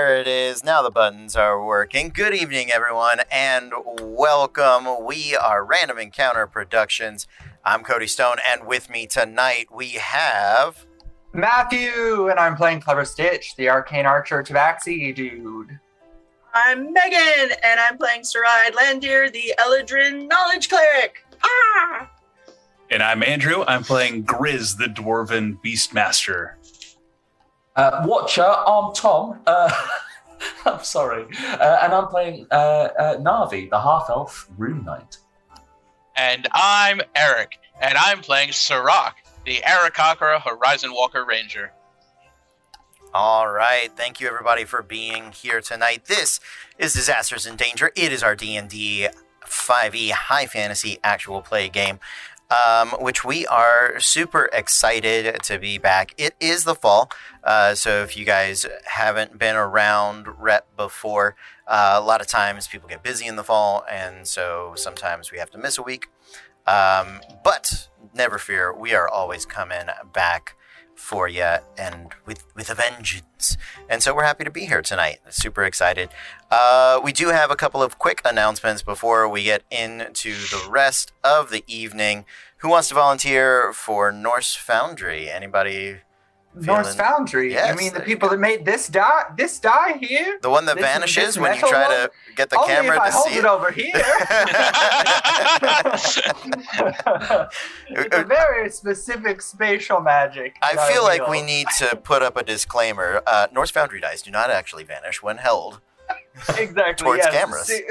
There it is. Now the buttons are working. Good evening, everyone, and welcome. We are Random Encounter Productions. I'm Cody Stone, and with me tonight we have. Matthew, and I'm playing Clever Stitch, the arcane archer tabaxi dude. I'm Megan, and I'm playing Sarai Landir, the Eladrin Knowledge Cleric. Ah! And I'm Andrew. I'm playing Grizz, the Dwarven Beastmaster. Uh, Watcher, I'm Tom. Uh, I'm sorry. Uh, and I'm playing uh, uh, Navi, the half elf rune knight. And I'm Eric, and I'm playing Sirach, the Aarakocra Horizon Walker Ranger. All right, thank you everybody for being here tonight. This is Disasters in Danger. It is our D&D 5e high fantasy actual play game, um, which we are super excited to be back. It is the fall, uh, so if you guys haven't been around Rep before, uh, a lot of times people get busy in the fall, and so sometimes we have to miss a week. Um, but never fear, we are always coming back for you and with with a vengeance. And so we're happy to be here tonight. Super excited. Uh, we do have a couple of quick announcements before we get into the rest of the evening. Who wants to volunteer for Norse Foundry? Anybody? Norse Foundry. Yes, you mean the people that made this die? This die here? The one that This- vanishes when you try one? to get the Only camera if I to hold see it over here. it's a very specific spatial magic. I feel like we need to put up a disclaimer. Uh, Norse Foundry dice do not actually vanish when held. exactly towards yes. cameras. See,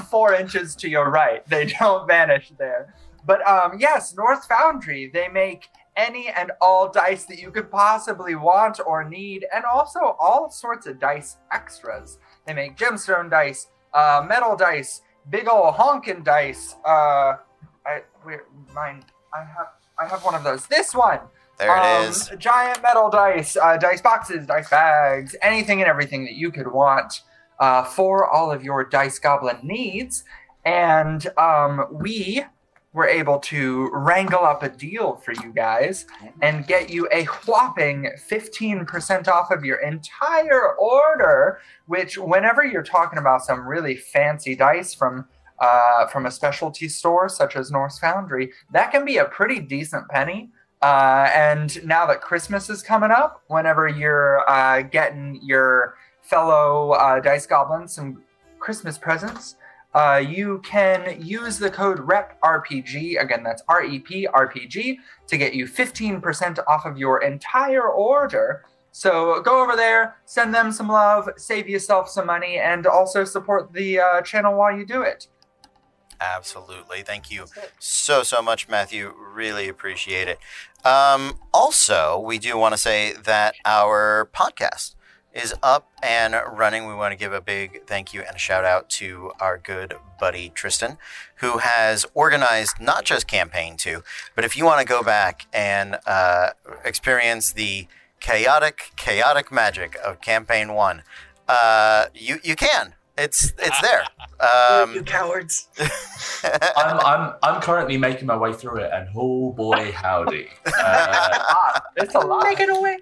four inches to your right. They don't vanish there. But um, yes, Norse Foundry. They make any and all dice that you could possibly want or need, and also all sorts of dice extras. They make gemstone dice, uh, metal dice, big ol' honkin' dice. Uh, I where mine. I have I have one of those. This one. There it Um, is. Giant metal dice, uh, dice boxes, dice bags, anything and everything that you could want uh, for all of your dice goblin needs. And um, we were able to wrangle up a deal for you guys and get you a whopping 15% off of your entire order. Which, whenever you're talking about some really fancy dice from uh, from a specialty store such as Norse Foundry, that can be a pretty decent penny. Uh, and now that Christmas is coming up, whenever you're uh, getting your fellow uh, dice goblins some Christmas presents, uh, you can use the code REPRPG. Again, that's R E P R P G to get you 15% off of your entire order. So go over there, send them some love, save yourself some money, and also support the uh, channel while you do it. Absolutely. Thank you so, so much, Matthew. Really appreciate it. Um, also, we do want to say that our podcast is up and running. We want to give a big thank you and a shout out to our good buddy Tristan, who has organized not just Campaign 2, but if you want to go back and uh, experience the chaotic, chaotic magic of Campaign 1, uh, you, you can. It's, it's there. Um, you cowards. I'm, I'm, I'm currently making my way through it, and oh boy, howdy. Uh, Ah, it's a lot. Make it away.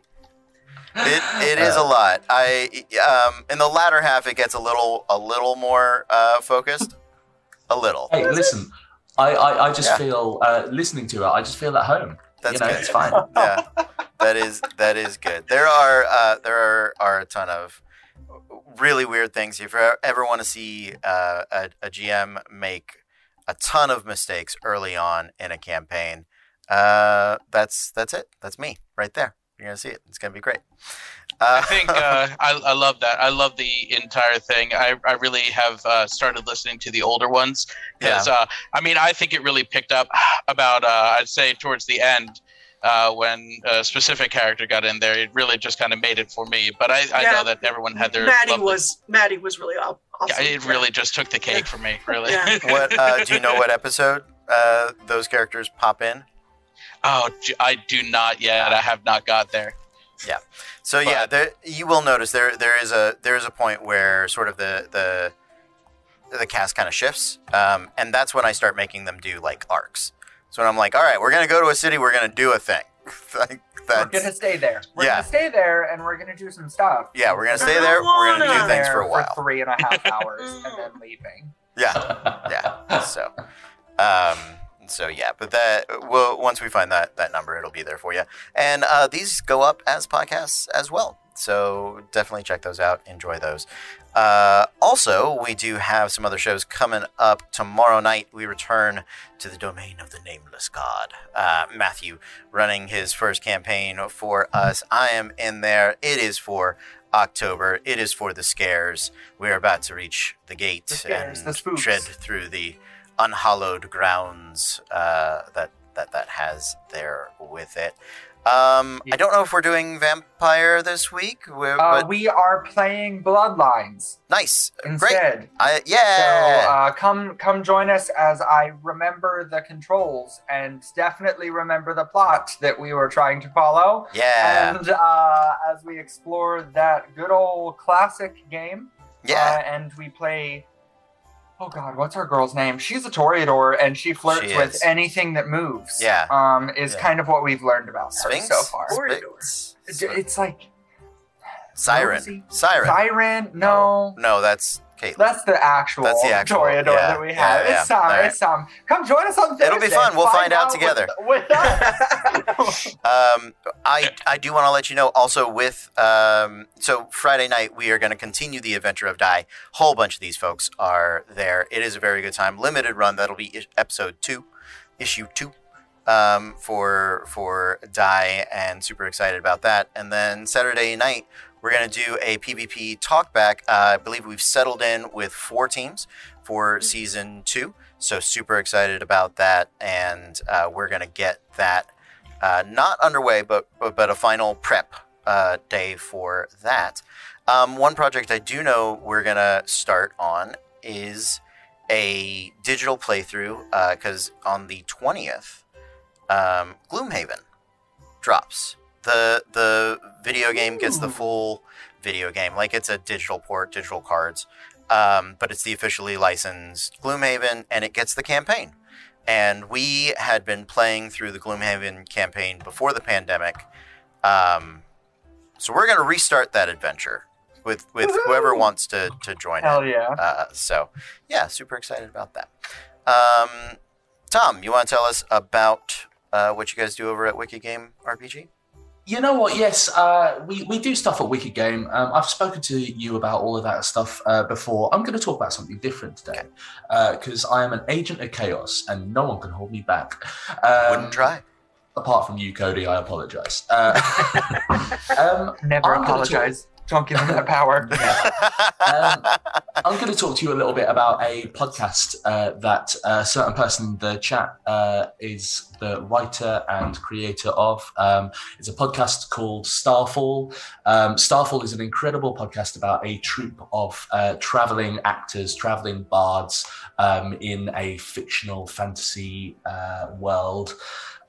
It, it is a lot. I um, in the latter half, it gets a little a little more uh, focused. A little. hey, listen, I, I, I just Yeah. feel, uh, listening to it, I just feel at home. That's you know, good. it's fine. Yeah, that is that is good. There are uh, there are, are a ton of really weird things. If you ever want to see uh, a, a GM make a ton of mistakes early on in a campaign, uh, that's that's it. That's me right there. You're gonna see it. It's gonna be great. Uh, I think uh, I, I love that. I love the entire thing. I, I really have uh, started listening to the older ones because uh, I mean I think it really picked up about uh, I'd say towards the end uh, when a specific character got in there. It really just kind of made it for me. But I, I Yeah. know that everyone had their Maddie lovely- was Maddie was really aw- awesome. Yeah, it really just took the cake for me. Really. Yeah. what uh, do you know? What episode uh, those characters pop in? Oh, j- I do not yet. I have not got there. Yeah. So yeah, there, you will notice there there is a there is a point where sort of the the the cast kind of shifts, um, and that's when I start making them do like arcs. So when I'm like, all right, we're gonna go to a city, we're gonna do a thing. like We're gonna stay there. We're Yeah. gonna stay there, and we're gonna do some stuff. yeah. We're gonna stay there. We're gonna do things for a There while. three and a half hours, and then leaving. Yeah. yeah. So, um, so yeah, but that well, once we find that that number, it'll be there for you. And uh, these go up as podcasts as well. So definitely check those out. Enjoy those. Uh, also, we do have some other shows coming up tomorrow night. We return to the domain of the nameless god. Uh, Matthew running his first campaign for us. I am in there. It is for October. It is for the scares. We're about to reach the gate The scares, and the tread through the unhallowed grounds uh, that that that has there with it. Um, I don't know if we're doing vampire this week, we- Uh, we are playing Bloodlines nice, great. instead. So yeah, uh, come come join us as I remember the controls and definitely remember the plot that we were trying to follow. yeah, And uh, as we explore that good old classic game, yeah. uh, and we play. Oh God, what's our girl's name? She's a Toreador, and she flirts She with is. anything that moves. Yeah. um, is Yeah. kind of what we've learned about Sphinx her so far. Sphinx? It's, it's like Siren, Rosie? Siren. Siren. No, No, that's Caitlin. that's the actual, That's the actual, Toreador yeah, that we have. yeah. It's Sam. Right. It's Sam. Come join us on Thursday. It'll be fun. We'll find out together. With, with us. Um, I I do want to let you know also with um, so Friday night we are going to continue the adventure of Die. Whole bunch of these folks are there. It is a very good time. Limited run. That'll be episode two, issue two, um, for for Die, and super excited about that. And then Saturday night we're going to do a PvP talkback. Uh, I believe we've settled in with four teams for season two. So super excited about that, and uh, we're going to get that uh, not underway, but but, but a final prep uh, day for that. Um, one project I do know we're gonna start on is a digital playthrough because on the twentieth, um, Gloomhaven drops. The The video game gets the full video game, like it's a digital port, digital cards, um, but it's the officially licensed Gloomhaven, and it gets the campaign and we had been playing through the Gloomhaven campaign before the pandemic. Um, so we're going to restart that adventure with with whoever wants to to join Hell it. yeah. Uh, so yeah, super excited about that. Um, Tom, you want to tell us about uh, what you guys do over at Wicked Game RPG? You know what? Yes, uh, we, we do stuff at Wicked Game. Um, I've spoken to you about all of that stuff uh, before. I'm going to talk about something different today because I am an agent of chaos and no one can hold me back. Um, Wouldn't try. Apart from you, Cody, I apologise. Uh, um, Never I'm gonna apologize. Don't give him that power. um, I'm going to talk to you a little bit about a podcast uh, that a certain person in the chat uh, is the writer and creator of. Um, it's a podcast called Starfall. Um, Starfall is an incredible podcast about a troupe of uh, traveling actors, traveling bards um, in a fictional fantasy uh, world.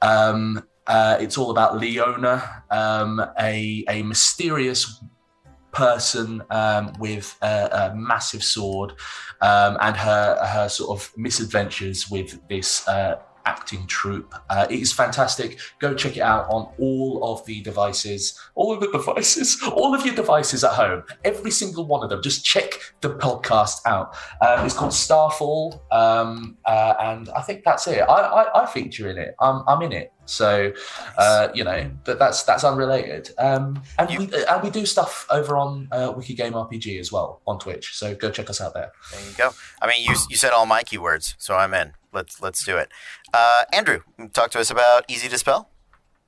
Um, uh, it's all about Leona, um, a, a mysterious person um, with a, a massive sword um, and her her sort of misadventures with this uh, acting troupe. Uh, it is fantastic. Go check it out on all of the devices, all of the devices, all of your devices at home, every single one of them. Just check the podcast out. Um, it's called Starfall, um, uh, and I think that's it. I, I, I feature in it. I'm, I'm in it. So, uh, you know, that, that's that's unrelated. Um, and You- we and we do stuff over on uh, Wicked Game RPG as well on Twitch. So go check us out there. There you go. I mean, you you said all my keywords, so I'm in. Let's let's do it. Uh, Andrew, talk to us about Easy to Spell.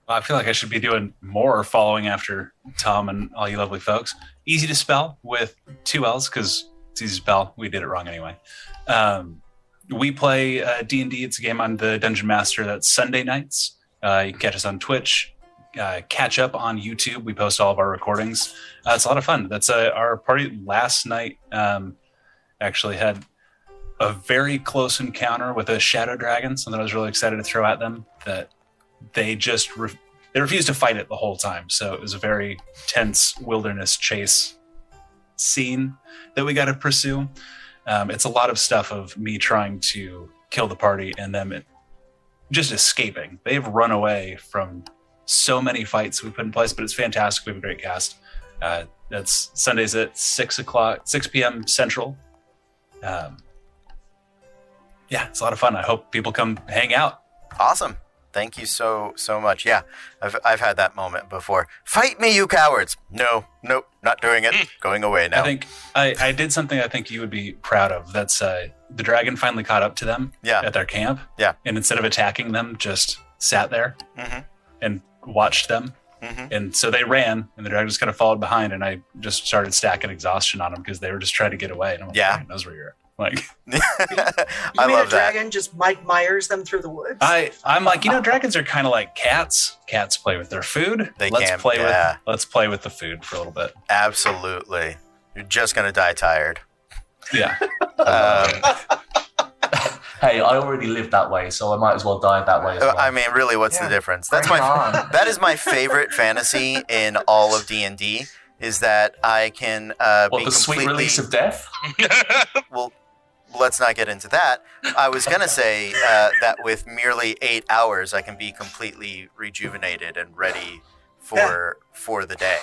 I feel like I should be doing more following after Tom and all you lovely folks. Easy to spell with two L's because it's easy to spell. We did it wrong anyway. Um, we play uh, D&D. It's a game on the Dungeon Master that's Sunday nights. Uh, you can catch us on Twitch. Uh, catch up on YouTube. We post all of our recordings. Uh, it's a lot of fun. That's uh, our party last night. Um, actually had a very close encounter with a shadow dragon. Something I was really excited to throw at them. That they just re- they refused to fight it the whole time. So it was a very tense wilderness chase scene that we got to pursue. Um, it's a lot of stuff of me trying to kill the party and them just escaping. They've run away from so many fights we put in place, but it's fantastic. We have a great cast. Uh, that's Sundays at six o'clock, six p.m. Central. Um, yeah, it's a lot of fun. I hope people come hang out. Awesome. Thank you so so much. Yeah, I've I've had that moment before. Fight me, you cowards! No, nope, not doing it. Going away now. I think I, I did something I think you would be proud of. That's uh, the dragon finally caught up to them yeah. at their camp. Yeah. And instead of attacking them, just sat there hmm and watched them. hmm And so they ran, and the dragon just kind of followed behind. And I just started stacking exhaustion on them because they were just trying to get away. And I'm like, Yeah. Knows where you're at. Like, I mean love a that. dragon just Mike Myers them through the woods? I I'm like, you know, dragons are kind of like cats. Cats play with their food. They let's can, play yeah. with let's play with the food for a little bit. Absolutely. You're just gonna die tired. Yeah. Um, Hey, I already lived that way, so I might as well die that way as well. I mean, really, what's Yeah. the difference? That's Bring my on. that is my favorite fantasy in all of D and D. Is that I can uh, what be the sweet completely release of death? well. Let's not get into that. I was gonna say uh, that with merely eight hours, I can be completely rejuvenated and ready for for the day,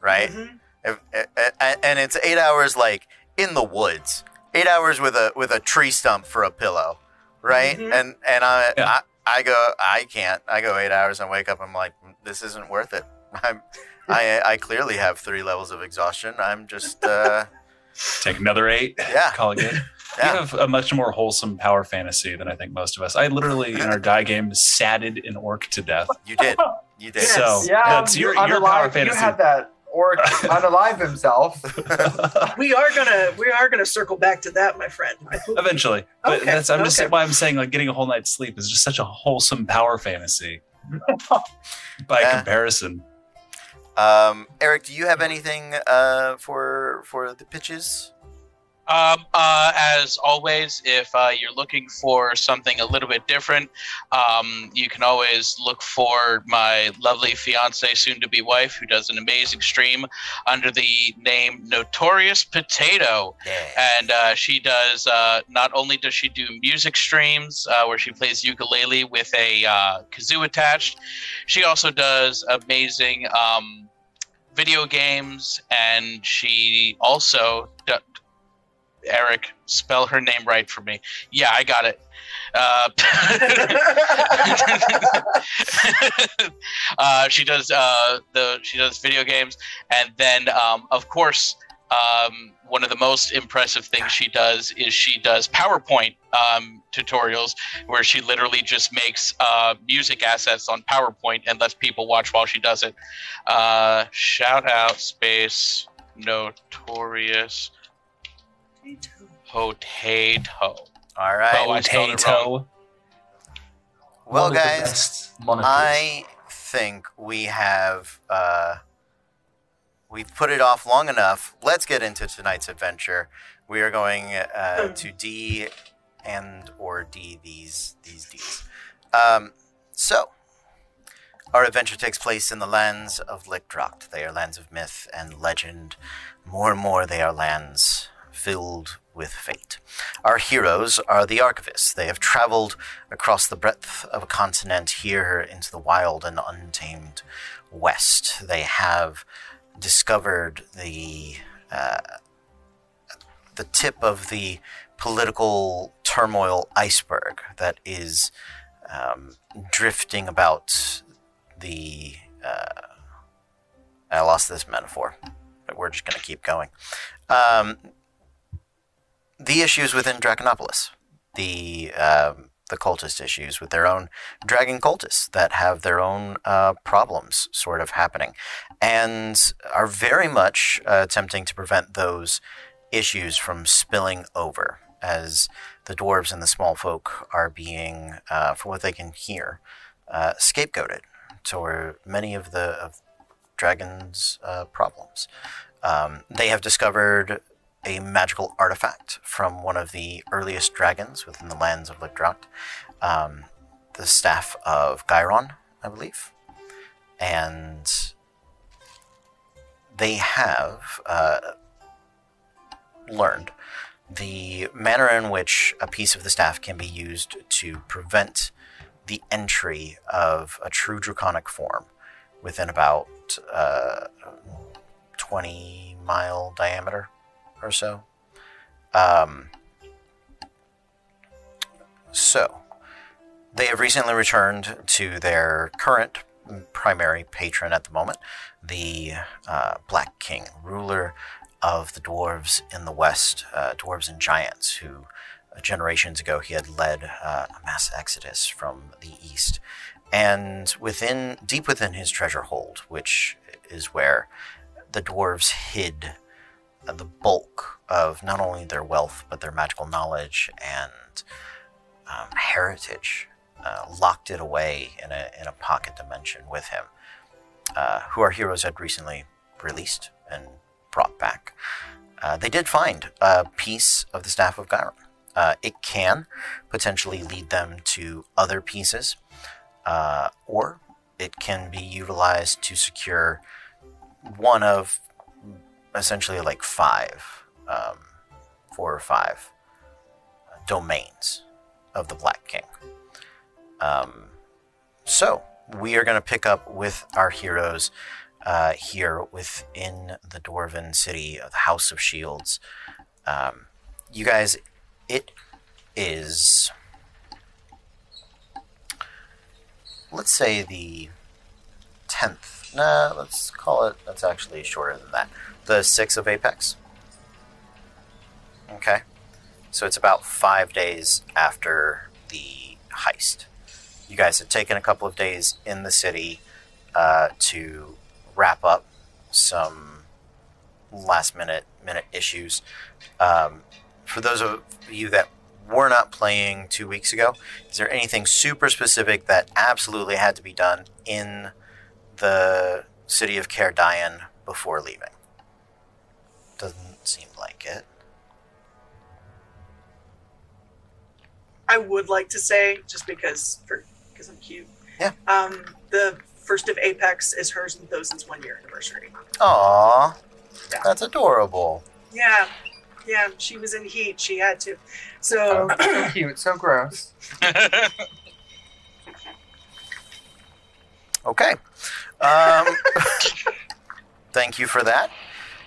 right? Mhm. If- a- a- and it's eight hours like in the woods eight hours with a with a tree stump for a pillow right Mhm. and and I, Yeah. I i go i can't i go eight hours and wake up i'm like this isn't worth it i'm i i clearly have three levels of exhaustion i'm just uh Take another eight. yeah Call it good. Yeah. You have a much more wholesome power fantasy than I think most of us. I literally in our die game satted an orc to death. you did you did Yes. So Yeah, that's you your your power fantasy. You had that orc unalive himself. We are gonna we are gonna circle back to that, my friend. Eventually, but Okay, that's I'm just okay. why I'm saying like getting a whole night's sleep is just such a wholesome power fantasy. By Yeah. comparison, um eric do you have anything uh for for the pitches Um, uh, as always, if uh, you're looking for something a little bit different, um, you can always look for my lovely fiance, soon to be wife, who does an amazing stream under the name Notorious Potato. yeah And uh, she does, uh, not only does she do music streams uh, where she plays ukulele with a uh, kazoo attached, she also does amazing um, video games. And she also, d- Eric, spell her name right for me. Yeah, I got it. Uh, uh, she does uh, the she does video games, and then um, of course um, one of the most impressive things she does is she does PowerPoint um, tutorials where she literally just makes uh, music assets on PowerPoint and lets people watch while she does it. Uh, shout out space notorious potato. all right Oh, I spelled it wrong. potato. well One of the guys best monikers. I think we have uh, we've put it off long enough. Let's get into tonight's adventure. We are going uh, to D and or D these these D's. Um, so our adventure takes place in the lands of Lickdrocht. They are lands of myth and legend. More and more, they are lands filled with fate. Our heroes are the archivists. They have traveled across the breadth of a continent here into the wild and untamed west. They have discovered the uh, the tip of the political turmoil iceberg that is um, drifting about the. Uh, I lost this metaphor, but we're just going to keep going. Um, the issues within Draconopolis, the um, the cultist issues with their own dragon cultists that have their own uh, problems sort of happening, and are very much uh, attempting to prevent those issues from spilling over as the dwarves and the small folk are being, uh, from what they can hear, uh, scapegoated toward many of the of dragons' uh, problems. Um, they have discovered a magical artifact from one of the earliest dragons within the lands of Ligdrocht, um, the staff of Gyron, I believe, and they have uh, learned the manner in which a piece of the staff can be used to prevent the entry of a true draconic form within about uh, 20 mile diameter or so. Um, so, they have recently returned to their current primary patron at the moment, the uh, Black King, ruler of the dwarves in the west, uh, dwarves and giants, who uh, generations ago he had led uh, a mass exodus from the east. And within, deep within his treasure hold, which is where the dwarves hid the bulk of not only their wealth but their magical knowledge and um, heritage, uh, locked it away in a in a pocket dimension with him. Uh, who our heroes had recently released and brought back. Uh, they did find a piece of the staff of Gyron. Uh, it can potentially lead them to other pieces, uh, or it can be utilized to secure one of essentially like five, um, four or five domains of the Black King. Um, so we are going to pick up with our heroes uh, here within the Dwarven city of the House of Shields. Um, you guys, it is, let's say the 10th. Nah, let's call it, that's actually shorter than that. The 6 of Apex. Okay. So it's about five days after the heist. You guys have taken a couple of days in the city uh, to wrap up some last minute minute issues. Um, for those of you that were not playing two weeks ago, is there anything super specific that absolutely had to be done in the city of Cardian before leaving? Doesn't seem like it. I would like to say, just because for because I'm cute. Yeah. Um, the first of Apex is hers and Thosin's one year anniversary. Aww, Yeah. that's adorable. Yeah, yeah. She was in heat. She had to. So Oh, so cute, so gross. Okay. Um, thank you for that.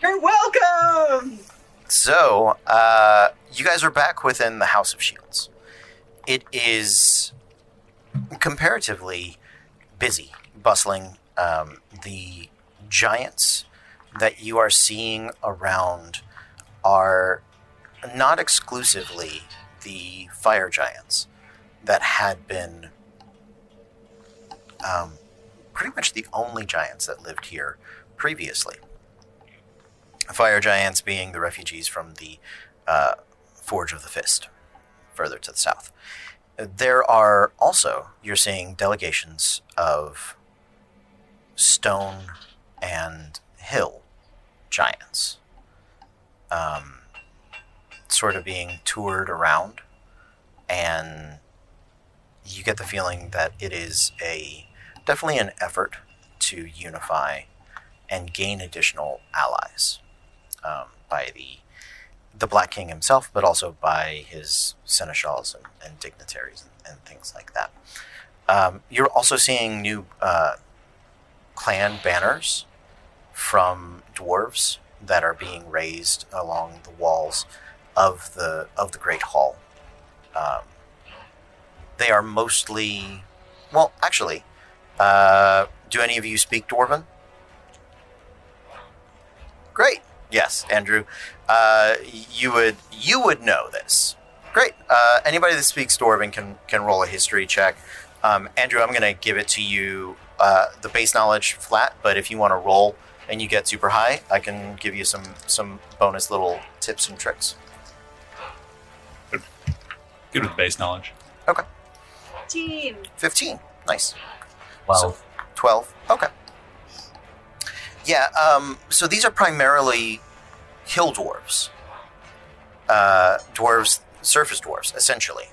You're welcome. So, uh, you guys are back within the House of Shields. It is comparatively busy, bustling. Um, the giants that you are seeing around are not exclusively the fire giants that had been um, pretty much the only giants that lived here previously fire giants being the refugees from the uh, Forge of the Fist, further to the south. There are also, you're seeing delegations of stone and hill giants um, sort of being toured around, and you get the feeling that it is a definitely an effort to unify and gain additional allies um, by the the Black King himself, but also by his seneschals and, and dignitaries and, and things like that. Um, you're also seeing new uh, clan banners from dwarves that are being raised along the walls of the of the Great Hall. Um, they are mostly, well, actually, uh, do any of you speak Dwarven? Great. Yes, Andrew. Uh, you would you would know this. Great. Uh, anybody that speaks Dwarven can can roll a history check. Um, Andrew, I'm going to give it to you uh, the base knowledge flat, but if you want to roll and you get super high, I can give you some some bonus little tips and tricks. Good with base knowledge. Teen. 15. Nice. Well, So- 12. Okay. Yeah, um, so these are primarily hill dwarves. Uh, dwarves, surface dwarves, essentially.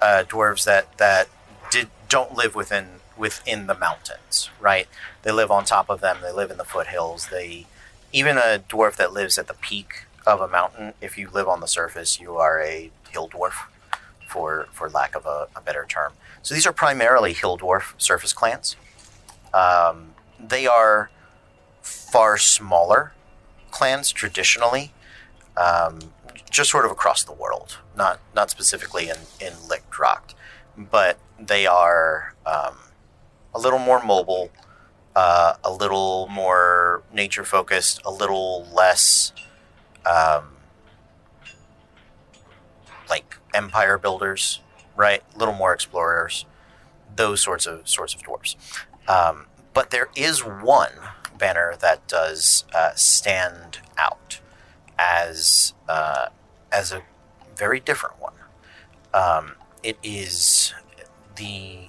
Uh, dwarves that, that did, don't live within within the mountains, right? They live on top of them, they live in the foothills. They even a dwarf that lives at the peak of a mountain, if you live on the surface, you are a hill dwarf, for for lack of a, a better term. So these are primarily hill dwarf surface clans. Um, they are far smaller clans traditionally, um, just sort of across the world, not not specifically in in Lichtrocht, but they are um, a little more mobile, uh, a little more nature focused, a little less um, like empire builders, right? A little more explorers, those sorts of sorts of dwarves. Um, but there is one banner that does uh, stand out as uh, as a very different one. Um, it is the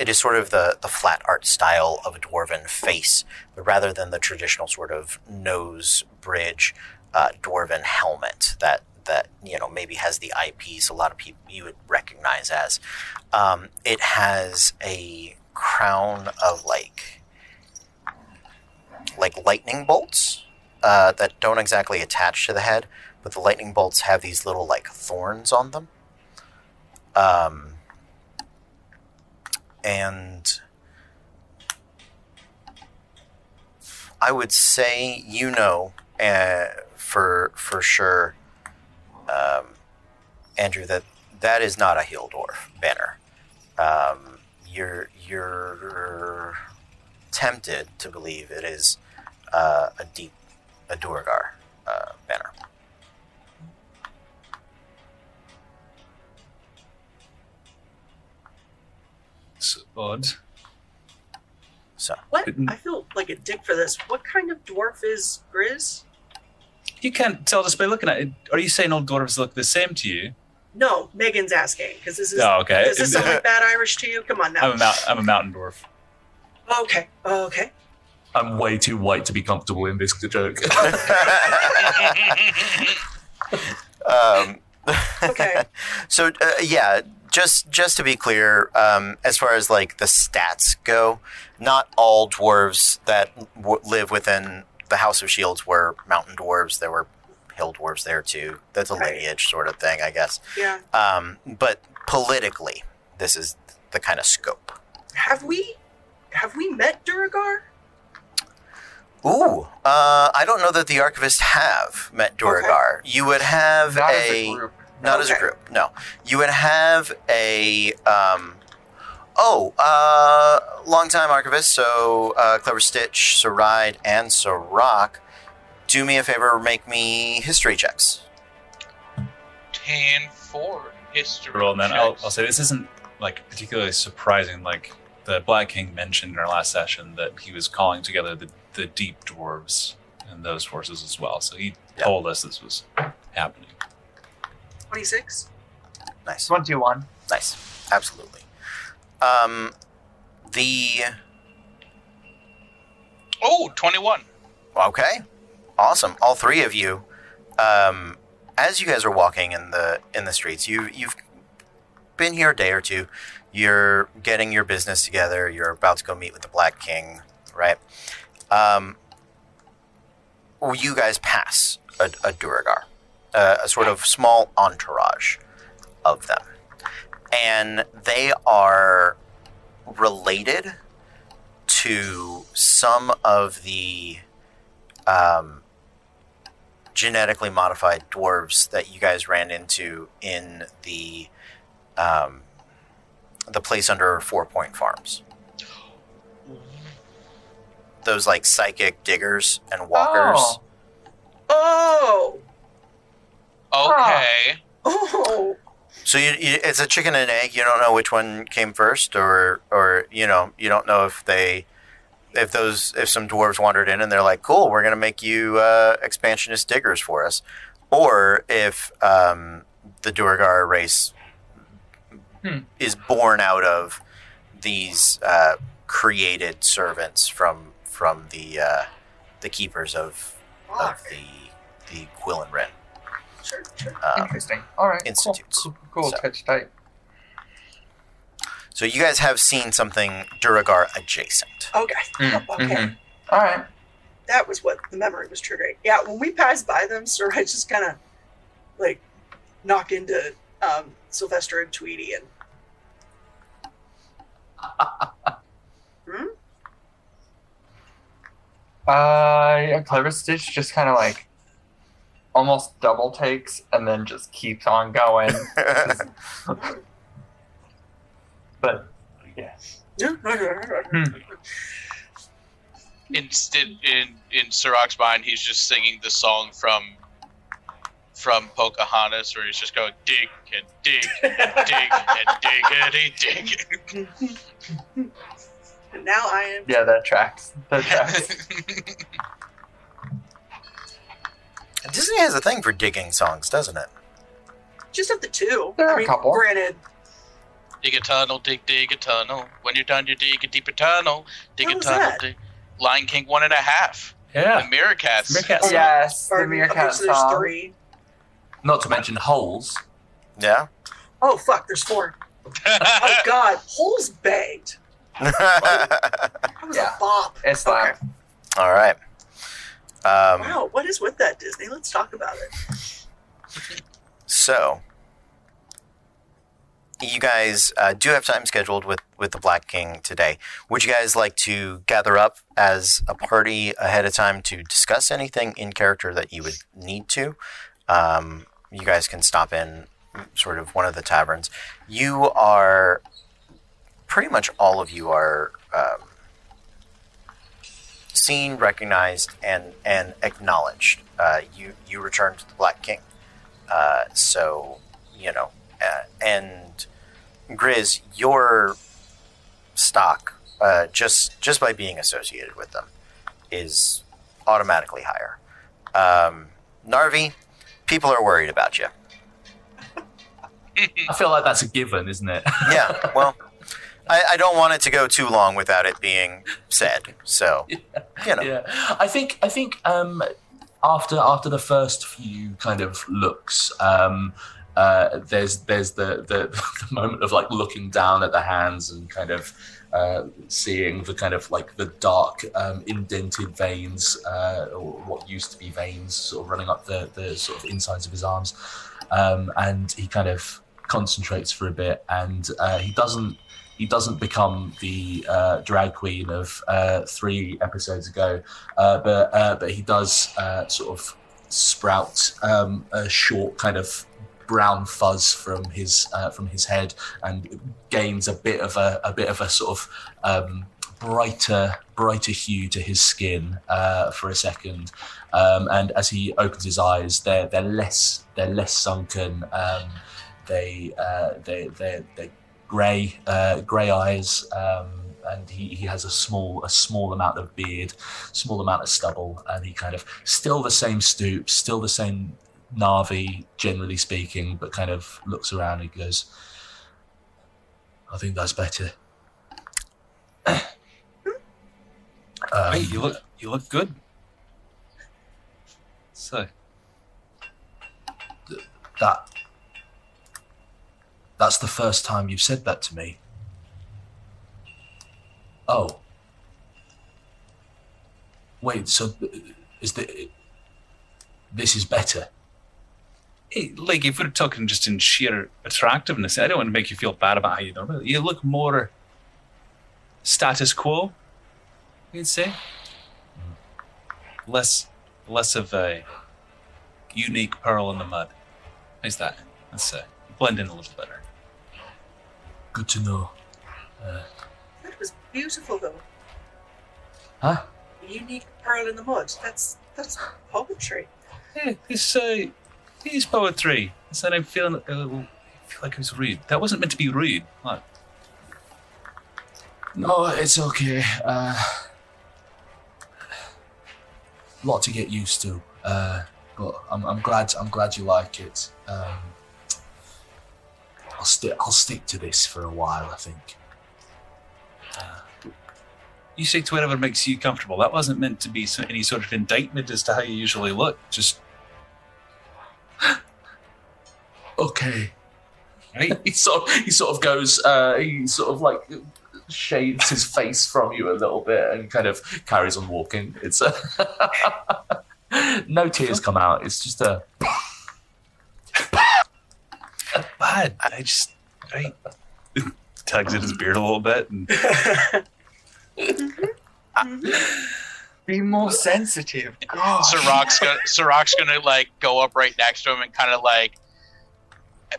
it is sort of the, the flat art style of a dwarven face, but rather than the traditional sort of nose bridge uh, dwarven helmet that that you know maybe has the eyepiece a lot of people you would recognize as. Um, it has a crown of like like lightning bolts uh, that don't exactly attach to the head, but the lightning bolts have these little like thorns on them. Um, and I would say you know uh, for for sure, um, Andrew, that that is not a hill dwarf banner. Um, you're you're tempted to believe it is uh, a deep a Duergar uh, banner. It's odd. So What? I feel like a dick for this. What kind of dwarf is Grizz? You can't tell just by looking at it. Are you saying all dwarves look the same to you? No, Megan's asking because this is. Oh, okay. Does this sound like bad Irish to you? Come on now. I'm a, mount, I'm a mountain dwarf. Okay. Okay. I'm way too white to be comfortable in this joke. um, Okay. so uh, yeah, just just to be clear, um, as far as like the stats go, not all dwarves that w- live within the House of Shields were mountain dwarves. There were hill dwarves there too. That's a Right. lineage sort of thing, I guess. Yeah. Um, but politically, this is the kind of scope. Have we? Have we met Duergar? Ooh, uh, I don't know that the archivists have met Duergar. You would have Not a, as a group. not as a group. No, you would have a um, oh, uh, longtime archivist. So uh, clever Stitch, Saride, and Sirach. Do me a favor, make me history checks. Tan for history. Roll, and then I'll. I'll say this isn't like particularly surprising. Like the Black King mentioned in our last session that he was calling together the, the deep dwarves and those forces as well. So he Yeah. told us this was happening. Twenty-six. Nice. One, two, one. Nice. Absolutely. Um, the Oh, 21. Okay, awesome. All three of you, um, as you guys are walking in the in the streets, you you've been here a day or two. You're getting your business together. You're about to go meet with the Black King, right? Um, you guys pass a, a Duergar, a, a sort of small entourage of them, and they are related to some of the um, genetically modified dwarves that you guys ran into in the um, the place under Four Point Farms. Those like psychic diggers and walkers. Oh. Oh. Okay. Oh. So you, you, it's a chicken and egg. You don't know which one came first, or or you know you don't know if they if those if some dwarves wandered in and they're like, cool, we're gonna make you uh, expansionist diggers for us, or if um, the Duergar race Hmm. is born out of these uh, created servants from from the uh, the keepers of of the the Quill and Wren Sure. Sure. um, Interesting. All right. institutes. Cool. cool, So- Touch tight. So you guys have seen something Duergar adjacent. Okay. Mm, Okay. mhm. All right. That was what the memory was triggering. Yeah. When we passed by them, Sir, I just kind of like knock into um, Sylvester and Tweety and. Hmm? Uh, yeah, Clever Stitch just kind of like almost double takes and then just keeps on going. but yeah. Instead, in in Sirach's mind, he's just singing the song from from Pocahontas, where he's just going dig and dig and dig and dig. And dig. now I am. Yeah, that tracks. That tracks. Disney has a thing for digging songs, doesn't it? Just of the two. There are I a mean, couple. granted, dig a tunnel, dig dig a tunnel. When you're done, you dig a deeper tunnel. Dig What a was tunnel. that? Dig. Lion King one and a half. Yeah. The Meerkats. Meerkat song. yes, the pardon, meerkat okay, so there's three. Not to mention holes. Yeah. Oh fuck, there's four. Oh god, holes banged. That was Yeah. a bop. It's Okay. like All right. Um, Wow, what is with that Disney? Let's talk about it. So, you guys uh, do have time scheduled with, with the Black King today. Would you guys like to gather up as a party ahead of time to discuss anything in character that you would need to? Um, you guys can stop in sort of one of the taverns. You are pretty much all of you are um, seen, recognized, and and acknowledged. Uh, you you return to the Black King. Uh, so, you know, uh, and Grizz, your stock, uh, just just by being associated with them, is automatically higher. Um, Narvi, people are worried about you. I feel like that's a given, isn't it? Yeah, well, I, I don't want it to go too long without it being said. So, you know, yeah, I think I think um, after after the first few kind of looks, um, uh, there's there's the, the the moment of like looking down at the hands and kind of uh, seeing the kind of like the dark um, indented veins uh, or what used to be veins sort of running up the the sort of insides of his arms, um, and he kind of concentrates for a bit and uh, he doesn't he doesn't become the uh, drag queen of uh, three episodes ago, uh, but but he does sort of sprout um, a short kind of brown fuzz from his uh, from his head and gains a bit of a, a bit of a sort of um, brighter brighter hue to his skin uh, for a second, um, and as he opens his eyes, they're they're less they're less sunken. Um, they uh, they they they grey uh, grey eyes, um, and he, he has a small a small amount of beard, small amount of stubble, and he kind of still the same stoop, still the same Navi, generally speaking, but kind of looks around and goes, "I think that's better." Um, Hey, you look you look good. So that that's the first time you've said that to me. Oh. Wait, so is the this is better? Hey, like if we're talking just in sheer attractiveness, I don't want to make you feel bad about how you look. You look more status quo, you'd say. Less less of a unique pearl in the mud. How's that? Let's uh, blend in a little better. Good to know. That was beautiful though. Huh? A unique pearl in the mud. That's that's poetry. Yeah, this uh, this poetry. I said I'm feeling a little. I feel like I was rude. That wasn't meant to be rude. What? No, it's okay. Uh, lot to get used to. Uh, but I'm, I'm glad I'm glad you like it. Um, I'll stick I'll stick to this for a while. I think. You say to whatever makes you comfortable. That wasn't meant to be any sort of indictment as to how you usually look. Just Okay. right. he sort of, he sort of goes uh, he sort of like shades his face from you a little bit and kind of carries on walking it's a no tears come out it's just a bad. I just right. tugs at his beard a little bit and Be more sensitive. God. Sirach's gonna Sirach's gonna like go up right next to him and kind of like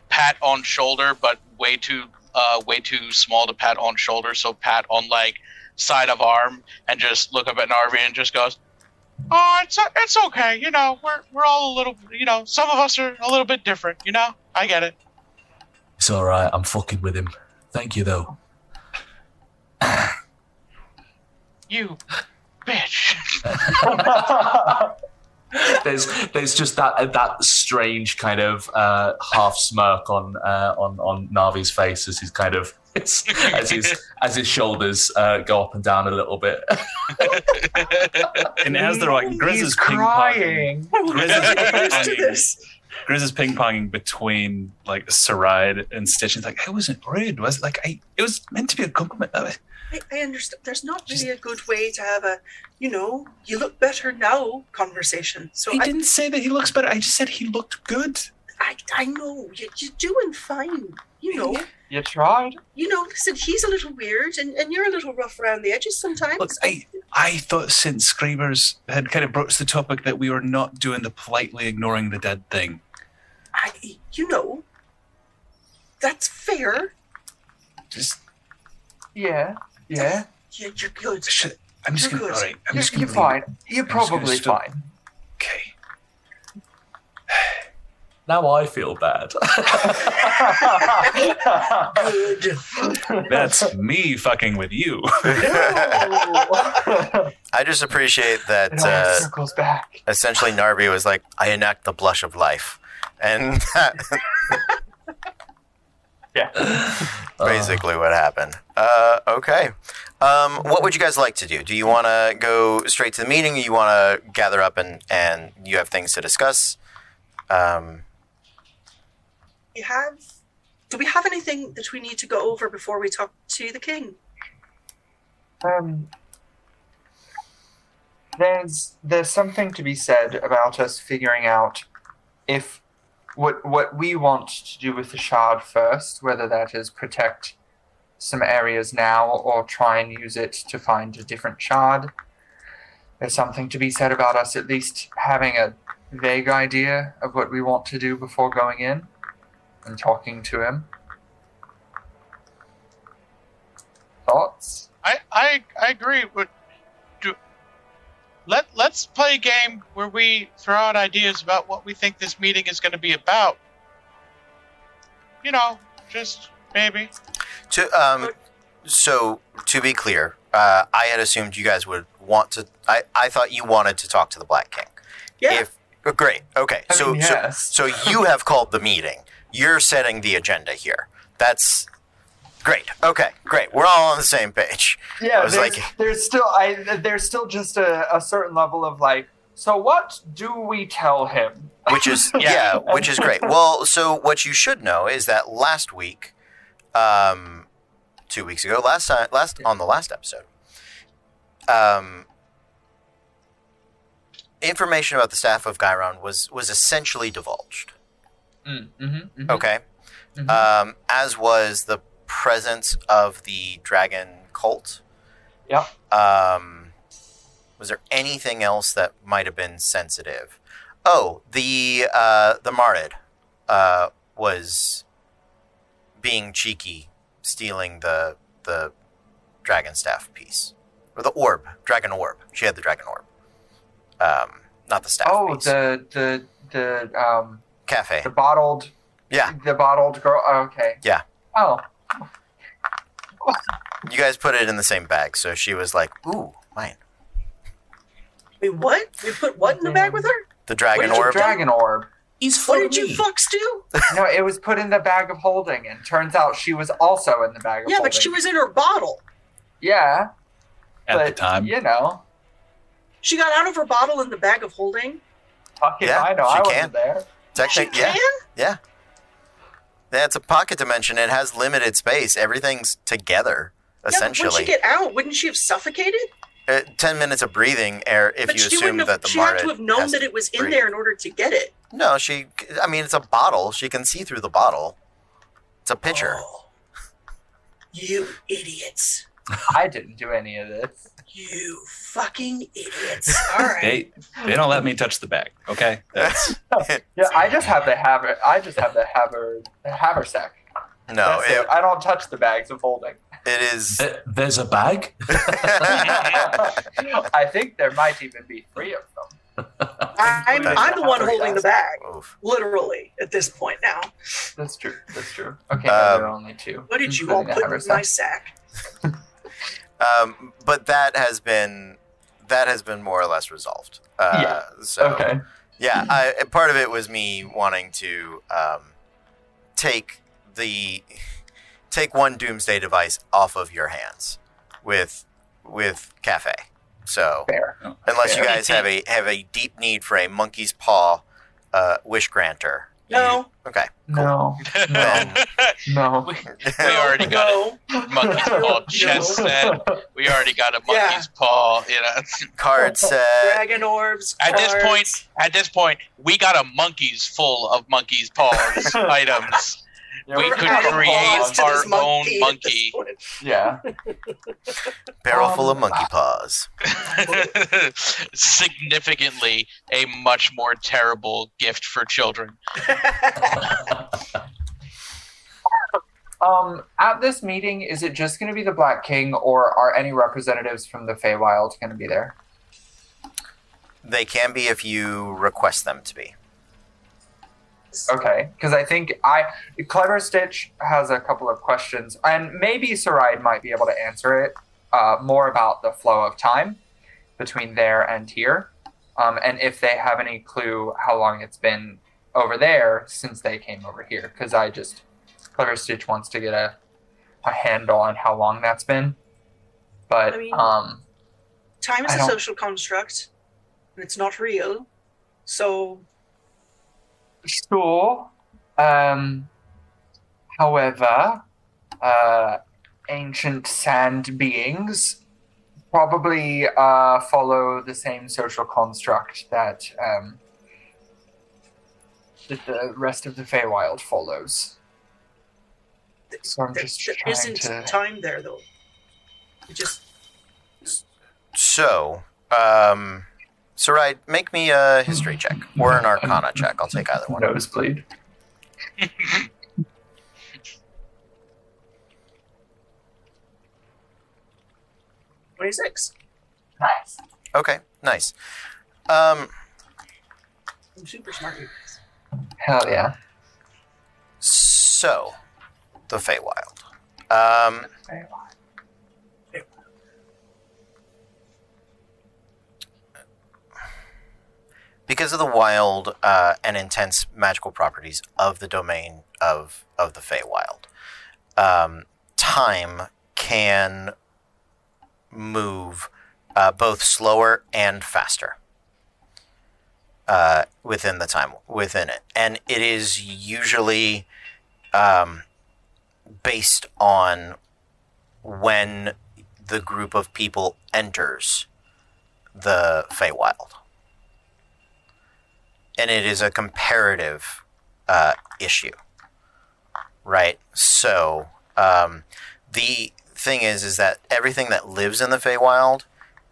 pat on shoulder, but way too uh way too small to pat on shoulder. So pat on like side of arm and just look up at Narvi and just goes, "Oh, it's it's okay. You know, we're we're all a little. You know, some of us are a little bit different. You know, I get it. It's all right. I'm fucking with him. Thank you, though. You." Bitch. There's there's just that that strange kind of uh, half smirk on uh, on on Narvi's face as he's kind of as his as his shoulders uh, go up and down a little bit. And as they're like, Grizz He's is crying. Grizz is ping-ponging. this. Grizz is ping ponging between like Saride and Stitch. He's like, I wasn't rude. Was it? like I? It was meant to be a compliment. I, I understand. There's not really a good way to have a, you know, you look better now conversation. So He I, didn't say that he looks better. I just said he looked good. I, I know you, you're doing fine. You know, You tried. you know. Listen, he's a little weird, and, and you're a little rough around the edges sometimes. Look, I I thought since Screamers had kind of broached the topic that we were not doing the politely ignoring the dead thing. I, you know, that's fair. Just Yeah. Yeah. Yeah, you're good. shit. I'm just You're gonna. good. All right. I'm You're, just gonna you're leave it. fine. You're I'm probably fine. Okay. now I feel bad. Good. That's me fucking with you. I just appreciate that it uh, circles back. essentially Narvi was like, I enact the blush of life. And that's Yeah. basically what happened. Uh, okay. Um, what would you guys like to do? Do you want to go straight to the meeting? Or you want to gather up and, and you have things to discuss? Um, We have. Do we have anything that we need to go over before we talk to the king? Um, there's there's something to be said about us figuring out if what what we want to do with the shard first, whether that is protect some areas now or try and use it to find a different shard. There's something to be said about us at least having a vague idea of what we want to do before going in and talking to him. Thoughts? I, I I agree. Do let let's play a game where we throw out ideas about what we think this meeting is going to be about. You know, just maybe. to, um, so, to be clear, uh, I had assumed you guys would want to. I, I thought you wanted to talk to the Black King. Yeah. If, oh, great. Okay. I so, mean, so. So you have called the meeting. You're setting the agenda here. That's great. Okay, great. We're all on the same page. Yeah, there's, like- there's still I there's still just a, a certain level of like, so what do we tell him? Which is yeah, which is great. Well, so what you should know is that last week, um, two weeks ago, last time, last on the last episode, um, information about the staff of Gyron was was essentially divulged. Mm, mm-hmm, Okay. Mhm. Um, as was the presence of the dragon cult. Yeah. Um, was there anything else that might have been sensitive? Oh, the uh, the Marid uh, was being cheeky, stealing the the dragon staff piece or the orb, dragon orb. She had the dragon orb, um, not the staff Oh, piece. the the the um cafe. the bottled Yeah, the bottled girl. oh, okay. Yeah. Oh, you guys put it in the same bag, so she was like, "Ooh, mine." Wait, what? We put what in the bag with her? The dragon did you orb. do? dragon orb. He's What for did you me. fucks do? No, it was put in the bag of holding, and turns out she was also in the bag of Yeah, holding. but she was in her bottle. Yeah, At but the time, you know, She got out of her bottle in the bag of holding. fuck it, Yeah, I know, she I can. wasn't there. She Technically, yeah, can? yeah. Yeah, it's a pocket dimension. It has limited space. Everything's together, essentially. Yeah, but essentially. when she get out, wouldn't she have suffocated? Uh, Ten minutes of breathing air if but you she assume wouldn't that have. the She had to have known that it was in breathe. there in order to get it. No, she. I mean, it's a bottle. She can see through the bottle. It's a pitcher. Oh. You idiots! I didn't do any of this. You fucking idiots. All right. They they don't let me touch the bag. Okay, that's Yeah, I just have the haver. I just have the haver haversack. No, it. it, I don't touch the bags of holding. it is. There- There's a bag. I think there might even be three of them. I'm, I'm the one holding the bag, Oof. literally, at this point now. That's true. That's true. Okay, no, Um, there are only two. What did you all put in my sack? Um, but that has been that has been more or less resolved. Uh, Yeah. So Okay. yeah, I, part of it was me wanting to um, take the take one doomsday device off of your hands with with cafe. So Fair. unless you guys have a have a deep need for a monkey's paw uh, wish granter, you- No. okay, No. No. No. We already got no. a monkey's paw chess set. We already got a Yeah. monkey's paw. You know, card set. Dragon orbs. at this point, at this point, we got a monkey's full of monkey's paws items. Yeah, we we're could adding create paws. to our own at monkey. Yeah. Barrel full of Um, monkey paws. Significantly, a much more terrible gift for children. Um, at this meeting, is it just going to be the Black King, or are any representatives from the Feywild going to be there? They can be if you request them to be. Okay, because I think I Clever Stitch has a couple of questions, and maybe Saride might be able to answer it uh, more about the flow of time between there and here, um, and if they have any clue how long it's been over there since they came over here. Because I just Clever Stitch wants to get a a handle on how long that's been, but I mean- um, Time is I a don't- social construct, and it's not real. So Sure. Um, however, uh, ancient sand beings probably uh, follow the same social construct that um, that the rest of the Feywild follows. So I'm there, just there trying isn't to. time there, though. It just So, um, Sarai, make me a history check or an arcana check. I'll take either one. Nosebleed. twenty six. Nice. Okay, nice. Um, I'm super smart. you guys. Hell yeah. so, the Feywild. Um, because of the wild uh, and intense magical properties of the domain of of the Feywild, um, time can move uh, both slower and faster uh, within the time within it, and it is usually um, based on when the group of people enters the Feywild and it is a comparative uh, issue, right? So um, the thing is, is that everything that lives in the Feywild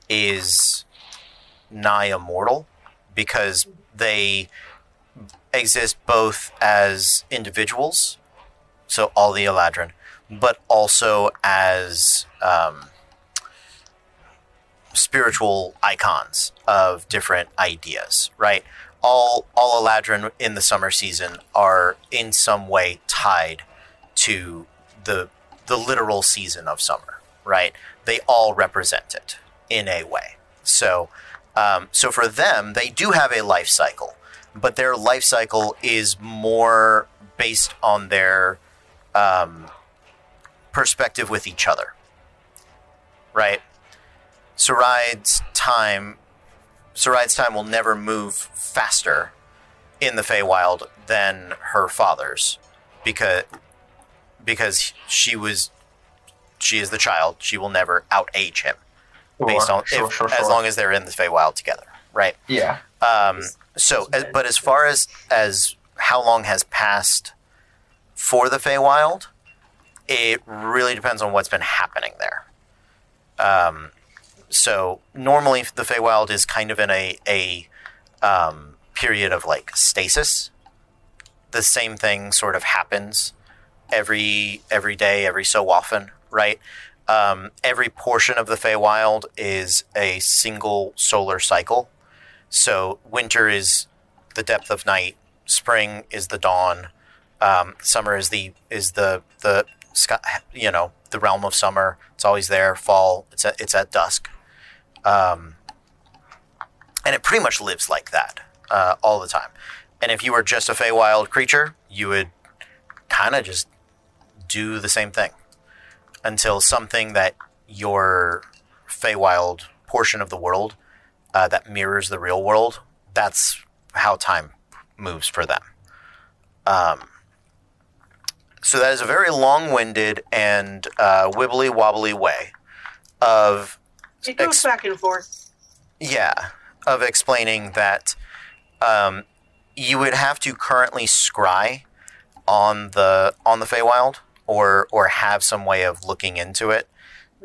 is nigh immortal because they exist both as individuals, so all the Eladrin, but also as um, spiritual icons of different ideas, right? All all Eladrin in the summer season are in some way tied to the the literal season of summer, right? They all represent it in a way. So um, so for them, they do have a life cycle, but their life cycle is more based on their um, perspective with each other, right? Sarai's time Sarai's time will never move faster in the Feywild than her father's because because she was she is the child. She will never outage him based Sure, on sure, if, sure, as long as they're in the Feywild together, right? Yeah. Um, so, as, but as far as as how long has passed for the Feywild, it really depends on what's been happening there. Um, so normally the Feywild is kind of in a a um, period of like stasis. The same thing sort of happens every every day, every so often, right? Um, every portion of the Feywild is a single solar cycle. So winter is the depth of night, spring is the dawn, um, summer is the is the the you know the realm of summer. It's always there. Fall it's at, it's at dusk, um, and it pretty much lives like that uh, all the time. And if you were just a Feywild creature, you would kind of just do the same thing until something that your Feywild portion of the world uh, that mirrors the real world. That's how time moves for them. Um, so that is a very long-winded and uh, wibbly wobbly way of It goes Ex- back and forth. yeah of explaining that um, you would have to currently scry on the on the Feywild or or have some way of looking into it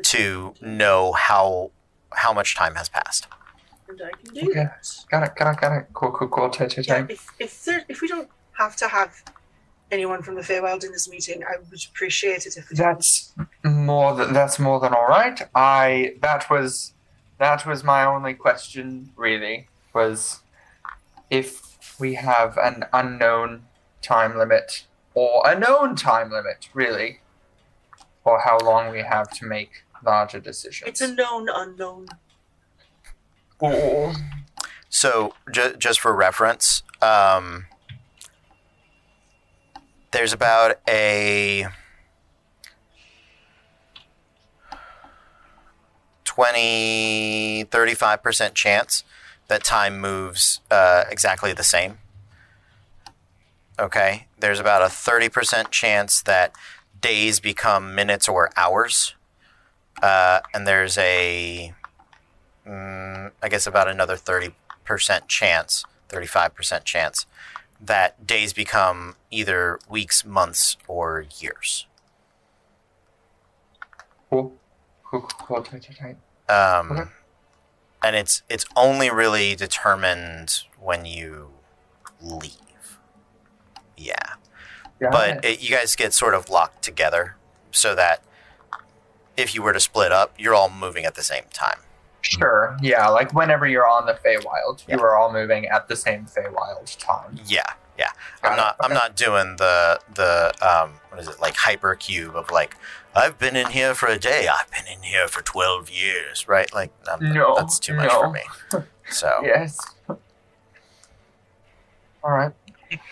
to know how how much time has passed. And I can do Okay. that. Got it, got it, got it. Cool, cool, cool. Tight, tight, Yeah, if if there if we don't have to have anyone from the Feywild in this meeting, I would appreciate it if we That's more than that's more than all right. I that was that was my only question really was if we have an unknown time limit or a known time limit really or how long we have to make larger decisions. It's a known unknown. Or- So, ju- just for reference, um, there's about a 20, 35% chance that time moves uh, exactly the same. Okay. There's about a 30% chance that days become minutes or hours. Uh, and there's a, mm, I guess, about another 30% chance, 35% chance that days become either weeks, months, or years. Cool. Cool, cool, cool. Tight, tight, tight. Um, Okay. And it's it's only really determined when you leave. Yeah. Got but it, you guys get sort of locked together so that if you were to split up, you're all moving at the same time. Sure. Yeah, like whenever you're on the Feywild, Yeah. you are all moving at the same Feywild time. Yeah, yeah. Got I'm it. not. I'm not doing the the um. What is it like hypercube of like I've been in here for a day. I've been in here for twelve years. Right? Like um, No, that's too much for me. So Yes. All right.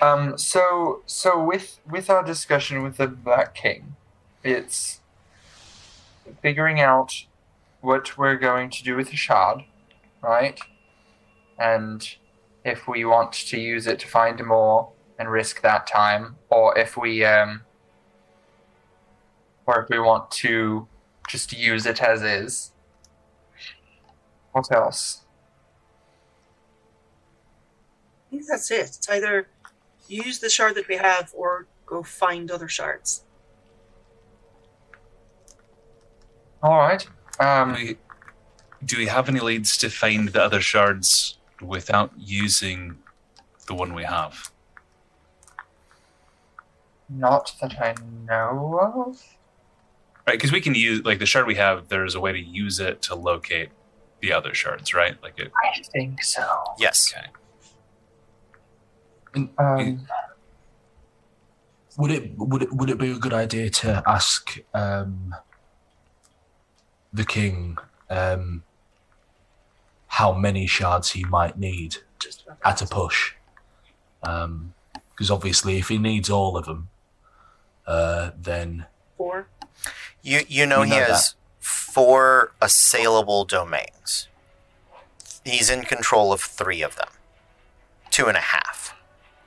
Um. So so with with our discussion with the Black King, it's figuring out what we're going to do with the shard, right? And if we want to use it to find more and risk that time, or if we um, or if we want to just use it as is. What else? I think that's it. It's either use the shard that we have or go find other shards. All right. Do Um, we, do we have any leads to find the other shards without using the one we have? not that I know of. Right, because we can use like the shard we have. There's a way to use it to locate the other shards, right? Like it. I think so. yes, And Um, would it would it would it be a good idea to ask um, the king um, how many shards he might need Just at a push? Because obviously, if he needs all of them, uh, then four. you you know We he know has four assailable domains. He's in control of three of them. Two and a half,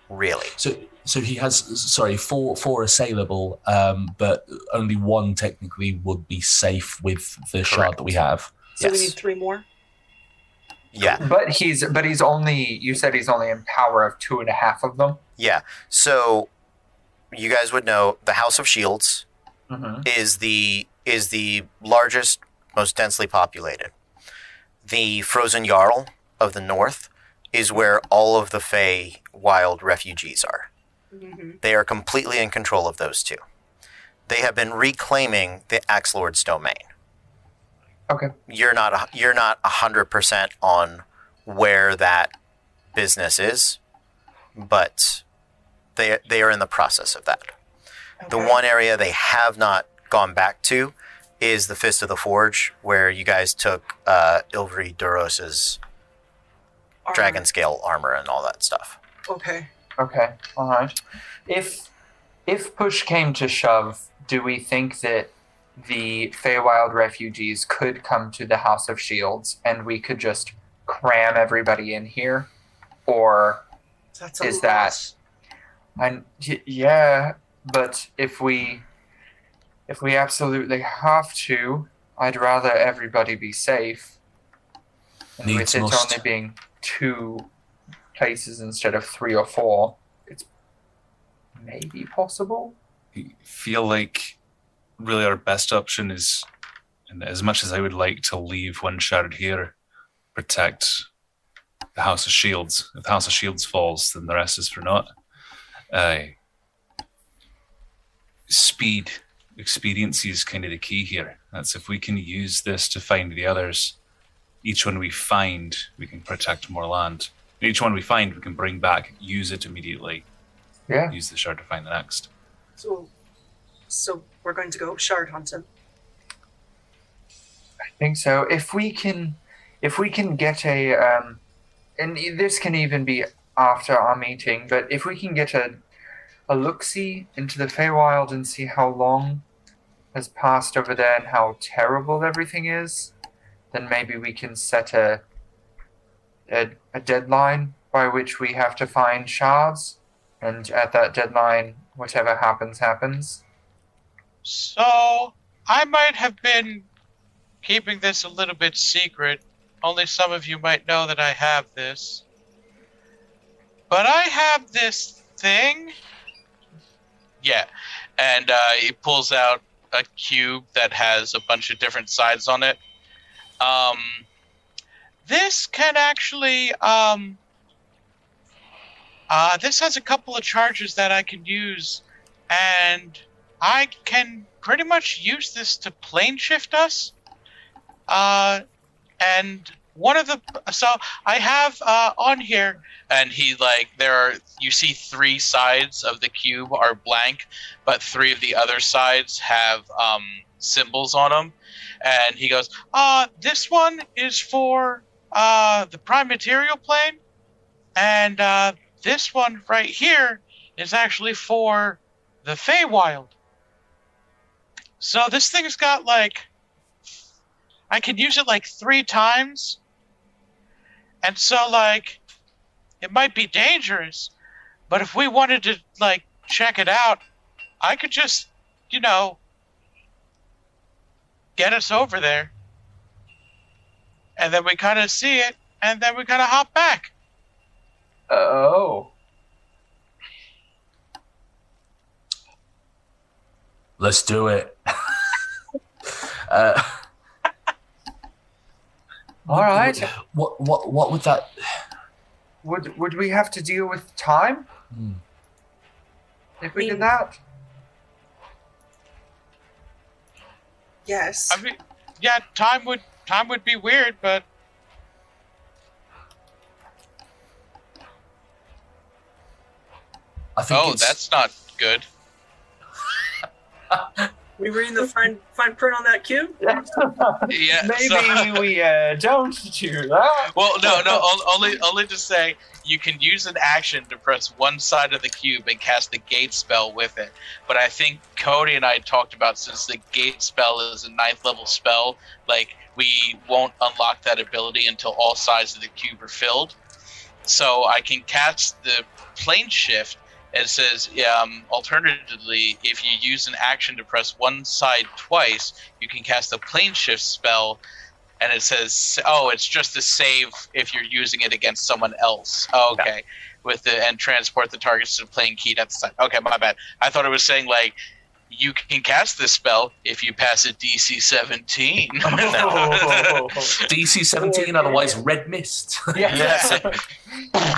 really. so so he has sorry four four assailable, um, but only one technically would be safe with the shard that we have. So we need three more. Yeah. but he's but he's only. You said he's only in power of two and a half of them. Yeah. So you guys would know the House of Shields Mm-hmm. is the is the largest most densely populated. The Frozen Jarl of the north is where all of the Fey wild refugees are. hmm They are completely in control of those two. They have been reclaiming the Axe Lord's domain. Okay. You're not you're not hundred percent on where that business is, but they they are in the process of that. The one area they have not gone back to is the Fist of the Forge, where you guys took uh, Ilvri Duros's Armor. dragon scale armor and all that stuff. Okay. Okay, all right. If if push came to shove, do we think that the Feywild refugees could come to the House of Shields and we could just cram everybody in here, or That's a Is that- and y- yeah, but if we if we absolutely have to, I'd rather everybody be safe. And Needs with it must. only being two places instead of three or four, it's maybe possible. I feel like really our best option is, and as much as I would like to leave one shard here, protect the House of Shields. If the House of Shields falls, then the rest is for naught. Uh, speed, expediency is kind of the key here. That's if we can use this to find the others. Each one we find, we can protect more land. Each one we find, we can bring back, use it immediately, Yeah. use the shard to find the next. So, so we're going to go shard hunting. I think so. If we can, if we can get a, um, and this can even be after our meeting, but if we can get a, a look see into the Feywild and see how long has passed over there and how terrible everything is, then maybe we can set a, a, a deadline by which we have to find shards, and at that deadline, whatever happens, happens. So I might have been keeping this a little bit secret. Only some of you might know that I have this. But I have this thing. Yeah. And uh, he pulls out a cube that has a bunch of different sides on it. Um, this can actually. Um, uh, this has a couple of charges that I can use. And I can pretty much use this to plane shift us. Uh, and one of the so I have uh, on here, and he like there are you see three sides of the cube are blank, but three of the other sides have um, symbols on them. And he goes, "Uh, this one is for uh the prime material plane, and uh, this one right here is actually for the Feywild." So this thing's got like I can use it like three times. And so like it might be dangerous, but if we wanted to like check it out, I could just, you know, get us over there. And then we kind of see it and then we kind of hop back. Oh. Let's do it. uh, All right. What what what would that? Would would we have to deal with time Hmm. if we mean- did that? Yes. I mean, yeah, time would time would be weird, but I think oh, it's, that's not good. we reading the fine fine print on that cube? Yeah, Maybe so- we uh, don't do that. Well, no, no. Only, only to say you can use an action to press one side of the cube and cast the gate spell with it. But I think Cody and I talked about since the gate spell is a ninth level spell, like we won't unlock that ability until all sides of the cube are filled. So I can cast the plane shift. It says, um, alternatively, if you use an action to press one side twice, you can cast a plane shift spell and it says, "Oh, it's just a save if you're using it against someone else." Oh, okay, with the and transport the targets to the plane key at the side. Okay, my bad. I thought it was saying like you can cast this spell if you pass a DC 17. Oh. DC 17, otherwise red mist. Yeah. Yes.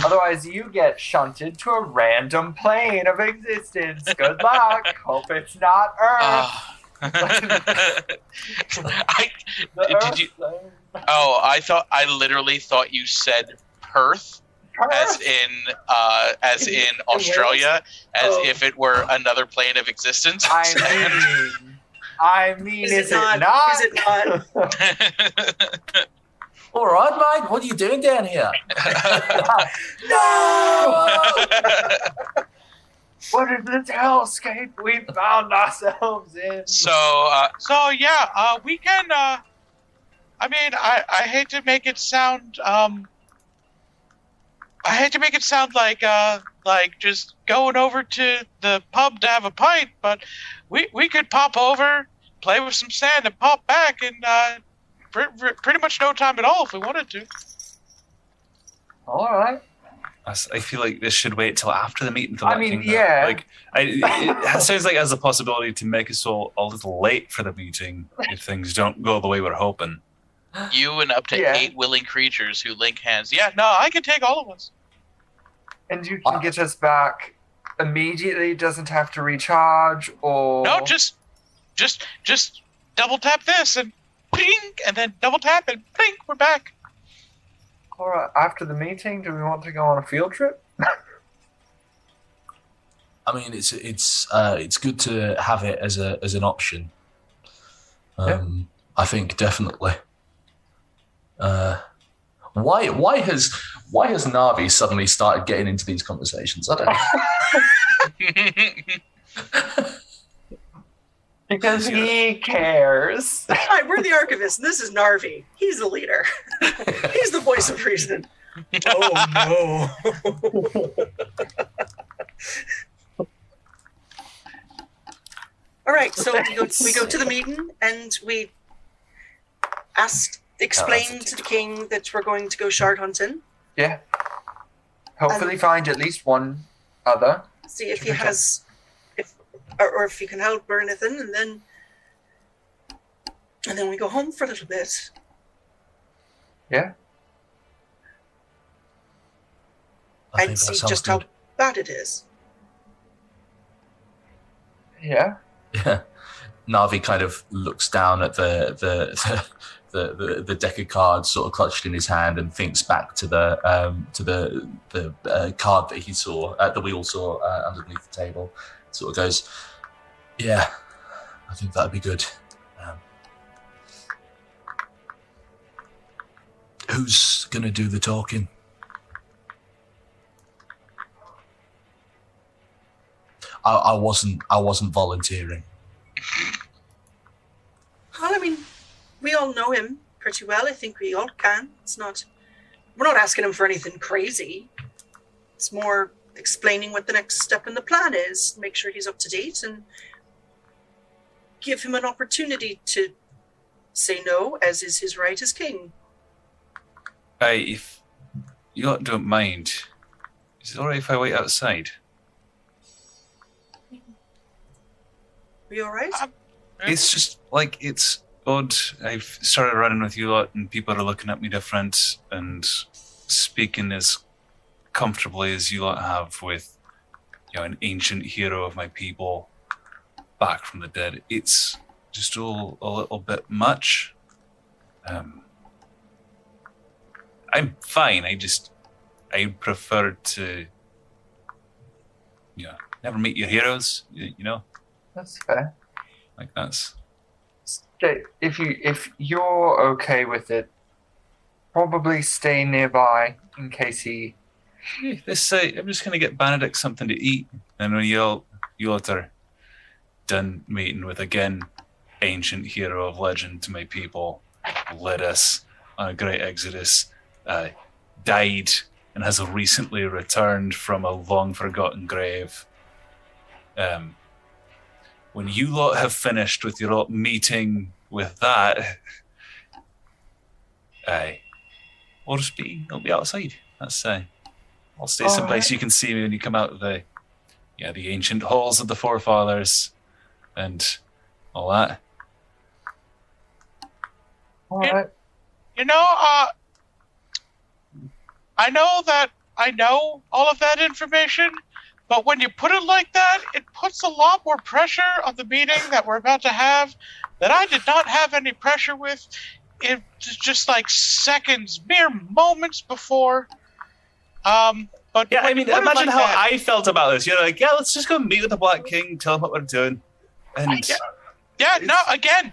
Otherwise, you get shunted to a random plane of existence. Good luck. Hope it's not Earth. Ah. I, The did Earth you- plane. oh, I thought I literally thought you said Perth, as in uh, as In- in in Australia, as Oh. if it were another plane of existence. I mean, I mean, Is is, it not? Is it not? All right, mate. What are you doing down here? no! What is this hellscape we found ourselves in? So, uh, so yeah, uh, we can. Uh, I mean, I, I hate to make it sound. Um, I hate to make it sound like uh, like just going over to the pub to have a pint, but we we could pop over, play with some sand, and pop back in uh, pr- pr- pretty much no time at all if we wanted to. All right. I feel like this should wait till after the meeting. I mean, King know. yeah. Like, I, it, it sounds like it has the possibility to make us all a little late for the meeting if things don't go the way we're hoping. You and up to Yeah. eight willing creatures who link hands. Yeah, no, I can take all of us. And you can get us back immediately. Doesn't have to recharge or No, just, just, just double tap this and ping, and then double tap and ping. We're back. All right. After the meeting, do we want to go on a field trip? I mean, it's it's uh, it's good to have it as a as an option. Um, I think definitely. Uh, why why has why has Narvi suddenly started getting into these conversations? I don't know. Because he cares. Hi, we're the archivists, and this is Narvi. He's the leader. He's the voice of reason. Oh no. All right, so we go, we go to the meeting and we ask, explain oh, to the king that we're going to go shard hunting. Yeah. Hopefully, find at least one other. see if he has if or, or if he can help or anything and then and then we go home for a little bit Yeah. I and see just good. how bad it is Yeah. Yeah. Narvi kind of looks down at the the the, the, the deck of cards sort of clutched in his hand and thinks back to the um, to the the uh, card that he saw uh, that we all saw uh, underneath the table. Sort of goes, yeah, I think that'd be good. Um, who's gonna do the talking? I, I wasn't. I wasn't volunteering. well i mean we all know him pretty well. I think we all can. It's not we're not asking him for anything crazy. It's more explaining what the next step in the plan is make sure he's up to date and give him an opportunity to say no as is his right as king. Hey, if you don't mind, is it alright if I wait outside? are you all right? Um, It's just like it's odd. I've started running with you lot, and people are looking at me different and speaking as comfortably as you lot have with, you know, an ancient hero of my people back from the dead. It's just all a little bit much. Um, I'm fine. I just I prefer to, you know, never meet your heroes. You, you know, That's fair. like that's if you if you're okay with it, probably stay nearby in case he. This uh, I'm just gonna get Benedict something to eat, and when you all you all are done meeting with again ancient hero of legend to my people, led us on a great exodus, uh, died and has recently returned from a long forgotten grave. Um, when you lot have finished with your lot meeting with that, aye, we'll just be I'll be outside. That's uh, I'll stay All someplace right. you can see me when you come out of the yeah the ancient halls of the forefathers. and all that. All Yeah. You know, uh, I know that I know all of that information, but when you put it like that, it puts a lot more pressure on the meeting that we're about to have that I did not have any pressure with. It just like seconds, mere moments before. Um, but Yeah, I mean, imagine like how that- I felt about this. You're like, yeah, let's just go meet with the Black King, tell him what we're doing, and Yeah. Yeah, no, again,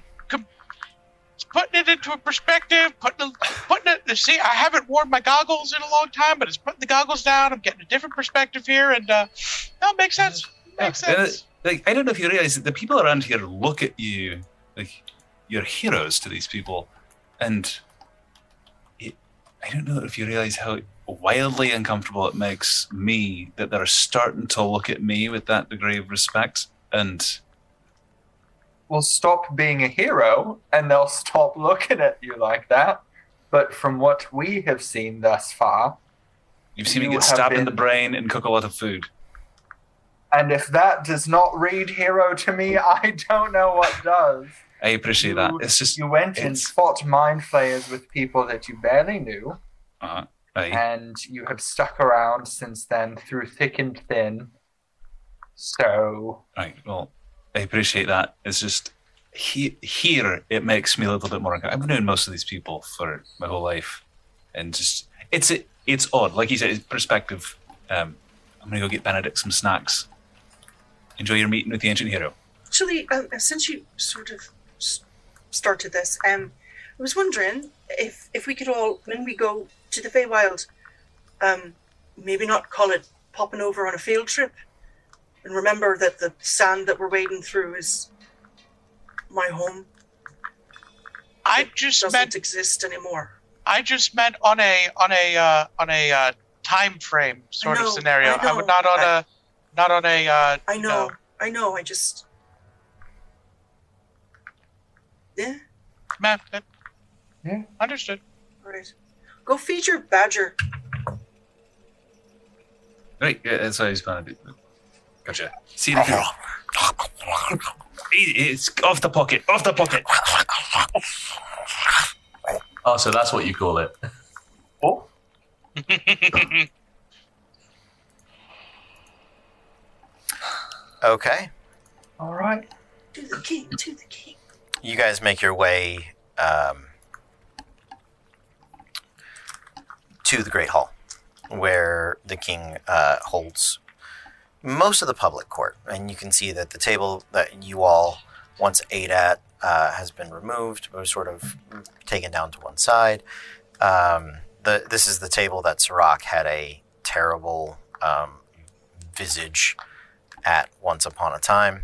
putting it into a perspective, putting putting it. See, I haven't worn my goggles in a long time, but it's putting the goggles down. I'm getting a different perspective here, and uh, no, it makes sense. Makes Yeah, sense. like I don't know if you realize that the people around here look at you like you're heroes to these people, and it, I don't know if you realize how wildly uncomfortable it makes me that they're starting to look at me with that degree of respect. And Well, stop being a hero, and they'll stop looking at you like that. But from what we have seen thus far, you've seen You me get stabbed in the brain and cook a lot of food. and if that does not read hero to me, I don't know what does. I appreciate that. It's just You went and It's- fought mind flayers with people that you barely knew, uh, and you have stuck around since then through thick and thin. So, Right. Well, I appreciate that. It's just he, here it makes me a little bit more. I've known most of these people for my whole life, and just it's it's odd. Like you said, it's perspective. Um, I'm gonna go get Benedict some snacks. Enjoy your meeting with the ancient hero. Actually, um, since you sort of started this, um, I was wondering if if we could all, when we go to the Feywild, um, maybe not call it popping over on a field trip, and remember that the sand that we're wading through is my home. I just Doesn't meant exist anymore. I just meant on a on a uh, on a uh, time frame sort know, of scenario. I would not on I- a not on a. Uh, I know, no. I know. I just, yeah, Man, that- Yeah. Understood. all right. Go feed your badger. Right. Yeah, that's what I was gonna do. Gotcha. See the hero. He- It's off the pocket. Off the pocket. Oh, so that's what you call it. oh, Okay. all right. To the king, to the king. You guys make your way um, to the Great Hall, where the king uh, holds most of the public court. And you can see that the table that you all once ate at uh, has been removed, or sort of taken down to one side. Um, the, this is the table that Sirach had a terrible um, visage at once upon a time.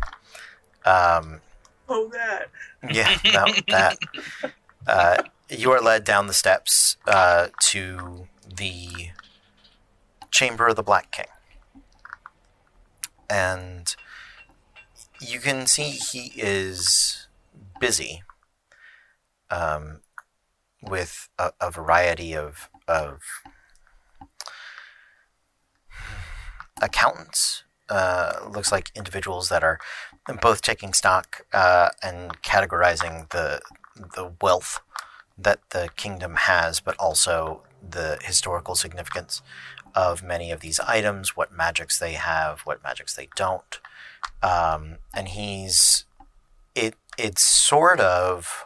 Um, Oh, that. yeah, that. that. Uh, you are led down the steps uh, to the chamber of the Black King, and you can see he is busy um, with a, a variety of of accountants. Uh, looks like individuals that are both taking stock uh, and categorizing the the wealth that the kingdom has, but also the historical significance of many of these items, what magics they have, what magics they don't, um, and he's it. It's sort of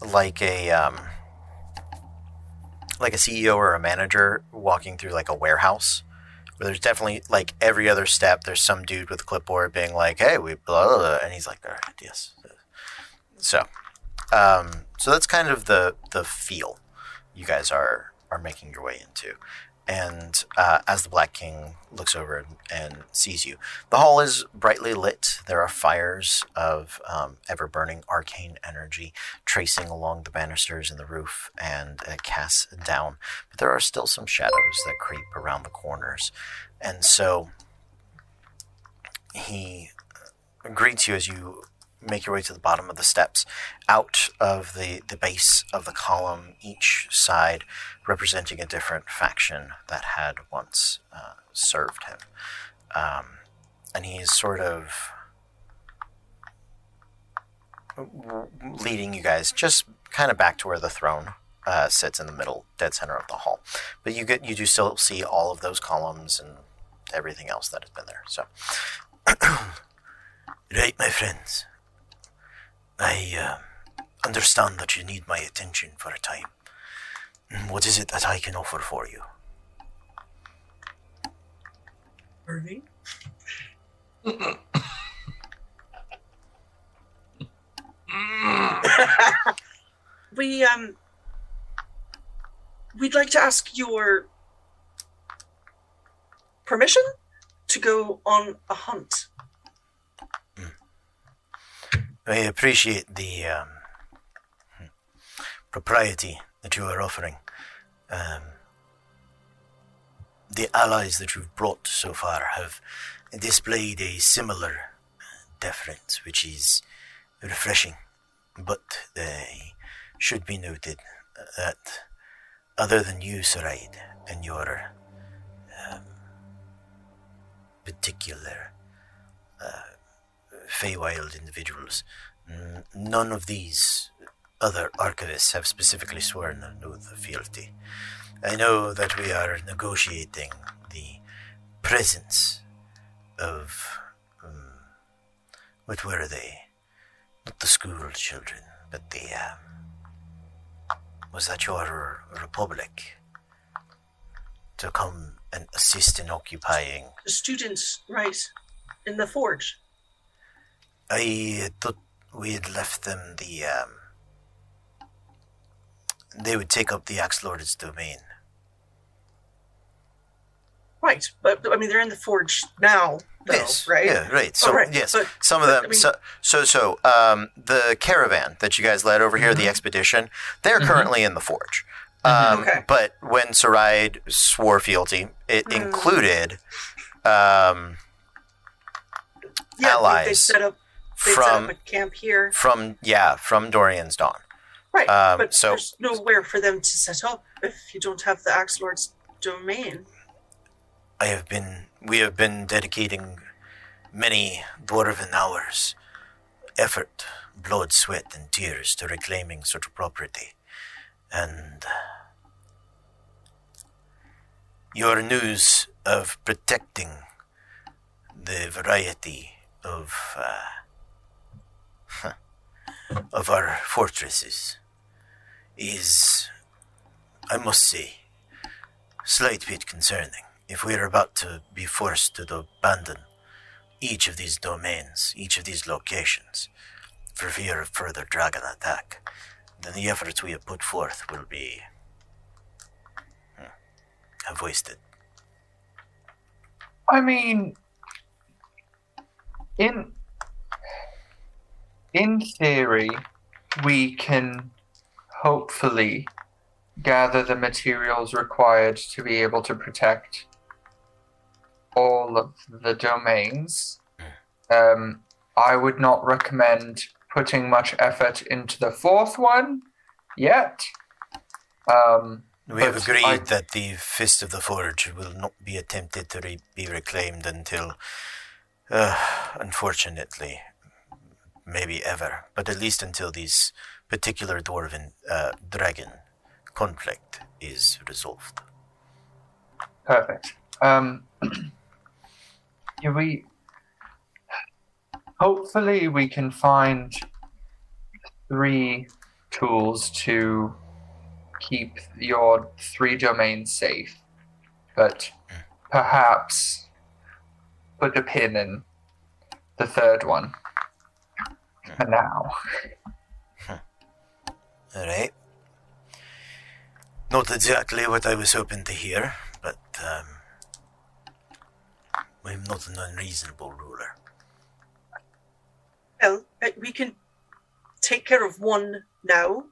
like a um, like a CEO or a manager walking through like a warehouse where there's definitely like every other step there's some dude with a clipboard being like hey we blah, blah, blah and he's like all right yes so um so that's kind of the the feel you guys are are making your way into. And uh, as the black king looks over and, and sees you the hall is brightly lit. There are fires of um, ever burning arcane energy tracing along the banisters in the roof and uh, casts down. But there are still some shadows that creep around the corners. And so he greets you as you make your way to the bottom of the steps, out of the, the base of the column, each side representing a different faction that had once uh, served him. Um, and he's sort of leading you guys just kind of back to where the throne uh, sits in the middle, dead center of the hall. But you get you do still see all of those columns and everything else that has been there. So, right, my friends, I uh, understand that you need my attention for a time. What is it that I can offer for you? Irving? we um we'd like to ask your permission to go on a hunt. I appreciate the um, propriety that you are offering. Um, the allies that you've brought so far have displayed a similar deference, which is refreshing. But they should be noted that other than you, Saraid, and your um, particular Feywild individuals. None of these other archivists have specifically sworn oath of fealty. I know that we are negotiating the presence of. Um, what were they? Not the school children, but the. Um, was that your republic? To come and assist in occupying The students, right, in the forge. I thought we had left them the, um. They would take up the Axe Lord's domain. Right, but I mean they're in the forge now, though, yes, right? Yeah, right. So, Oh, right, yes, but- some of but, them. I mean- so, so, so, um, the caravan that you guys led over here, Mm-hmm. the expedition, they're Mhm. currently in the forge. Mhm. Um, Okay. But when Saraid swore fealty, it Mm. included um, Yeah, they- They set up they from camp here. from yeah from Dorian's Dawn. Right, um, but so- there's nowhere for them to set up if you don't have the Axe Lord's domain. I have been, we have been dedicating many dwarven hours, effort, blood, sweat, and tears to reclaiming such property. And your news of protecting the variety of, uh, of our fortresses is, I must say, slight bit concerning if we are about to be forced to abandon each of these domains, each of these locations, for fear of further dragon attack, then the efforts we have put forth will be hmm, have wasted. I mean, in in theory, we can hopefully gather the materials required to be able to protect all of the domains. Um, I would not recommend putting much effort into the fourth one yet. Um, We have agreed I- that the Fist of the Forge will not be attempted to re- be reclaimed until, uh, unfortunately, maybe ever, but at least until this particular dwarven uh, dragon conflict is resolved. Perfect. Um, yeah, we hopefully we can find three tools to keep your three domains safe, but perhaps put a pin in the third one for now. All right. Not exactly what I was hoping to hear, but um, I'm not an unreasonable ruler. Well, uh, we can take care of one now,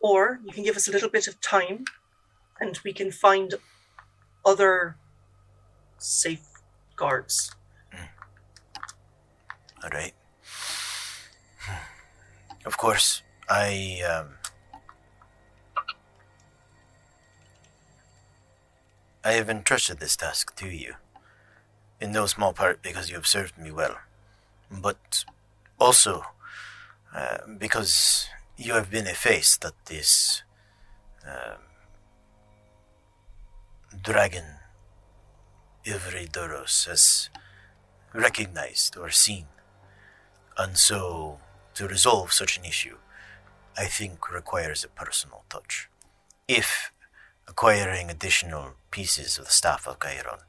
or you can give us a little bit of time, and we can find other safeguards. All right. Of course, I um, I have entrusted this task to you, in no small part because you have served me well, but also uh, because you have been a face that this um, dragon Ivridoros has recognized or seen. And so, to resolve such an issue, I think requires a personal touch. If acquiring additional pieces of the staff of Chiron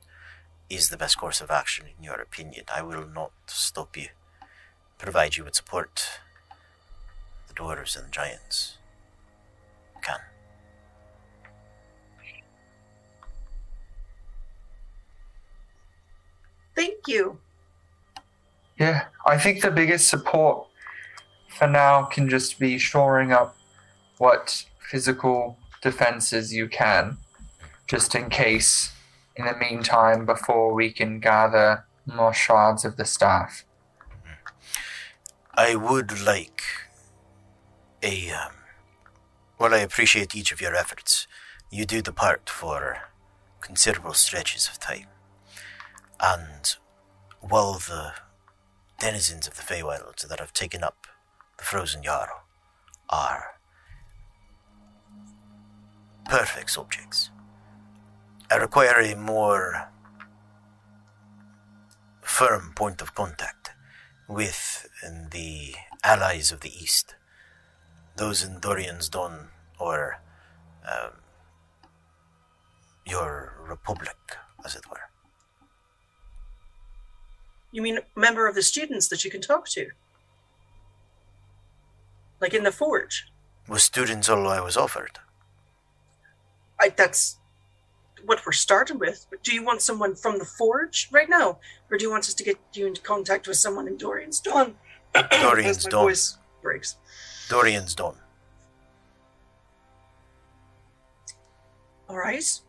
is the best course of action in your opinion, I will not stop you. Provide you with support. The dwarves and the giants can. Thank you. Yeah, I think the biggest support for now can just be shoring up what physical defenses you can, just in case, in the meantime, before we can gather more shards of the staff. I would like a. Um, well, I appreciate each of your efforts. You do the part for considerable stretches of time. And while the denizens of the Feywilds that have taken up the Frozen Jarl are perfect subjects, I require a more firm point of contact with the allies of the East, those in Dorian's Dawn or um, your republic, as it were. You mean a member of the students that you can talk to? Like in the forge? Was students all I was offered? I, that's what we're starting with. But do you want someone from the forge right now? Or do you want us to get you into contact with someone in Dorian's Dawn? Um, Dorian's As my Dawn. voice breaks. Dorian's Dawn. All right.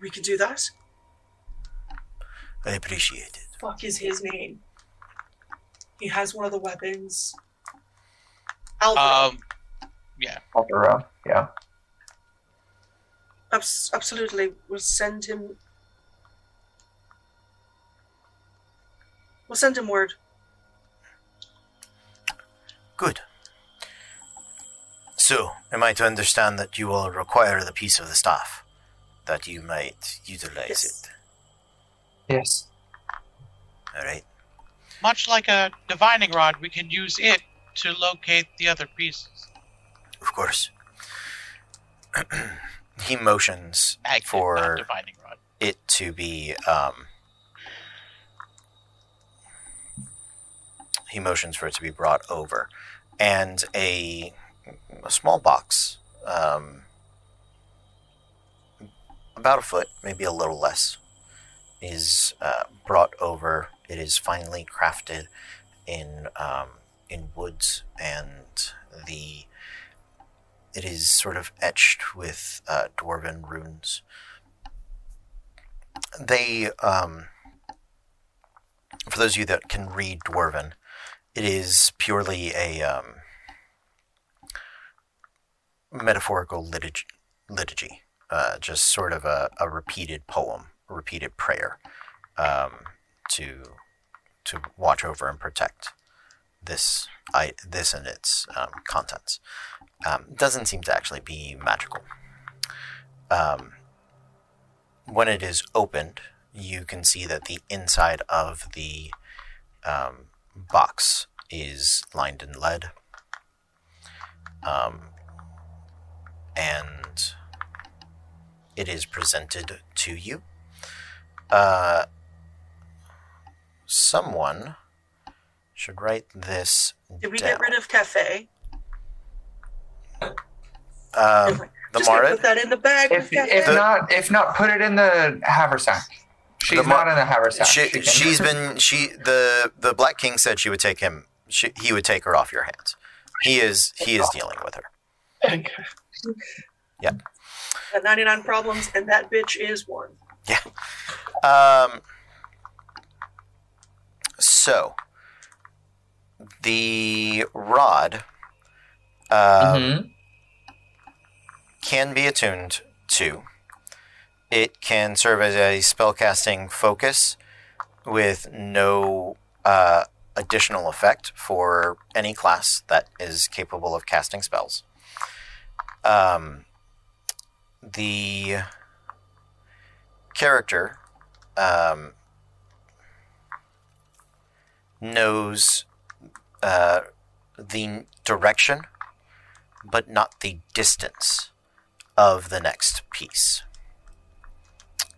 We can do that. I appreciate it. Fuck is his name? He has one of the weapons. Alvaro. Um, yeah. Alvaro, yeah. Abs- absolutely. We'll send him. We'll send him word. Good. So, am I to understand that you will require the piece of the staff? That you might utilize Yes. it? Yes. Alright. Much like a divining rod, we can use it to locate the other pieces. Of course. he motions Magnet, for it to be um he motions for it to be brought over and a a small box um about a foot maybe a little less is uh, brought over it is finely crafted in um, in woods and the it is sort of etched with uh, dwarven runes. They um for those of you that can read dwarven it is purely a um metaphorical liturgy, liturgy uh, just sort of a, a repeated poem a repeated prayer um, to to watch over and protect this I, this and its um, contents um, doesn't seem to actually be magical um, when it is opened, you can see that the inside of the um, box is lined in lead. Um, and it is presented to you. Uh, someone should write this Did we down. get rid of cafe? um, the Just gonna Marid? put that in the bag. If, with cafe. if not, if not, put it in the haversack. She's The not in the haversack. She, can- she's been she the the Black King said she would take him. She, he would take her off your hands. He is he is dealing with her. Got 99 problems, and that bitch is one. Um. So the rod uh, Mhm. can be attuned to. It can serve as a spellcasting focus with no uh, additional effect for any class that is capable of casting spells. Um, the character um, knows uh, the direction, but not the distance of the next piece,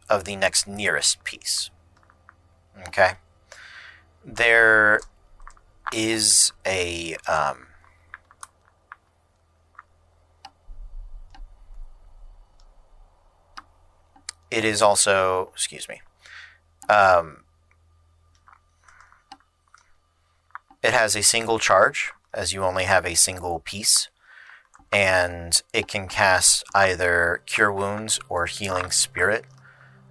of the next nearest piece. Okay? There is a. Um, it is also, excuse me, um, it has a single charge, as you only have a single piece, and it can cast either Cure Wounds or Healing Spirit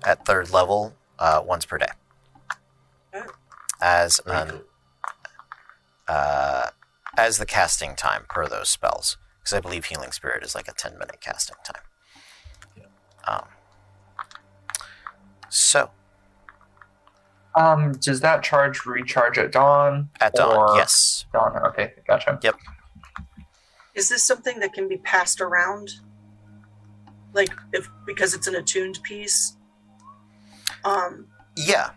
at third level uh, once per day. As an uh, as the casting time per those spells, because I believe Healing Spirit is like a ten minute casting time. Um, so Um, does that charge recharge at dawn? at dawn, Or- yes, Dawn. Okay, gotcha. Yep. Is this something that can be passed around? Like if because it's an attuned piece? Um yeah.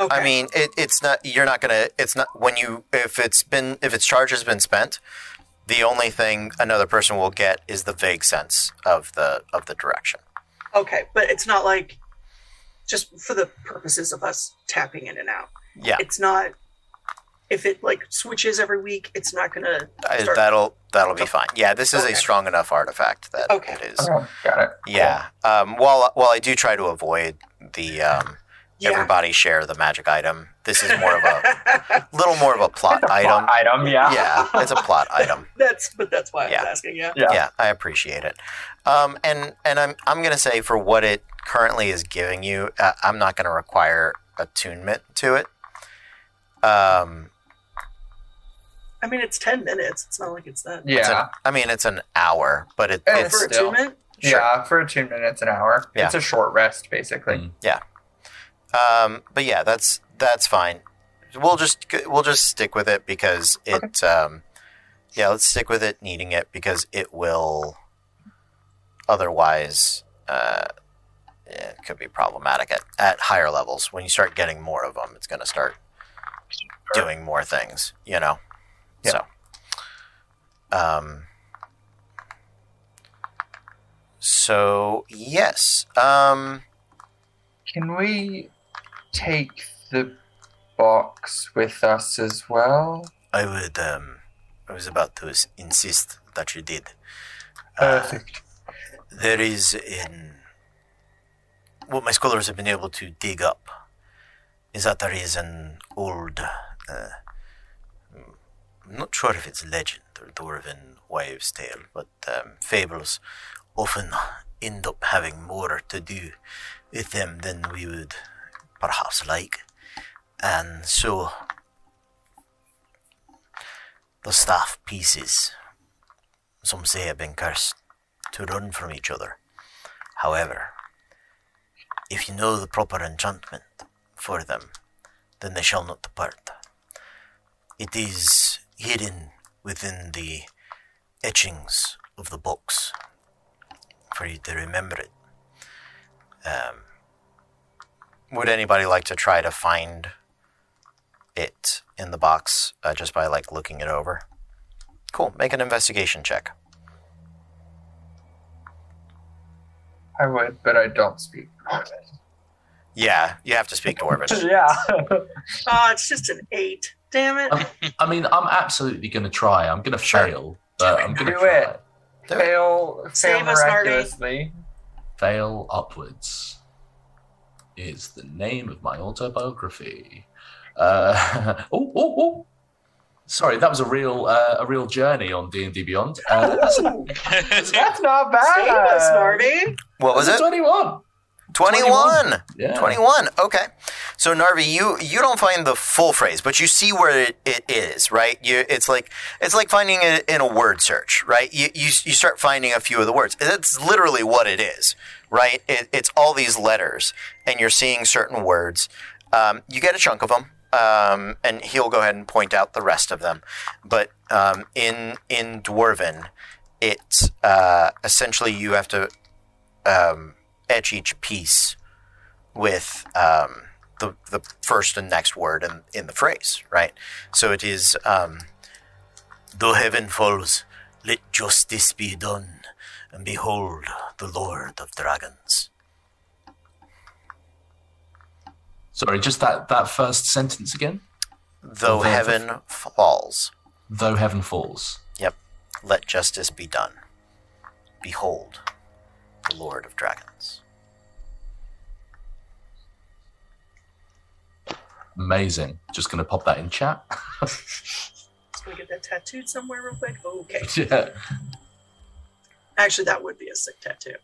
okay. I mean, it, it's not. You're not gonna. It's not when you if it's been if its charge has been spent. The only thing another person will get is the vague sense of the of the direction. okay, but it's not like just for the purposes of us tapping in and out. Yeah, It's not if it like switches every week, it's not gonna I- that'll that'll be fine. Yeah, this is Okay. a strong enough artifact that Okay. it is. Okay, got it. Yeah. Um, while while I do try to avoid the um, yeah. everybody share the magic item, this is more of a little more of a plot It's a item. plot item, yeah. Yeah, it's a plot item. that's but that's why I Yeah. was asking, yeah. Yeah. Yeah, I appreciate it. Um, and and I'm I'm gonna say for what it currently is giving you, uh, I'm not gonna require attunement to it. Um, I mean it's ten minutes. It's not like it's that Yeah. an- I mean, it's an hour, but it, it's for still. attunement. sure. Yeah, for a two minutes an hour. Yeah. It's a short rest, basically. Mm. Um, but yeah, that's that's fine. We'll just we'll just stick with it because it. Um, yeah, let's stick with it needing it because it will. Otherwise, uh, it could be problematic at, at higher levels. When you start getting more of them, it's going to start doing more things. You know. Yeah. So. Um. So yes. Um. Can we take the box with us as well? I would. Um, I was about to insist that you did. Uh, Perfect. there is in what my scholars have been able to dig up is that there is an old. Uh, I'm not sure if it's legend or dwarven wives' tale, but um, fables often end up having more to do with them than we would perhaps like, and so the staff pieces, some say have been cursed to run from each other. However, if you know the proper enchantment for them, then they shall not depart. It is hidden within the etchings of the box for you to remember it. Um, would anybody like to try to find it in the box uh, just by like looking it over? Cool. Make an investigation check. I would, but I don't speak. Yeah, you have to speak Dwarvish. yeah. Oh, it's just an eight. Damn it. I mean, I'm absolutely going to try. I'm going to Sure. fail, but I'm going to Do try. it. fail, fail Save us, Narvi. miraculously. Fail upwards is the name of my autobiography. Uh, oh, oh, oh. Sorry, that was a real uh, a real journey on D and D Beyond. Uh, that's, Ooh, That's not bad. Narvi. What was that's it? a Twenty-one. 21. Yeah. 21. Okay. So Narvi, you you don't find the full phrase, but you see where it, it is, right? You it's like it's like finding it in a word search, right? You you you start finding a few of the words. That's literally what it is, right? It, it's all these letters, and you're seeing certain words. Um, you get a chunk of them. um, and he'll go ahead and point out the rest of them. But um, in in Dwarven, it's uh, essentially you have to um, etch each piece with um, the the first and next word in, in the phrase, right? So it is, um, though heaven falls, let justice be done, and behold the Lord of Dragons. Sorry, just that that first sentence again. Though The- the- heaven falls, Though heaven falls. Yep. Let justice be done. Behold the Lord of Dragons. Amazing. Just gonna pop that in chat. Just gonna get that tattooed somewhere real quick. Okay. yeah. Actually, that would be a sick tattoo.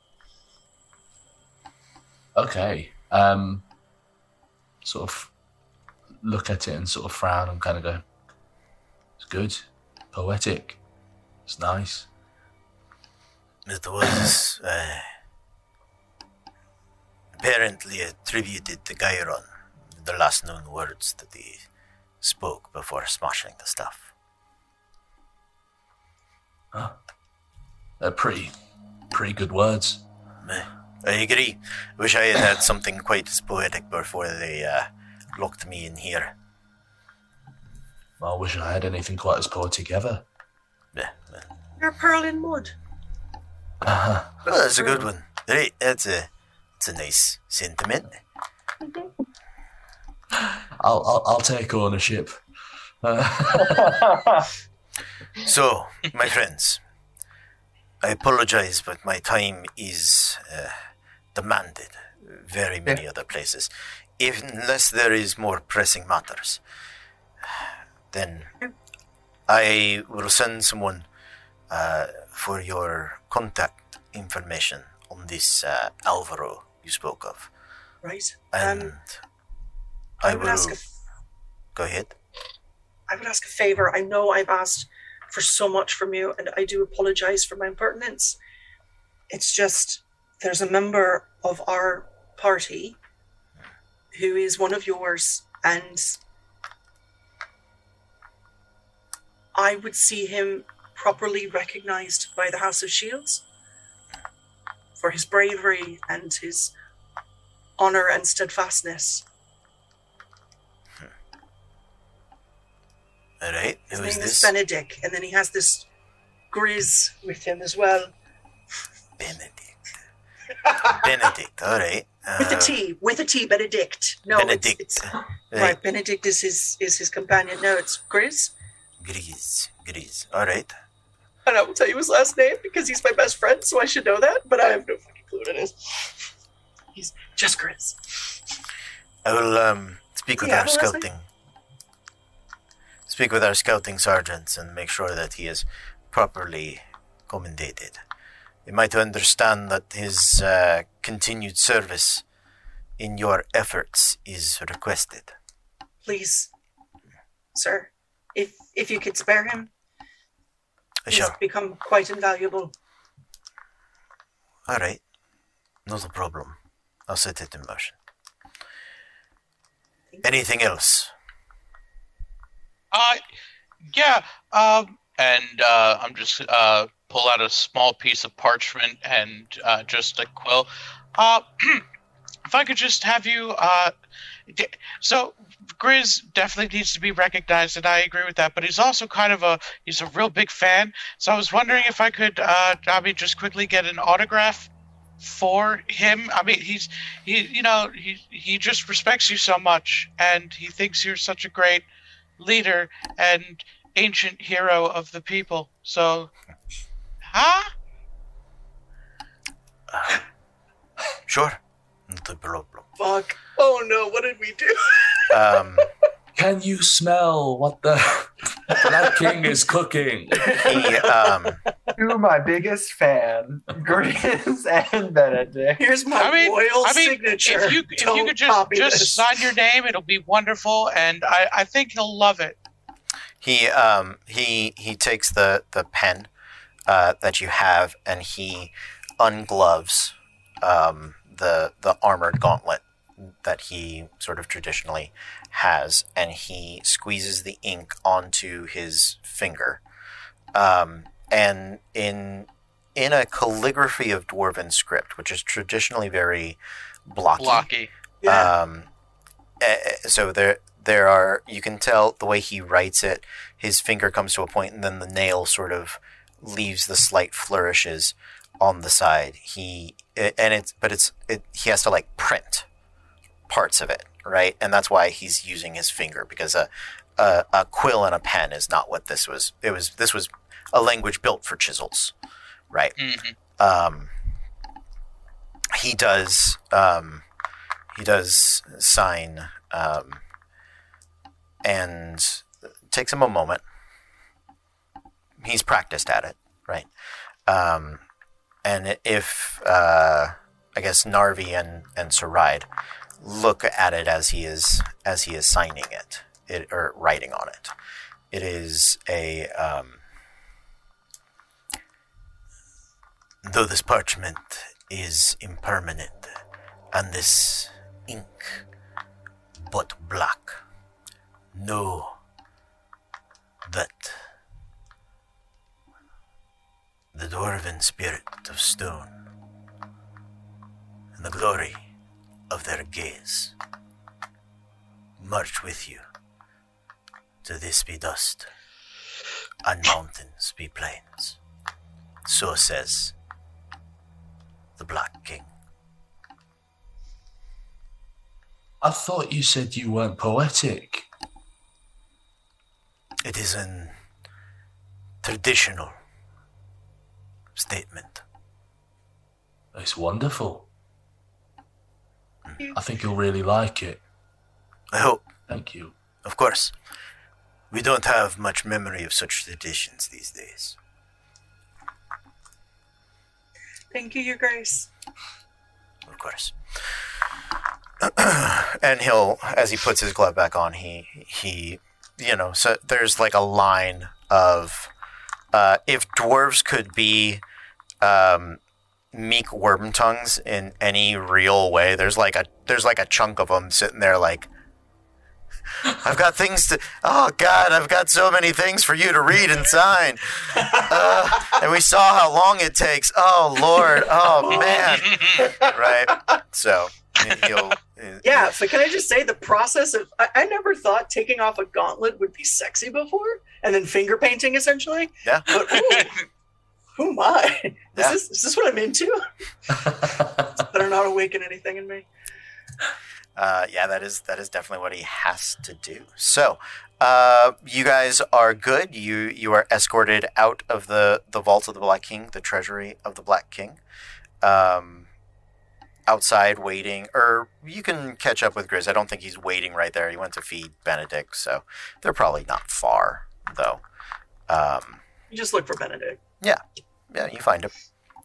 Okay. Um. Sort of look at it and sort of frown and kind of go. It's good. Poetic. It's nice. It was uh, apparently attributed to Gyron, the last known words that he spoke before smashing the stuff. They're pretty, pretty good words. I agree. Wish I had had something quite as poetic before they uh, locked me in here. I wish I had anything quite as poetic ever. Well, You're a pearl in mud. Uh-huh. well, that's a good one. Right, that's a, that's a nice sentiment. I'll, I'll, I'll take ownership. Uh, So, my friends, I apologize, but my time is uh, demanded. Very many other places. If, unless there is more pressing matters, then I will send someone uh, for your contact information on this uh, Alvaro you spoke of. Right. And Um, I, I would will ask a, go ahead. I would ask a favor. I know I've asked for so much from you, and I do apologize for my impertinence. It's just there's a member of our party who is one of yours, and I would see him properly recognized by the House of Shields for his bravery and his honor and steadfastness. All right, His who name is is this? Benedict, and then he has this Grizz with him as well, Benedict. Benedict, all right. with a Uh, T, with a T, Benedict. No, it's- Benedict. It's, Right. right. Benedict is his is his companion. No, it's Grizz. Gris, Gris. All right. And I will tell you his last name because he's my best friend, so I should know that. But I have no fucking clue what it is. He's just Grizz. I will um, speak with Yeah, our who was scouting. Speak with our scouting sergeants and make sure that he is properly commendated. You might understand that his uh, continued service in your efforts is requested. Please, sir, if if you could spare him, I he's shall. become quite invaluable. All right. Not a problem. I'll set it in motion. Anything else? Uh, yeah. Um, and uh, I'm just uh pull out a small piece of parchment and uh, just a quill. Uh, if I could just have you. Uh, d- so Grizz definitely needs to be recognized, and I agree with that. But he's also kind of a he's a real big fan. So I was wondering if I could, uh, I mean, just quickly get an autograph for him. I mean, he's he, you know, he he just respects you so much, and he thinks you're such a great leader and ancient hero of the people. So, huh? Sure. Not problem. Fuck. Oh no, what did we do? Um, Can you smell what the Black King is cooking? he, um, to my biggest fan, Grizz and Benedict. Here's my I mean- royal I mean, signature. If you if you could just just sign your name, it'll be wonderful, and I I think he'll love it. He um he he takes the the pen uh, that you have and he ungloves um the the armored gauntlet that he sort of traditionally has, and he squeezes the ink onto his finger. Um, and in in a calligraphy of dwarven script, which is traditionally very blocky. Blocky. Yeah. Um, eh, eh, so there, there are. You can tell the way he writes it. His finger comes to a point, and then the nail sort of leaves the slight flourishes on the side. He eh, and it's, but it's, it, he has to like print parts of it, right? And that's why he's using his finger because a, a, a quill and a pen is not what this was. It was this was a language built for chisels, right? hmm um, he does um, he does sign um, and takes him a moment he's practiced at it right um, and if uh, i guess narvi and and saride look at it as he is as he is signing it, it or writing on it. It is a um, Though this parchment is impermanent, and this ink but black, know that the dwarven spirit of stone and the glory of their gaze march with you till this be dust and mountains be plains. So says the Black King. I thought you said you weren't poetic. It is an traditional statement. It's wonderful. I think you'll really like it. I hope, Thank you. of course. We don't have much memory of such traditions these days. Thank you, Your Grace. Of course. and he'll, as he puts his glove back on, he he, you know, so there's like a line of, uh, if dwarves could be, um, meek worm tongues in any real way, there's like a there's like a chunk of them sitting there like. I've got things to. Oh God, I've got so many things for you to read and sign. Uh, and we saw how long it takes. Oh Lord. Oh man. Right. So he'll. Yeah, so can I just say the process of I, I never thought taking off a gauntlet would be sexy before, and then finger painting essentially. Yeah. But ooh, who am I? Is Yeah. this is this what I'm into? Better not awaken anything in me. Uh, yeah, that is that is definitely what he has to do. So, uh, you guys are good. You you are escorted out of the the vault of the Black King, the treasury of the Black King. Um, outside waiting, or you can catch up with Grizz. I don't think he's waiting right there. He went to feed Benedict, so they're probably not far though. Um, You just look for Benedict. yeah, you find him.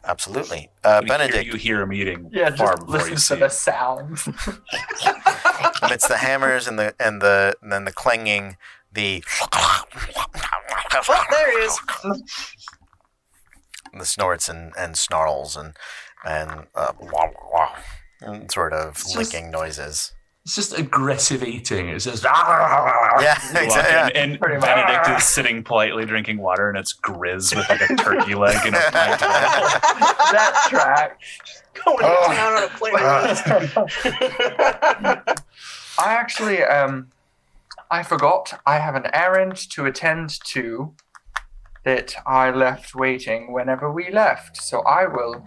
Absolutely, uh, You hear- Benedict. you hear him eating Yeah, far just before you listen see to the him. sounds. amidst the hammers and the and the and then the clanging, the Oh, there he is. the snorts and, and snarls and and, uh, wah, wah, and sort of It's just- licking noises. It's just aggressive eating. It's just Yeah, You walk in, exactly. and Benedict is sitting politely drinking water, and it's Grizz with like a turkey leg and a pint. that track. Going to Oh. town on a plane. I actually, um, I forgot. I have an errand to attend to that I left waiting whenever we left. So I will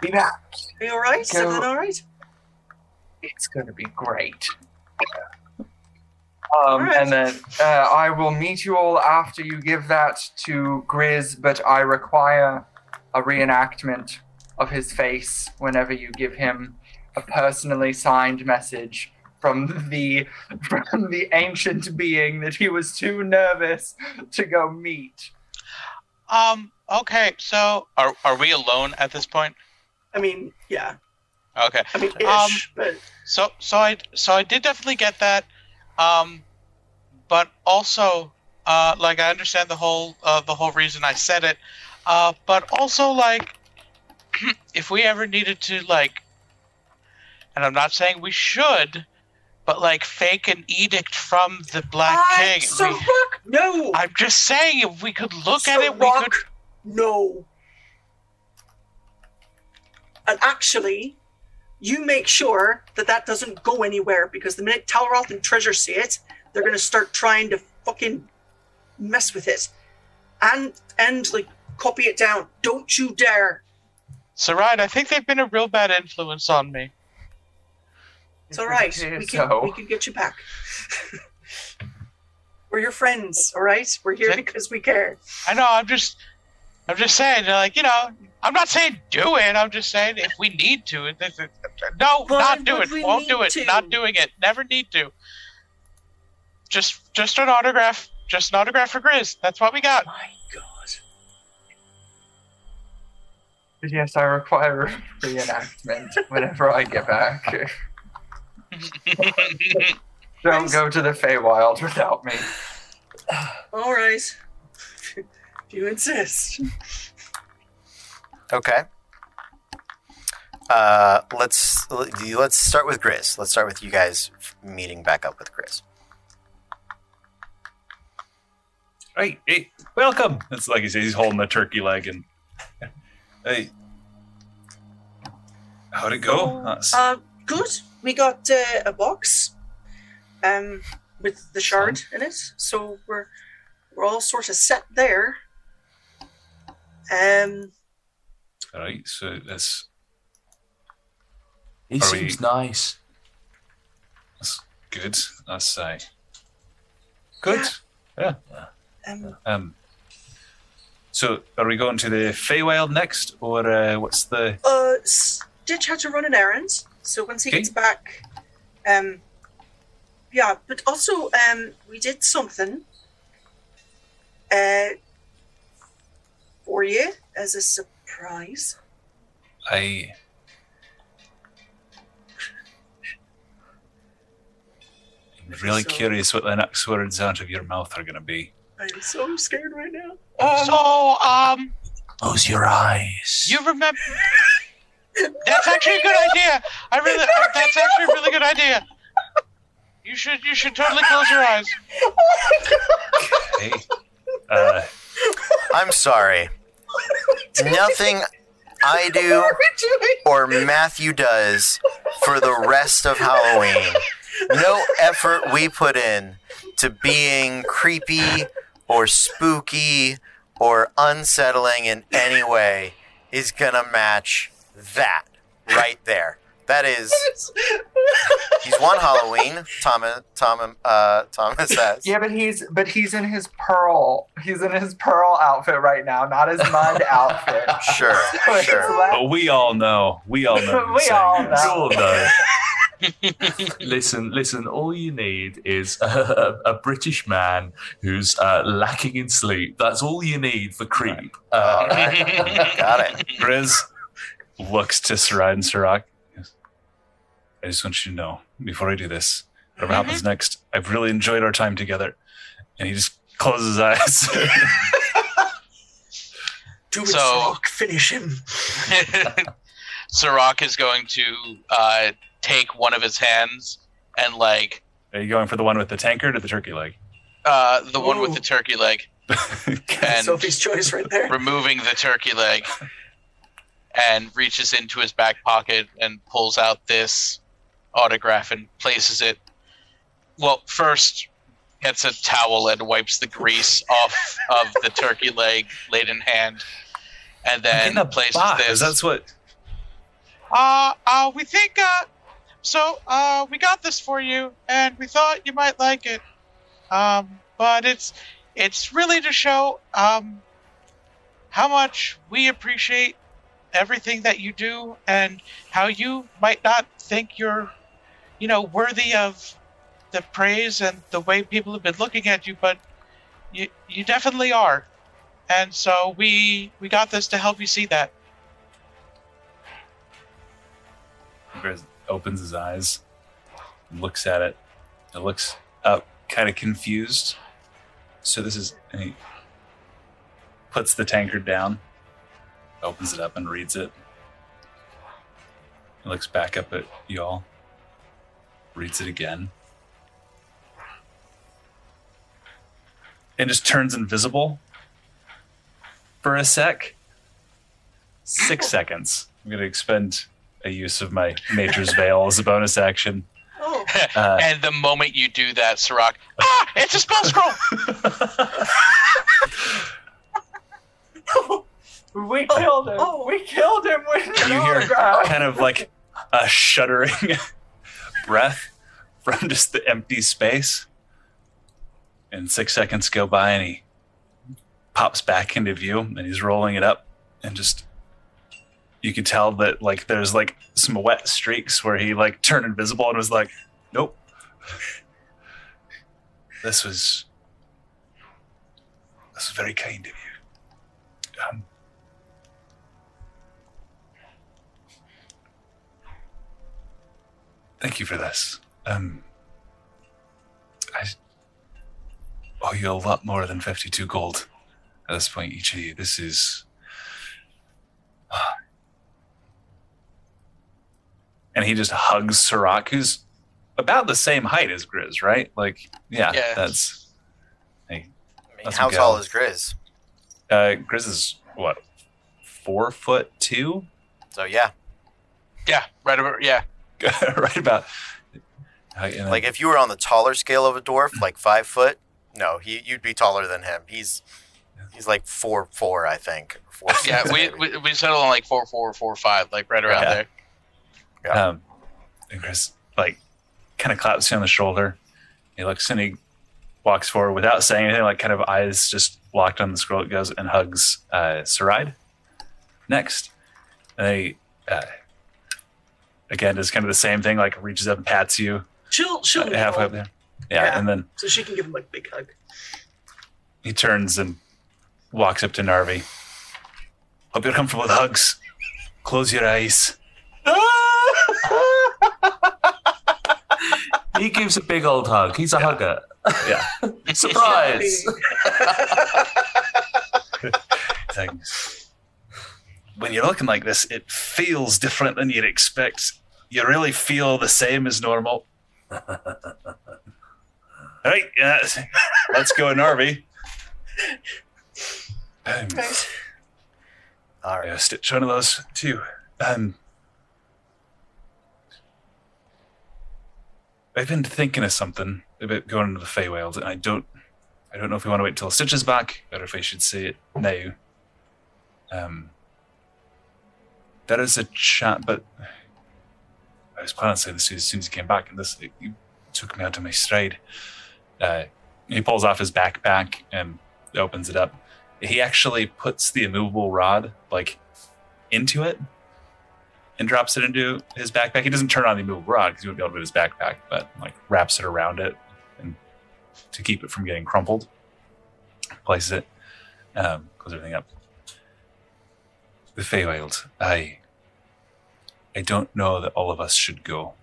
be back. Are you all right? Is Go. everything all right? It's going to be great. Um, Alright. And then uh, I will meet you all after you give that to Grizz, but I require a reenactment of his face whenever you give him a personally signed message from the from the ancient being that he was too nervous to go meet. Um. Okay. So, are are we alone at this point? I mean, yeah. Okay. I mean, ish, Um, but So so I so I did definitely get that. Um, but also, uh, like I understand the whole uh, the whole reason I said it. Uh, but also like, if we ever needed to like, and I'm not saying we should, but like fake an edict from the Black King. Sir We- Rock, no, I'm just saying, if we could look Sir at it, we Rock, could. no. And actually, you make sure that that doesn't go anywhere because the minute Talroth and Treasure see it, they're going to start trying to fucking mess with it, and and like copy it down. Don't you dare! Saride, I think they've been a real bad influence on me. It's all right. We can So- we can get you back. We're your friends, all right? We're here because we care. I know. I'm just, I'm just saying. Like you know, I'm not saying do it. I'm just saying if we need to. it- it- it- No, Why not do it. Won't do it. to? Not doing it. Never need to. Just, just an autograph. Just an autograph for Grizz. That's what we got. My God. Yes, I require reenactment whenever I get back. Don't go to the Feywild without me. All right. if you insist. Okay. Uh, let's let's start with Grizz. Let's start with you guys meeting back up with Grizz. Hey, hey, welcome. It's like he says, he's holding the turkey leg and. Hey. How'd it go? That's- Uh, good. We got uh, a box, um, with the shard in it, so we're we're all sort of set there. Um, all right, so that's He Are we- seems nice. that's good. That's uh, good. um, Um. So, are we going to the Feywild next, or uh, what's the? uh, Stitch had to run an errand, so once he Okay. gets back, um, yeah. But also, um, we did something, uh, for you as a surprise. I. I'm really So- curious what the next words out of your mouth are going to be. I'm so scared right now. so, um, Close your eyes. you remember? That's actually a good idea. I really, that's actually a really good idea. You should, you should totally close your eyes. Hey, uh, I'm sorry. Nothing I do or Matthew does for the rest of Halloween. No effort we put in to being creepy or spooky or unsettling in any way is gonna match that right there. That is, he's won Halloween. Thomas, Tom, uh, Thomas says. Yeah, but he's but he's in his pearl. He's in his pearl outfit right now, not his mud outfit. Sure, So sure. like- but we all know. We all know. We all know. all know. listen, listen. All you need is a, a British man who's uh, lacking in sleep. That's all you need for creep. All Uh, right, got it. Grizz looks to Sarai and Sirach. I just want you to know before I do this, whatever happens next, I've really enjoyed our time together. And he just closes his eyes. Do it, So- Rock. Finish him. Sirach is going to uh, take one of his hands and like Are you going for the one with the tankard or the turkey leg? uh, the one with the turkey leg, and Sophie's choice right there. removing the turkey leg, and reaches into his back pocket and pulls out this autograph and places it. Well, first gets a towel and wipes the grease off of the turkey leg laden hand, and then In the places box. this. That's what. Uh, uh, we think, uh, so, uh, we got this for you, and we thought you might like it. Um, but it's, it's really to show, um, how much we appreciate everything that you do and how you might not think you're, you know, worthy of the praise and the way people have been looking at you, but you, you definitely are. And so we, we got this to help you see that. Grizz opens his eyes, looks at it, and looks up, kind of confused. So this is. And he puts the tankard down, opens it up, and reads it. He looks back up at y'all, reads it again, and just turns invisible for a sec. Six seconds. I'm going to expend a use of my Nature's Veil as a bonus action. Oh, Uh, and the moment you do that, Sirach, ah, it's a spell scroll. We killed him. oh. We killed him with you hear kind of like a shuddering breath from just the empty space. And six seconds go by and he pops back into view and he's rolling it up and just you can tell that like there's like some wet streaks where he like turned invisible and was like, Nope. This was this was very kind of you. Um, Thank you for this. Um, I owe you a lot more than 52 gold at this point, each of you. This is. And he just hugs Sirach, who's about the same height as Grizz, right? Like, yeah, Yeah. that's. I mean, That's how tall is Grizz? Uh, Grizz is what? Four foot two? So yeah, Yeah, right over. Yeah, right about. Uh, and like if you were on the taller scale of a dwarf, like five foot, no, he you'd be taller than him. He's he's like four four, I think. Four, yeah. six, We, we we settled on like four four four five, like right around Yeah. there. Yeah. Um, and Chris like kind of claps you on the shoulder. He looks and he walks forward without saying anything, like kind of eyes just locked on the scroll. It goes and hugs uh, Saride. Next, and he uh, again does kind of the same thing, like reaches up and pats you she'll she'll uh, halfway up there. Yeah, Yeah. and then so she can give him a big hug. he turns and walks up to Narvi. Hope you're comfortable with hugs. Close your eyes. He gives a big old hug. He's a hugger. Yeah. Surprise! things. When you're looking like this, it feels different than you'd expect. You really feel the same as normal. All right, yeah, let's go, Narvi. Um, All right. yeah, stitch one of those too. Um, I've been thinking of something about going into the Feywild, and I don't, I don't know if we want to wait till Stitch is back, or if I should say it now. Um, there is a chat, but I was planning to say this as soon as he came back, and this it took me out of my stride. Uh, he pulls off his backpack and opens it up. He actually puts the immovable rod like into it and drops it into his backpack. He doesn't turn on the immovable rod because he wouldn't be able to move his backpack, but like wraps it around it and to keep it from getting crumpled. Places it, um, close everything up. The Feywild. I I don't know that all of us should go.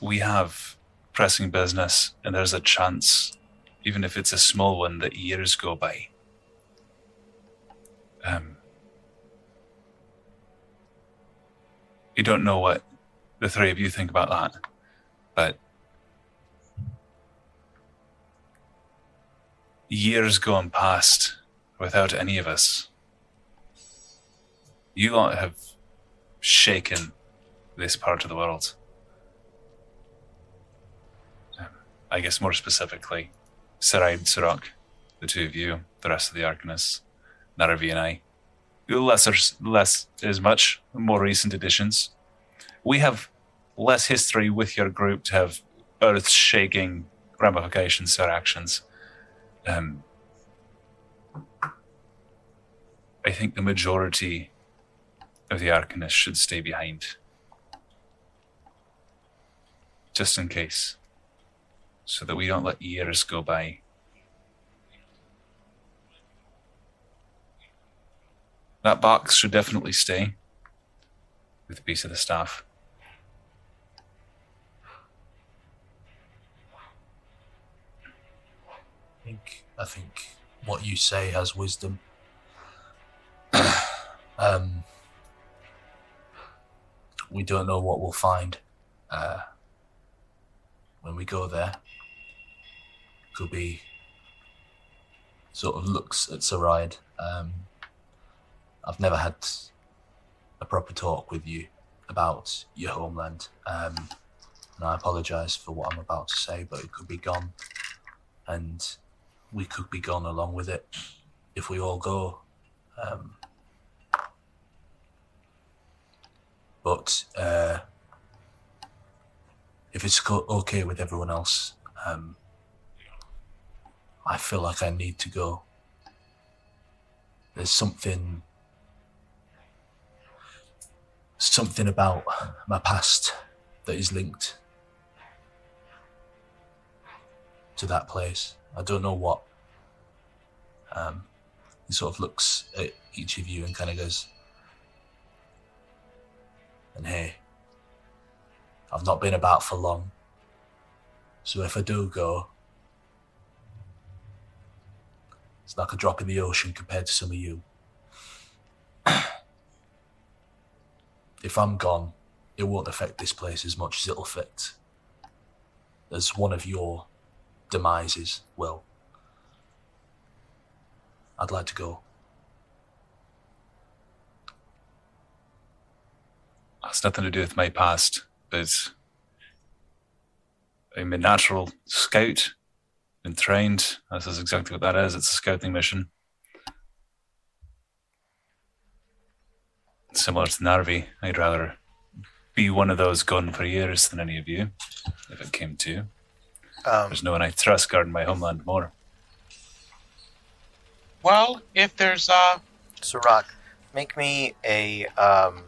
We have pressing business, and there's a chance, even if it's a small one, that years go by. Um, you don't know what the three of you think about that, but years gone past without any of us. You lot have shaken this part of the world. Um, I guess more specifically, Saride, Sirach, the two of you, the rest of the Arcanists, Narvi and I. Lesser, less as much, more recent additions. We have less history with your group to have earth shaking ramifications or actions. Um, I think the majority of the Arcanists should stay behind. Just in case. So that we don't let years go by. That box should definitely stay with a piece of the staff. I think I think what you say has wisdom. um, we don't know what we'll find uh, when we go there. Could be sort of looks at Saride. Um, I've never had a proper talk with you about your homeland, um, and I apologise for what I'm about to say, but it could be gone, and we could be gone along with it if we all go. Um, but uh, if it's okay with everyone else, um, I feel like I need to go. There's something, something about my past that is linked to that place. I don't know what. Um, he sort of looks at each of you and kind of goes, and hey, I've not been about for long. So if I do go, it's like a drop in the ocean compared to some of you. if I'm gone, it won't affect this place as much as it'll affect as one of your demises will. I'd like to go. Has nothing to do with my past, but I'm a natural scout, been trained. This is exactly what that is. It's a scouting mission. Similar to Narvi, I'd rather be one of those gone for years than any of you, if it came to. Um, There's no one I trust guarding my homeland more. Well, if there's uh so, make me a um,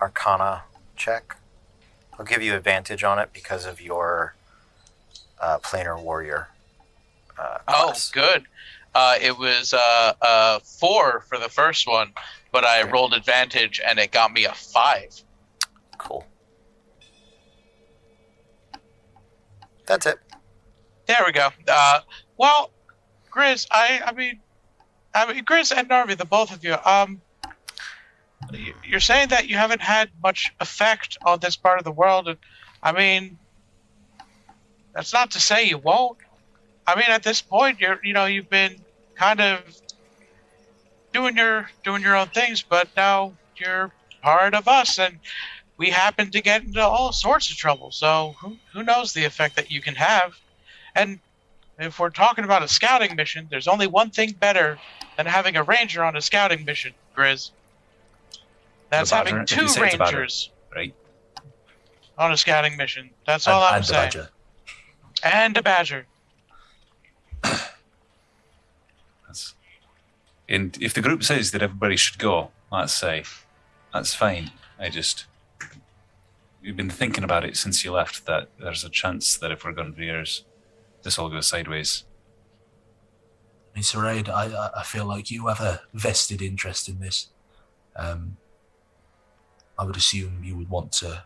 Arcana check. I'll give you advantage on it because of your uh, planar warrior. Uh, oh good. Uh, it was uh, uh four for the first one, but I Okay. rolled advantage and it got me a five. Cool. That's it. There we go. Uh, well, Grizz, I, I mean, I mean, Grizz and Narvi, the both of you, um, you're saying that you haven't had much effect on this part of the world, and I mean, that's not to say you won't. I mean, at this point, you're, you know, you've been kind of doing your doing your own things, but now you're part of us, and we happen to get into all sorts of trouble. So who who knows the effect that you can have? And if we're talking about a scouting mission, there's only one thing better than having a ranger on a scouting mission, Grizz. That's having If two say it's rangers Right? on a scouting mission. That's all and, I'm and saying. badger. And a badger. That's, and if the group says that everybody should go, let's say, that's fine. I just. We've been thinking about it since you left that there's a chance that if we're going for years, this all goes sideways. Miss Raid, I, I- I feel like you have a vested interest in this. Um, I would assume you would want to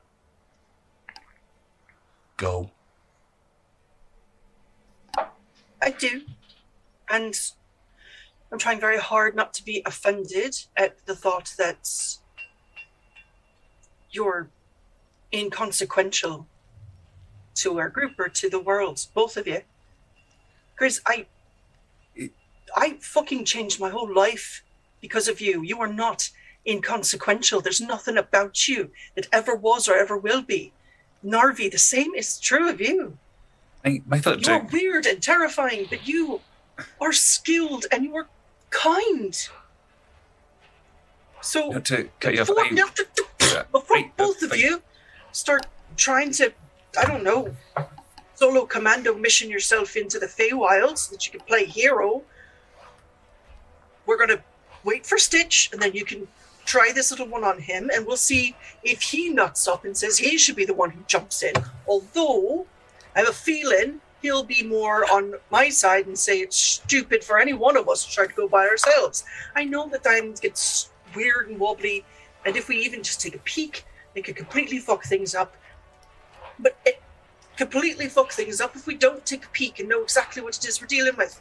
go. I do. And I'm trying very hard not to be offended at the thought that you're inconsequential to our group or to the world, both of you. Chris, I I fucking changed my whole life because of you. You are not inconsequential. There's nothing about you that ever was or ever will be. Narvi, the same is true of you. I, I thought You are weird and terrifying, but you are skilled and you are kind. So not to cut you off. before, I, before Right, both of you start trying to, I don't know, solo commando mission yourself into the Feywild so that you can play hero, we're gonna wait for Stitch, and then you can try this little one on him, and we'll see if he nuts up and says he should be the one who jumps in. Although I have a feeling he'll be more on my side and say it's stupid for any one of us to try to go by ourselves. I know that diamonds get weird and wobbly, and if we even just take a peek, they could completely fuck things up. But it completely fuck things up if we don't take a peek and know exactly what it is we're dealing with.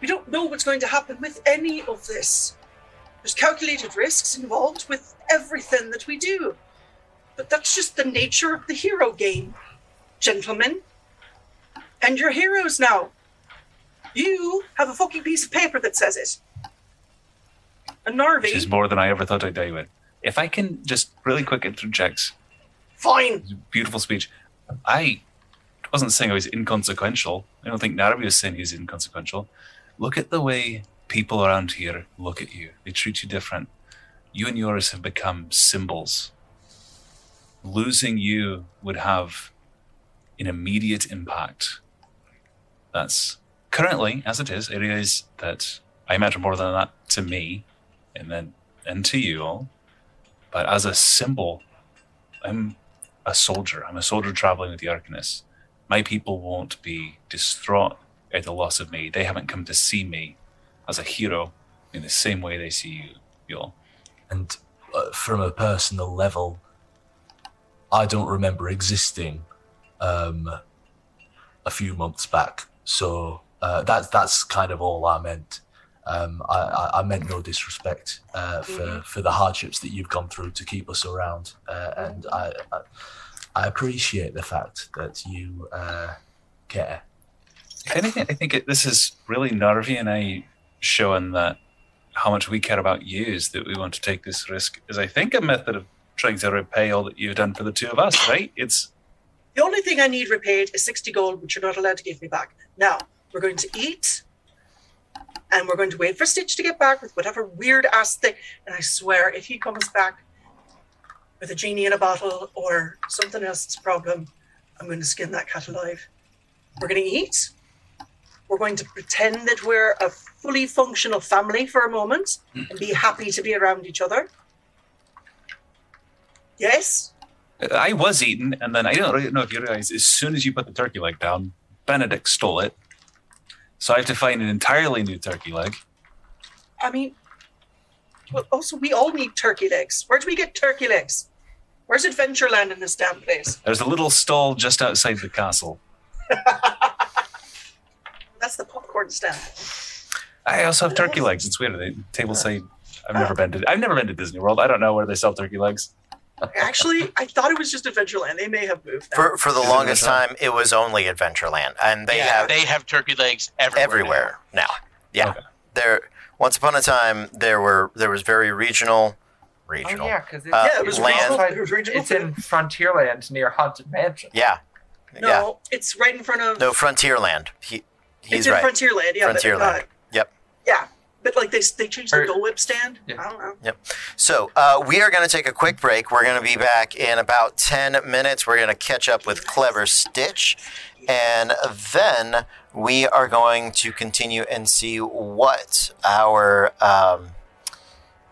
We don't know what's going to happen with any of this. There's calculated risks involved with everything that we do. But that's just the nature of the hero game, gentlemen. And you're heroes now. You have a fucking piece of paper that says it. And Which is more than I ever thought I'd die with. If I can just really quick interject, fine. beautiful speech. I wasn't saying I was inconsequential. I don't think Narvi was saying he was inconsequential. Look at the way people around here look at you. They treat you different. You and yours have become symbols. Losing you would have an immediate impact. That's currently, as it is, realize that I matter more than that to me and then and to you all. But as a symbol, I'm a soldier. I'm a soldier traveling with the Arcanist. My people won't be distraught at the loss of me. They haven't come to see me as a hero in the same way they see you, y'all. And uh, from a personal level, I don't remember existing um, a few months back. So uh, that's that's kind of all I meant. Um, I, I, I meant no disrespect uh, for for the hardships that you've gone through to keep us around, uh, and I, I I appreciate the fact that you uh, care. If anything, I think it, this is really Narvi and I showing that how much we care about you is that we want to take this risk is I think a method of trying to repay all that you've done for the two of us, right? It's The only thing I need repaid is 60 gold, which you're not allowed to give me back. Now, we're going to eat, and we're going to wait for Stitch to get back with whatever weird ass thing. And I swear, if he comes back with a genie in a bottle or something else that's a problem, I'm going to skin that cat alive. We're going to eat. We're going to pretend that we're a fully functional family for a moment and be happy to be around each other. Yes? I was eating, and then I don't really know if you realize, as soon as you put the turkey leg down, Benedict stole it. So I have to find an entirely new turkey leg. I mean, well, also, we all need turkey legs. Where do we get turkey legs? Where's Adventureland in this damn place? There's a little stall just outside the castle. That's the popcorn stand. I also have turkey legs. It's weird. They table say I've never been to I've never been to Disney World. I don't know where they sell turkey legs. Actually, I thought it was just Adventureland. They may have moved. Now. For for the Is longest Minnesota? time, it was only Adventureland, and they yeah, have they have turkey legs everywhere. everywhere now. Yeah, Okay. there. Once upon a time, there were there was very regional, Oh regional. yeah, because it's, Uh, yeah, it was land- regional. It was regional it's in Frontierland near Haunted Mansion. yeah, No, yeah. it's right in front of. No, Frontierland. He, he's it's in right. Frontierland. Yeah, but, Frontierland. Yep. yeah, but like they they changed the Or- Dole Whip stand. Yeah. I don't know. Yep. So uh, we are going to take a quick break. We're going to be back in about ten minutes. We're going to catch up with Clever Stitch, and then we are going to continue and see what our um,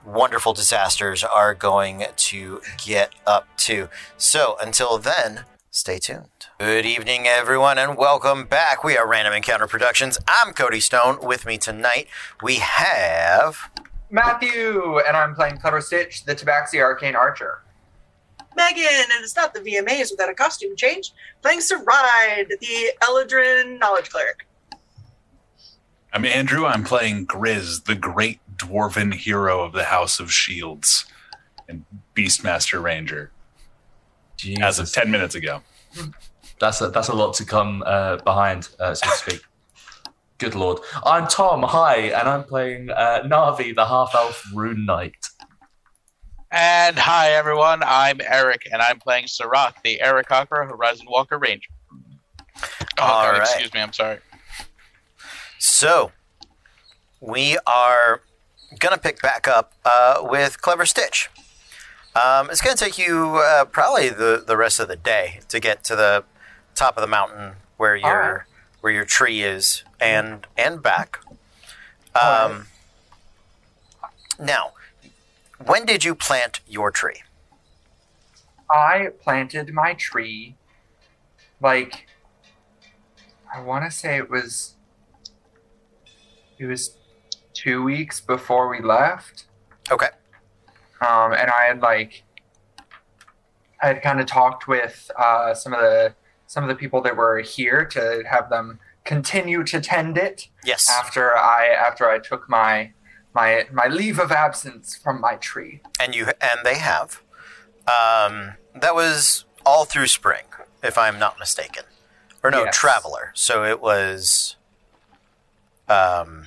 wonderful disasters are going to get up to. So until then, stay tuned. Good evening, everyone, and welcome back. We are Random Encounter Productions. I'm Cody Stone. With me tonight, we have. Matthew, and I'm playing Clever Stitch, the Tabaxi Arcane Archer. Megan, and it's not the VMAs without a costume change. Playing Saride, the Eladrin Knowledge Cleric. I'm Andrew. I'm playing Grizz, the great dwarven hero of the House of Shields and Beastmaster Ranger, as of 10 minutes ago. That's a, that's a lot to come uh, behind, uh, so to speak. Good lord. I'm Tom. Hi, and I'm playing uh, Narvi, the half elf rune knight. And hi everyone, I'm Eric, and I'm playing Sarath, the Aarakocra Horizon Walker Ranger. Oh, All God, right. excuse me, I'm sorry. So, we are going to pick back up uh, with Clever Stitch. Um, it's going to take you uh, probably the, the rest of the day to get to the top of the mountain where your right. where your tree is and and back. Um, Now, when did you plant your tree? I planted my tree like I want to say it was it was 2 weeks before we left. Okay. Um and I had like I had kind of talked with uh, some of the some of the people that were here to have them continue to tend it Yes. after I after I took my my my leave of absence from my tree. and you and they have. Um, that was all through spring, if I'm not mistaken, or no, Yes. traveler. So it was. Um,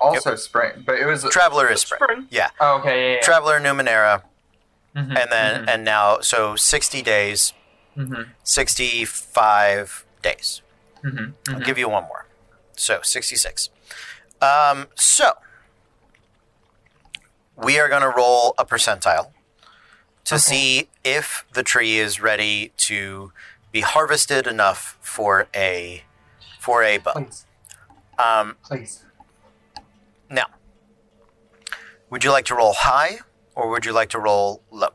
Also spring, but it was traveler is spring. Spring. Yeah, oh, okay. Yeah, yeah. traveler Numenera, Mhm, and then and now so 60 days, mhm, 65 days. mhm, I'll mhm. give you one more. So 66. Um, so we are going to roll a percentile to Okay. see if the tree is ready to be harvested enough for a for a bow. Please, Um, please. Now, would you like to roll high or would you like to roll low?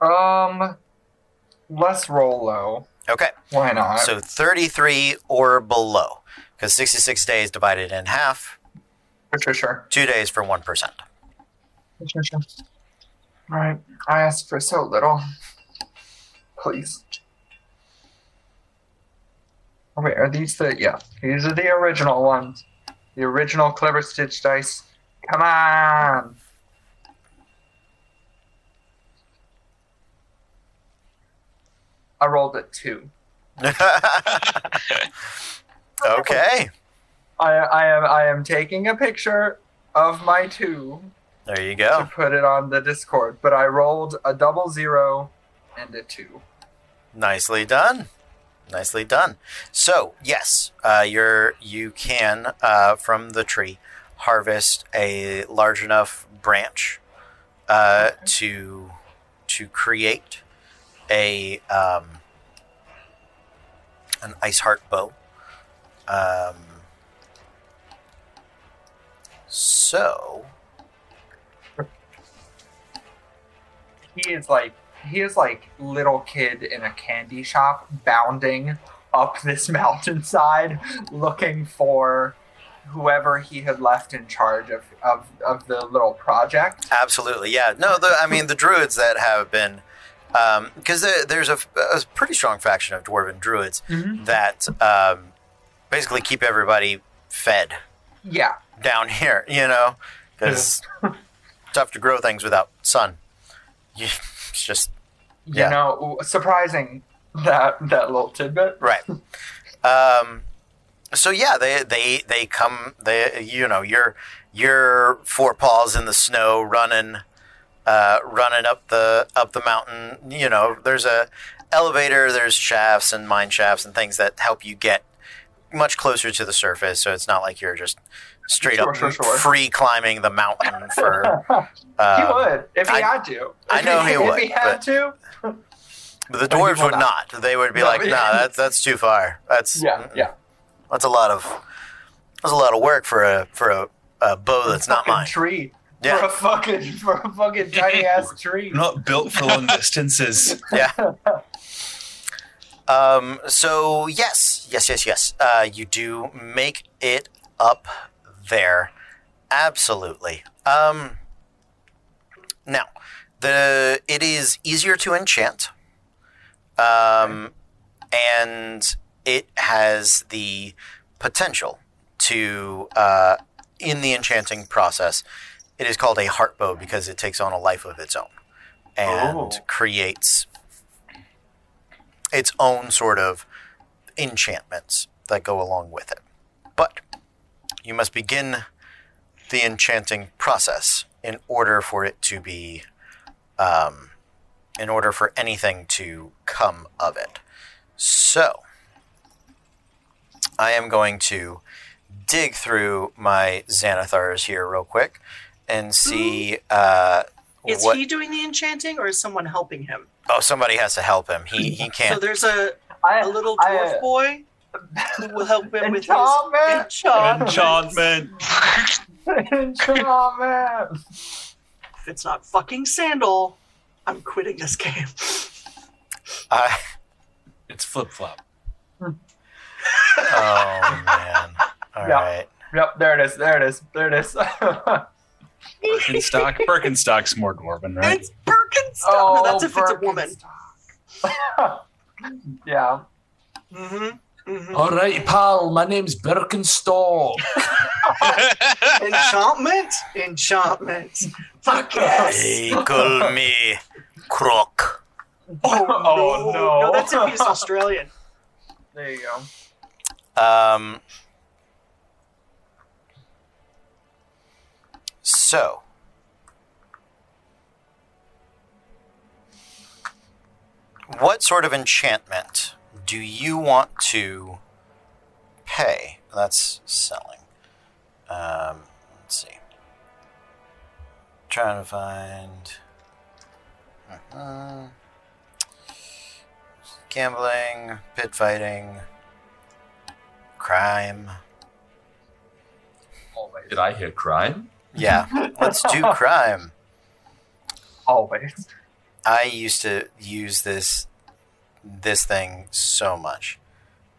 Um, let's roll low. Okay. Why not? So 33 or below because 66 days divided in half, For sure, sure. 2 days for 1%. For sure, sure. All right. I asked for so little. Please. Oh, wait, are these the yeah? These are the original ones. The original clever stitch dice. Come on. I rolled a two. okay. I I am I am taking a picture of my two There you go. to put it on the Discord, but I rolled a double zero and a two. Nicely done. Nicely done. So yes, uh, you're you can uh, from the tree harvest a large enough branch uh, to to create a um, an ice heart bow. Um, so He is like he is like little kid in a candy shop bounding up this mountainside looking for whoever he had left in charge of, of, of the little project. Absolutely, yeah. No, the I mean the druids that have been because there, there's a, a pretty strong faction of dwarven druids that um, basically keep everybody fed Yeah. down here. You know, because tough to grow things without sun. It's just You Yeah. know, surprising that that little tidbit. right. Um, so yeah, they they they come. They you know you're you're four paws in the snow running. uh, running up the up the mountain. You know, there's a elevator, there's shafts and mine shafts and things that help you get much closer to the surface. So it's not like you're just straight Sure, up sure, sure. free climbing the mountain for. he Uh, would if he I- had to. I know he if would, he had but- to. But the dwarves would not. They would be No, like, but- no, that's that's too far. That's Yeah, yeah. That's a lot of that's a lot of work for a for a, a bow that's not Fucking mine. Tree. Yeah. For a fucking for a fucking tiny ass tree. Not built for long distances. Yeah. Um, so yes, yes, yes, yes. Uh, you do make it up there. Absolutely. Um, now, the it is easier to enchant, um, and it has the potential to uh, in the enchanting process. It is called a heart bow because it takes on a life of its own and Oh. creates its own sort of enchantments that go along with it. But you must begin the enchanting process in order for it to be, um, in order for anything to come of it. So, I am going to dig through my Xanathars here real quick and see uh, Is what. he doing the enchanting or is someone helping him? oh, somebody has to help him. He he can't. So there's a, I, a little I, dwarf uh, boy who will help him with his Enchantment! enchantment. Enchantment. Enchantment! If it's not fucking Sandal, I'm quitting this game. I, It's flip flop. oh man! All right. Yeah. Yep, there it is. There it is. There it is. Birkenstock. Birkenstock's more dwarven, right? It's Birkenstock. no, that's if it's a woman. Birkenstock. yeah. hmm Mhm. All right, pal. My name's Birkenstock. Enchantment? Enchantment. Fuck yes. They call me Croc. Oh, Oh, no. No, that's if he's Australian. There you go. Um, so, what sort of enchantment do you want to pay? That's selling. Um, let's see. Trying to find. uh Gambling, pit fighting, crime. Always. Did I hear crime? Yeah, let's do crime. Always. I used to use this this thing so much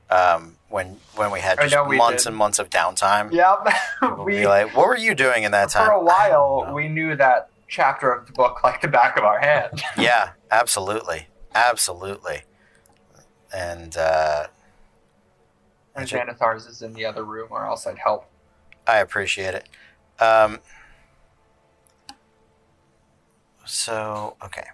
um, when when we had just know we months did. and months of downtime. Yep. We be like, "What were you doing in that time?" for a while we knew that chapter of the book like the back of our hand. yeah, absolutely, absolutely, and uh, And Xanathar's is in the other room, or else I'd help. I appreciate it. Um, so okay,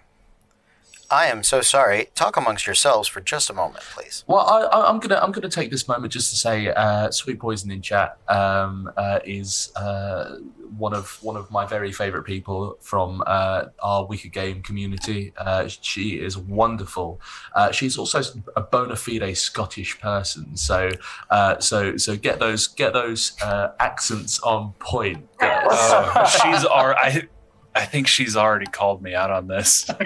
I am so sorry. Talk amongst yourselves for just a moment, please. Well, I, I, I'm gonna I'm gonna take this moment just to say, uh, Sweet Poison in chat um, uh, is uh, one of one of my very favourite people from uh, our Wicked Game community. Uh, she is wonderful. Uh, she's also a bona fide Scottish person. So uh, so so get those get those uh, accents on point. guys. She's our I, I think she's already called me out on this.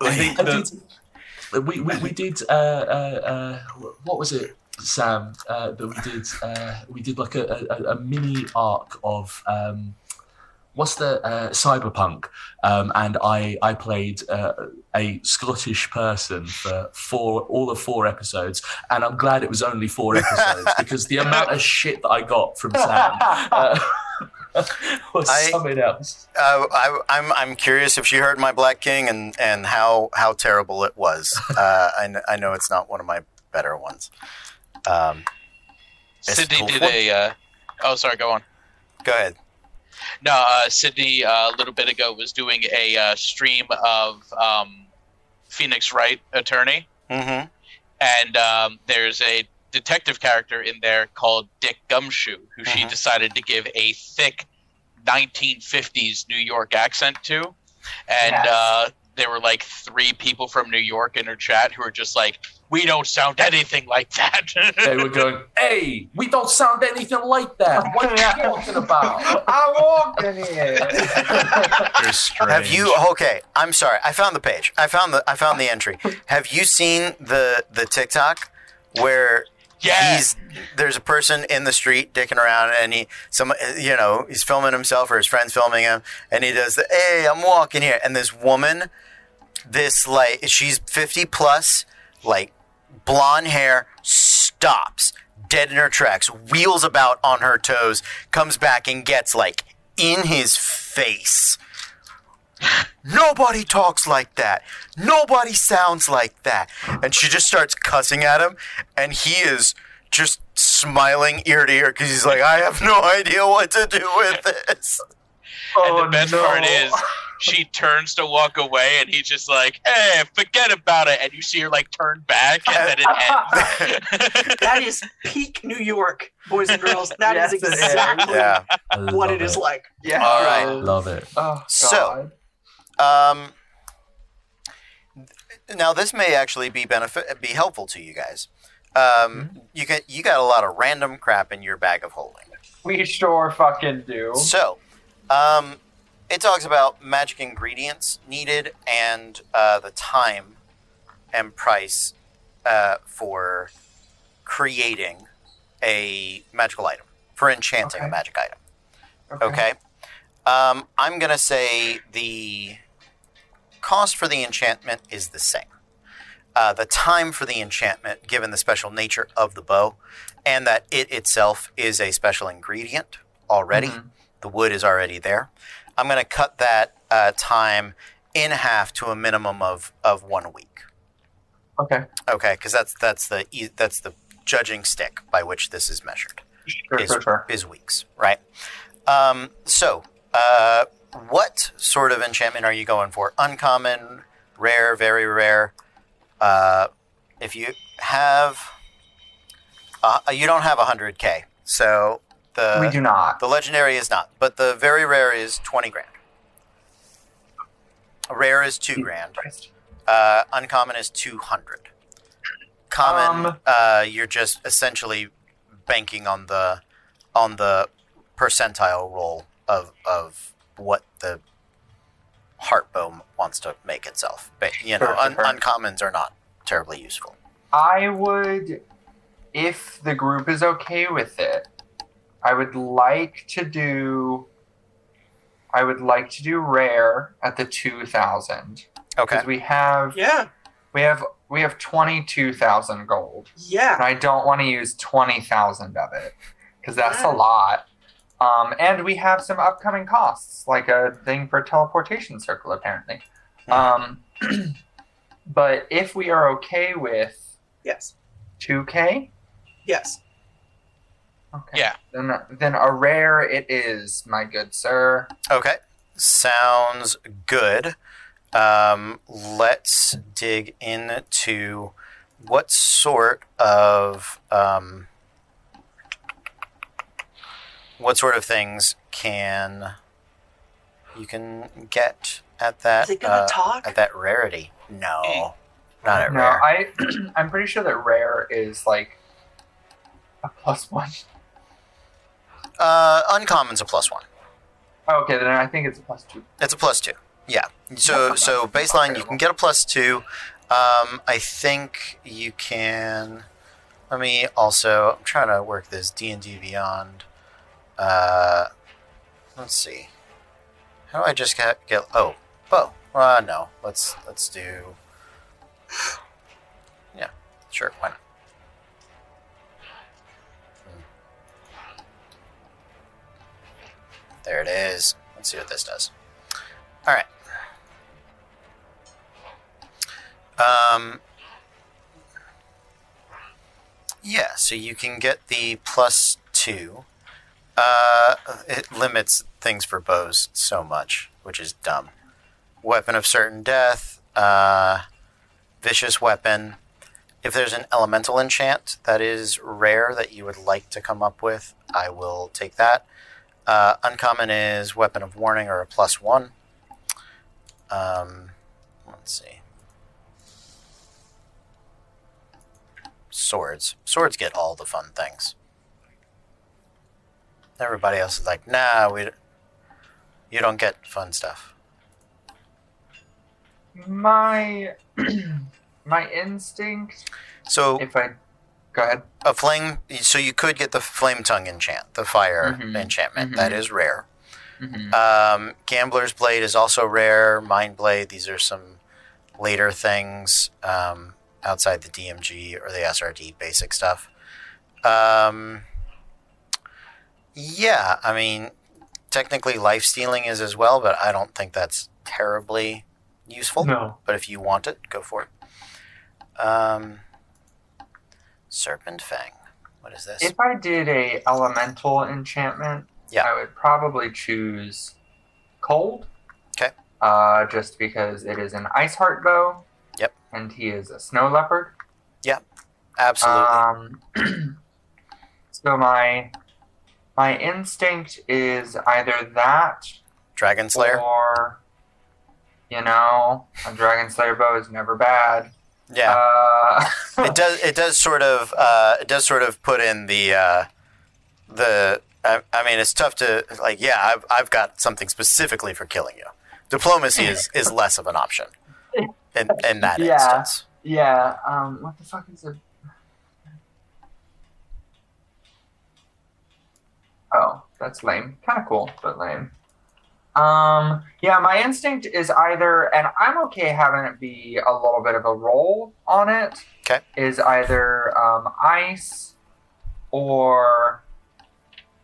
I think the, did- we, we, we did uh, uh, uh, what was it sam uh, that we did uh, we did like a, a, a mini arc of um, what's the uh, cyberpunk um, and i i played uh, a scottish person for four all of four episodes and i'm glad it was only four episodes because the amount of shit that i got from sam uh, was I- something else Uh, I, I'm I'm curious if she heard my Black King and, and how how terrible it was. Uh, I, kn- I know it's not one of my better ones. Um, Sydney cool. did a. Uh, oh, sorry. Go on. go ahead. No, uh, Sydney uh, a little bit ago was doing a uh, stream of um, Phoenix Wright attorney, Mm-hmm. and um, there's a detective character in there called Dick Gumshoe, who she Mhm. decided to give a thick 1950s New York accent to, and Yes. uh, there were like three people from New York in her chat who were just like, "We don't sound anything like that." they were going hey we don't sound anything like that what are you talking about I walked in here. Have you? Okay, I'm sorry. I found the page. I found the I found the entry. Have you seen the the TikTok where yeah, he's there's a person in the street dicking around and he some you know he's filming himself or his friends filming him and he does the hey I'm walking here and this woman this like she's 50 plus like blonde hair stops dead in her tracks wheels about on her toes comes back and gets like in his face Nobody talks like that. Nobody sounds like that. And she just starts cussing at him, and he is just smiling ear to ear because he's like, I have no idea what to do with this. and Oh, the best no. part is she turns to walk away and he's just like hey forget about it and you see her like turn back and then it ends That is peak New York, boys and girls. That is Yes, it is. exactly Yeah. What love it is like. Yeah. All right. love it Oh, So- Um, now this may actually be benefit be helpful to you guys. Um, you get you got a lot of random crap in your bag of holding. we sure fucking do. So, um, it talks about magic ingredients needed and uh, the time and price uh, for creating a magical item, for enchanting a magic item. Okay. Um, I'm going to say the cost for the enchantment is the same. Uh, the time for the enchantment, given the special nature of the bow, and that it itself is a special ingredient already. Mhm. The wood is already there. I'm going to cut that uh, time in half to a minimum of, of one week. Okay. Okay, because that's that's the that's the judging stick by which this is measured. Sure, is, sure, sure. is weeks, right? Um, so, uh, what sort of enchantment are you going for? Uncommon, rare, very rare. Uh, if you have, uh, you don't have hundred k, so the we do not. the legendary is not, but the very rare is twenty grand. Rare is two grand. Uh, uncommon is 200. Common, Um, uh, you're just essentially banking on the on the percentile roll of of what the heartbow wants to make itself. But you know, Sure, un- sure. uncommons are not terribly useful. I would, if the group is okay with it, I would like to do. I would like to do rare at the two thousand Okay. because we have Yeah. we have we have twenty two thousand gold, Yeah. and Yeah. I don't want to use twenty thousand of it because that's Yeah. a lot. Um, and we have some upcoming costs, like a thing for teleportation circle, apparently. Um, but if we are okay with Yes. two K, Yes. Okay. Yeah. Then, then a rare it is, my good sir. Okay. Sounds good. Um, let's dig into what sort of um, what sort of things can you can get at that Is it gonna uh, talk? at that rarity? No, not at No, rare. I I'm pretty sure that rare is like a plus one. Uh, uncommon's a plus one. Oh, okay, then I think it's a plus two. It's a plus two. Yeah. So so baseline you can get a plus two. Um, I think you can. Let me also. I'm trying to work this D and D Beyond. Uh, let's see. How do I just get get? Oh, bow. Uh, no. Let's let's do. See what this does. All right. Um, yeah, so you can get the plus two. Uh, it limits things for bows so much, which is dumb. Weapon of certain death, uh, vicious weapon. If there's an elemental enchant that is rare that you would like to come up with, I will take that. Uh, uncommon is weapon of warning or a plus one. Um, let's see. Swords. Swords get all the fun things. Everybody else is like, nah, we. You don't get fun stuff. My my instinct, So if I go ahead. a flame. So you could get the flame tongue enchant, the fire Mhm. enchantment. Mhm. That is rare. Mhm. Um, Gambler's Blade is also rare. Mind Blade, these are some later things um, outside the DMG or the SRD basic stuff. Um, yeah, I mean, technically life stealing is as well, but I don't think that's terribly useful. No. But if you want it, go for it. Um, Serpent Fang. What is this? If I did a elemental enchantment, Yeah. I would probably choose cold. Okay. Uh, just because it is an ice heart bow. Yep. And he is a snow leopard. Yep. Absolutely. Um, so my my instinct is either that Dragon Slayer. or you know a dragon slayer bow is never bad. Yeah. Uh, it does it does sort of uh, it does sort of put in the uh, the I, I mean it's tough to like yeah I've, I've got something specifically for killing you diplomacy is, is less of an option in, in that Yeah. instance yeah. Um. What the fuck is it? Oh, that's lame. Kind of cool, but lame. Um. Yeah, my instinct is either, and I'm okay having it be a little bit of a roll on it. Okay. Is either um, ice or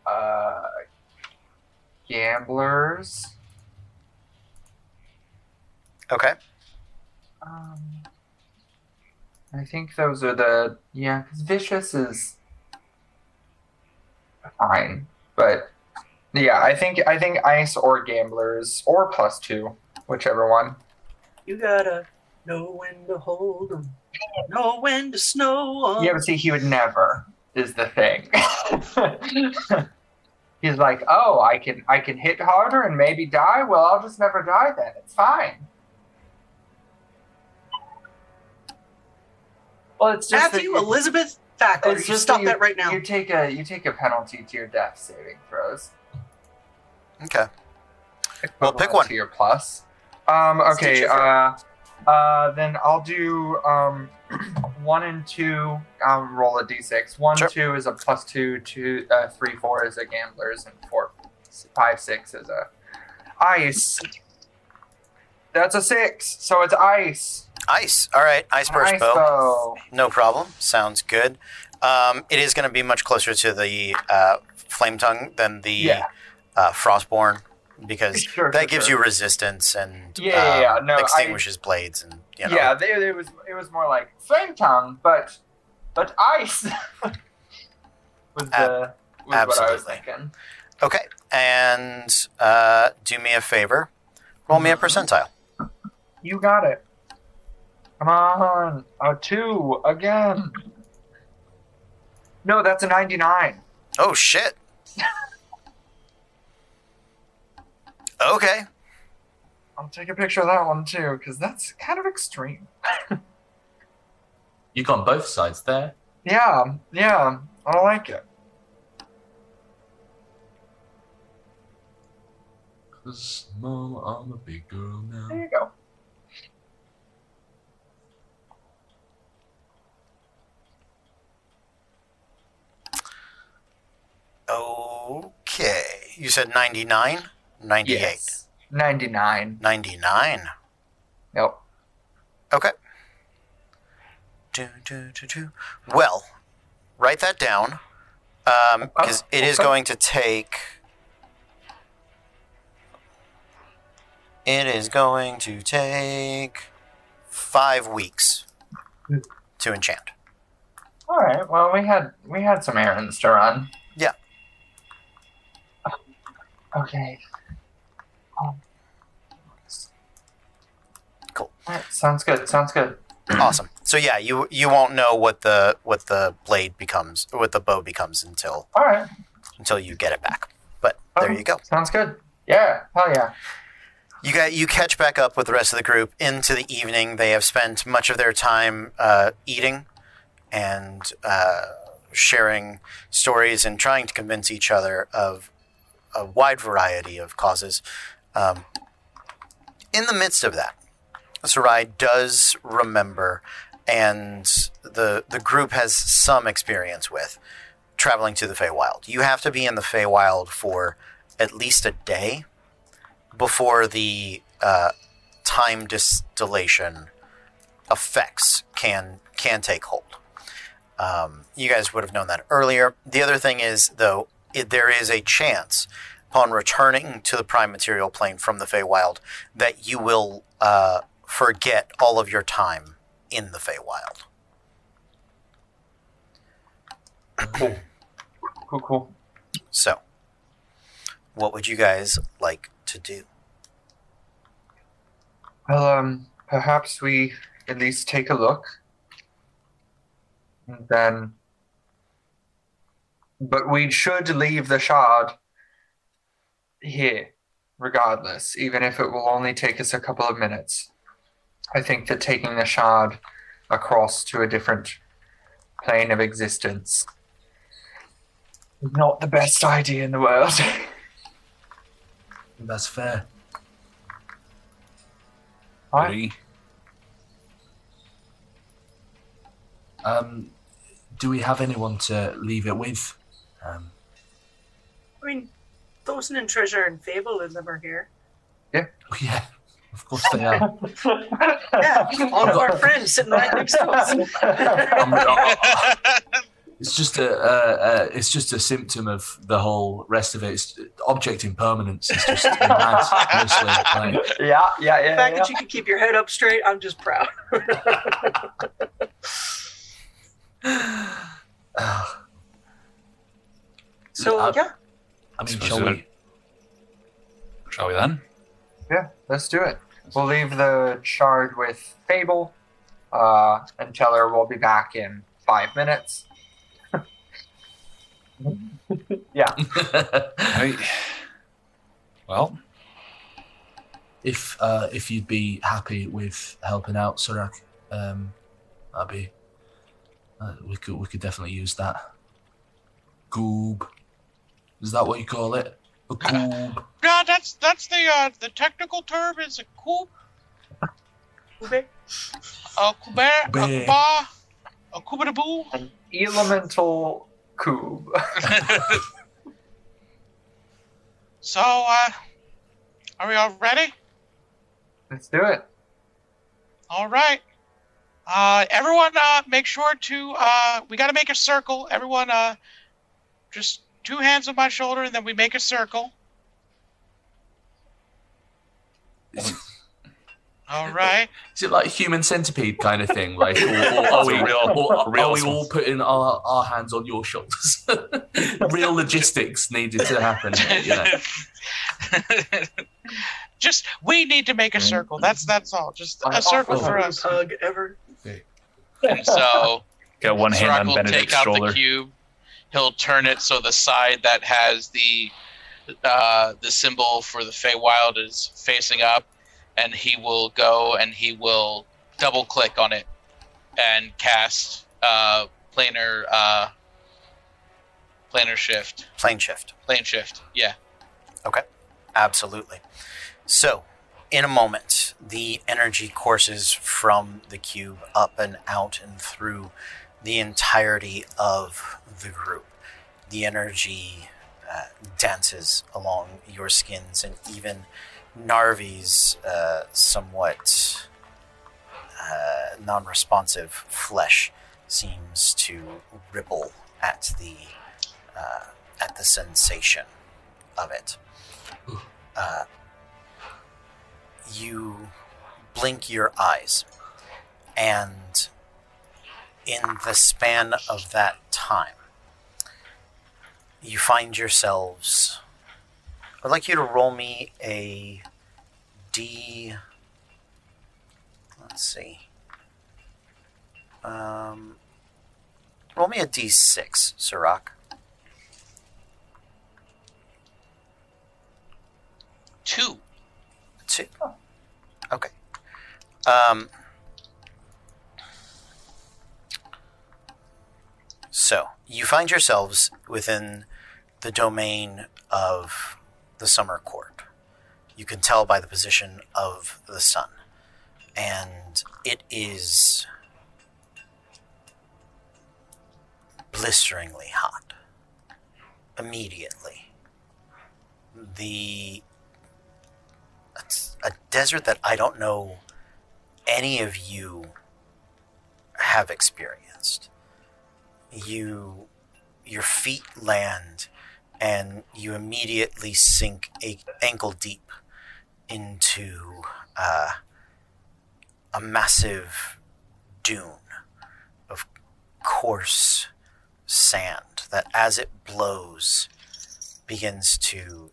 uh, gamblers. okay Um, I think those are the yeah. Because vicious is fine, but yeah, I think I think ice or gamblers or plus two, whichever one. You gotta know when to hold 'em, know when to snow 'em. Yeah, but see, he would never is the thing. He's like, oh, I can I can hit harder and maybe die. Well, I'll just never die then. It's fine. Well, it's just that Matthew, you- Elizabeth, faculty. It's just Stop you, that right now. You take a you take a penalty to your death saving throws. Okay. Well, pick one. to your plus. Um, okay. Uh, uh, then I'll do um, one and two. Um, roll a d6. One, Sure. two is a plus two. Two, uh, three, four is a gambler's, and four, five, six is a ice. That's a six, so it's ice. Ice. All right. Ice burst ice bow. bow. No problem. Sounds good. Um, it is going to be much closer to the uh, flame tongue than the Yeah. Uh, frost brand because Sure, that sure, gives sure. you resistance and Yeah, yeah, yeah. um, No, I- extinguishes blades and you know. Yeah, they, it was it was more like flame tongue, but but ice was the was what I was absolutely. thinking. Okay. And uh, do me a favor. Roll me a percentile. You got it. Come on, a two again. No, that's a ninety-nine. Oh shit. okay. I'll take a picture of that one too, because that's kind of extreme. You got both sides there. Yeah, yeah, I like it. Cause mom, I'm a big girl now. There you go. Okay. You said 99? 98. Yes. Ninety-nine. 99. Yep. Okay. Do, do, do, do. Well, write that down um, because it is okay. going to take. It is going to take five weeks to enchant. All right. Well, we had we had some errands to run. Yeah. Okay. Cool. Right. Sounds good. Sounds good. awesome. So yeah, you you won't know what the what the blade becomes, what the bow becomes until All right. until you get it back. But there you go. Sounds good. Yeah. Hell yeah. You got you catch back up with the rest of the group into the evening. They have spent much of their time uh, eating and uh, sharing stories and trying to convince each other of a wide variety of causes. Um, in the midst of that, Sarai does remember, and the the group has some experience with traveling to the Feywild. You have to be in the Feywild for at least a day before the uh, time distillation effects can can take hold. Um, you guys would have known that earlier. The other thing is, though, it, there is a chance upon returning to the prime material plane from the Feywild that you will uh, forget all of your time in the Feywild. Cool. Cool. Cool. So, what would you guys like to do? Well, um, perhaps we at least take a look. And then. But we should leave the shard here, regardless, even if it will only take us a couple of minutes. I think that taking the shard across to a different plane of existence is not the best idea in the world. That's fair. Right. Three. Um, do we have anyone to leave it with? Um, I mean, Dawson and Treasure and Fable and them are here. oh yeah, of course they are. Yeah, all of our friends sitting right next to us. It's just a, uh, uh, it's just a symptom of the whole rest of it. It's, object impermanence is just mad, mostly. Like, yeah, yeah, The fact yeah. that you can keep your head up straight, I'm just proud. So Uh, yeah, I mean, shall we- we? Shall we then? Yeah, let's do it. We'll leave the shard with Fable, uh, and tell her we'll be back in five minutes. yeah. I, well, if uh, if you'd be happy with helping out Sirach, um, that'd be uh, we could we could definitely use that. Goob, is that what you call it? A goob. Yeah, that's that's the uh, the technical term is a coup, Ube, a kuber, a Be. kuba, a kubadaboo. An elemental cube. So, uh, are we all ready? let's do it. All right. Uh, everyone, uh, make sure to uh, we got to make a circle. Everyone, uh, just two hands on my shoulder, and then we make a circle. All right. Is it like a human centipede kind of thing? Like, or, or are we, real- or real are we one. all putting our, our hands on your shoulders? real logistics needed to happen. You know? just we need to make a mm. circle. That's that's all. Just I a circle for us. hug ever. And so got one hand on will Benedict's take out shoulder. the cube. He'll turn it so the side that has the uh, the symbol for the Feywild is facing up, and he will go and he will double click on it and cast uh, planar uh, planar shift, Plane shift. plane shift. Yeah. Okay. Absolutely. So, in a moment, the energy courses from the cube up and out and through the entirety of the group. The energy uh, dances along your skins, and even Narvi's uh, somewhat uh, non responsive flesh seems to ripple at the, uh, at the sensation of it uh, you blink your eyes, and in the span of that time, you find yourselves. I'd like you to roll me a D. Let's see. Um, roll me a D6, Sirach. Two. Two. Okay. Um, so, you find yourselves within the domain of the summer court. You can tell by the position of the sun. And it is blisteringly hot. Immediately. The it's a desert that I don't know any of you have experienced. You, your feet land, and you immediately sink a, ankle deep into uh, a massive dune of coarse sand that, as it blows, begins to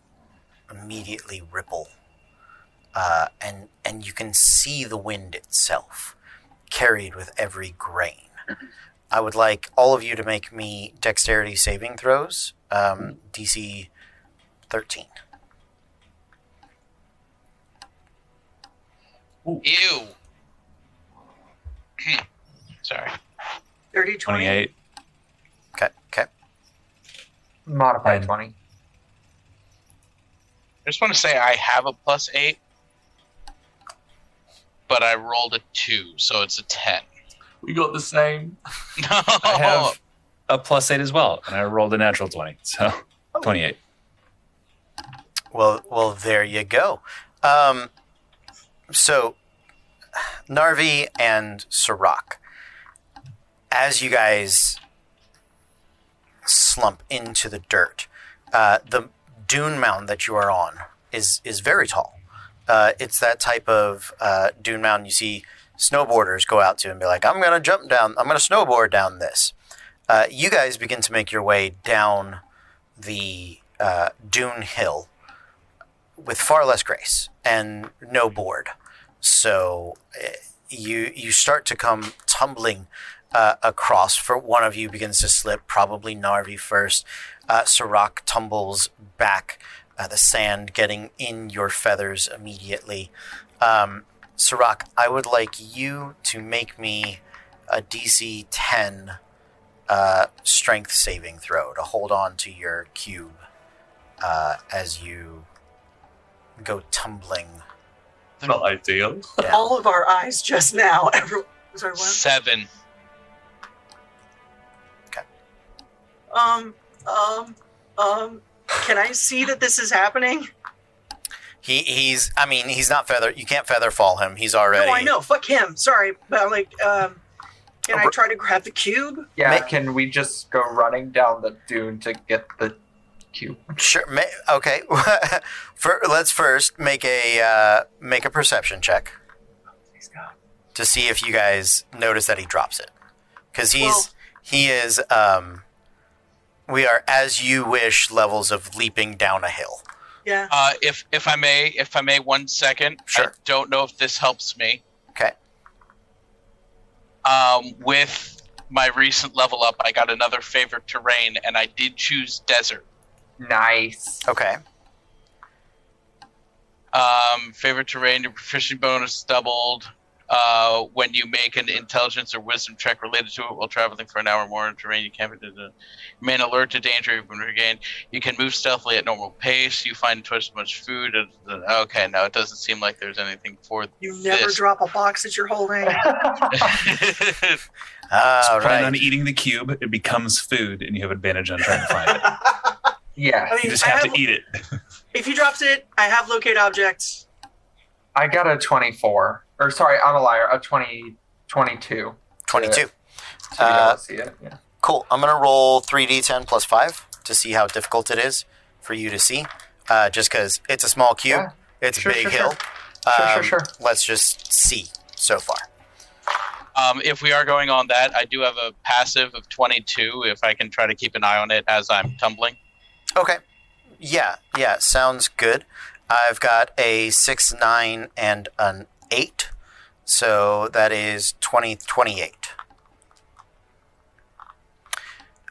immediately ripple uh, and and you can see the wind itself carried with every grain. I would like all of you to make me dexterity saving throws, um, DC thirteen. Ew. Sorry. 30, 20. 28. Okay, okay. Modified 20. I just want to say I have a plus eight, but I rolled a two, so it's a ten. We got the same. No. I have a plus eight as well, and I rolled a natural 20, so 28. Well, well, there you go. Um, so, Narvi and Sirach, as you guys slump into the dirt, uh, the dune mound that you are on is is very tall. Uh, it's that type of uh, dune mound you see snowboarders go out to and be like, I'm going to jump down, I'm going to snowboard down this. Uh, you guys begin to make your way down the uh, dune hill with far less grace and no board. So eh, you you start to come tumbling uh, across. For one of you begins to slip, probably Narvi first. Uh, Sirach tumbles back, uh, the sand getting in your feathers immediately. Um, Sirach, I would like you to make me a DC 10 uh, strength saving throw to hold on to your cube uh, as you go tumbling Not ideal. down. All of our eyes just now. Every, sorry, what? Seven. Um, um, um. Can I see that this is happening? He he's I mean he's not feather. You can't feather fall him. He's already. No, I know. Fuck him. Sorry, but I'm like, um, can I try to grab the cube? Yeah, Ma- can we just go running down the dune to get the cube? Sure. Ma- okay. For, let's first make a uh, make a perception check Please go. to see if you guys notice that he drops it, because he's Well- he is. Um, we are as you wish levels of leaping down a hill. Yeah. Uh, if if I may, if I may, one second. I Sure. don't know if this helps me. Okay. Um, with my recent level up, I got another favorite terrain, and I did choose desert. Nice. Okay. Um, favorite terrain, your proficiency bonus doubled. Uh, when you make an intelligence or wisdom check related to it while traveling for an hour or more in terrain, you can't be remain alert to danger when regained. You can move stealthily at normal pace. You find twice as much food. as- Okay, now it doesn't seem like there's anything for You never this. drop a box that you're holding. All Plan right. on eating the cube. It becomes food, and you have advantage on trying to find it. yeah, I mean, You just have have- to eat it. if he drops it, I have locate objects. I got a 24. Or sorry, I'm a liar. A 20, 22. Twenty-two. So you Uh, see it. Yeah. Cool. I'm gonna roll three d10 plus five to see how difficult it is for you to see. Uh, just because it's a small cube, Yeah. it's Sure, a big sure, hill. Sure, sure, Um, sure. Let's just see so far. um, if we are going on that, I do have a passive of 22. If I can try to keep an eye on it as I'm tumbling. Okay. Yeah, yeah, sounds good. I've got a six, nine, and an eight. So that is 20, 28.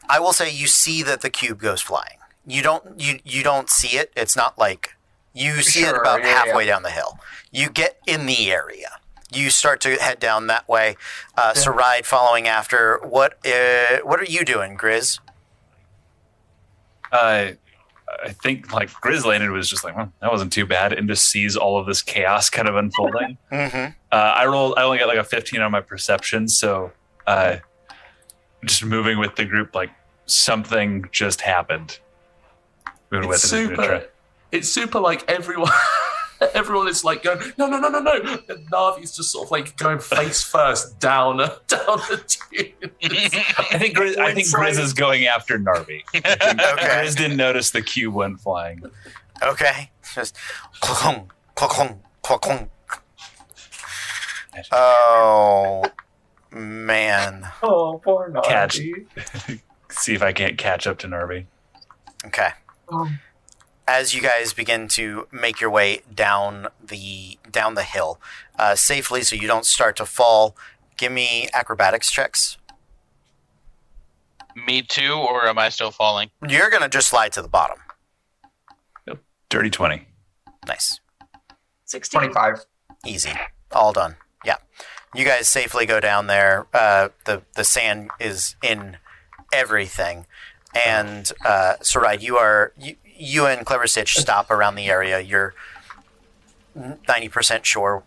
I will say you see that the cube goes flying. You don't you you don't see it. It's not like you see it about yeah, halfway down the hill. You get in the area. You start to head down that way. Uh, Yeah. Saride following after. What uh, what are you doing, Grizz? Uh, I think like Grizz landed was just like, well, that wasn't too bad, and just sees all of this chaos kind of unfolding. Mm-hmm. uh, I rolled. I only got like a 15 on my perception, so uh, just moving with the group, like something just happened. Moving It's with it, super. It's super. Like everyone, everyone is like going, no, no, no, no, no. And Narvi's just sort of like going face first down, down the tube. I think Grizz, I think Grizz is going after Narvi. Okay. Grizz didn't notice the cube went flying. Okay. Just clunk, clunk, clunk. Oh man. Oh, poor Catch. Navi. See if I can't catch up to Narvi. Okay. Oh. As you guys begin to make your way down the down the hill uh, safely, so you don't start to fall, give me acrobatics checks. Me too, or am I still falling? You're gonna just slide to the bottom. Dirty 20. Nice, 16. 25. easy, all done. Yeah, you guys safely go down there. Uh, the the sand is in everything, and uh, Sarai, you are you, you and Clever Stitch stop around the area. You're ninety percent sure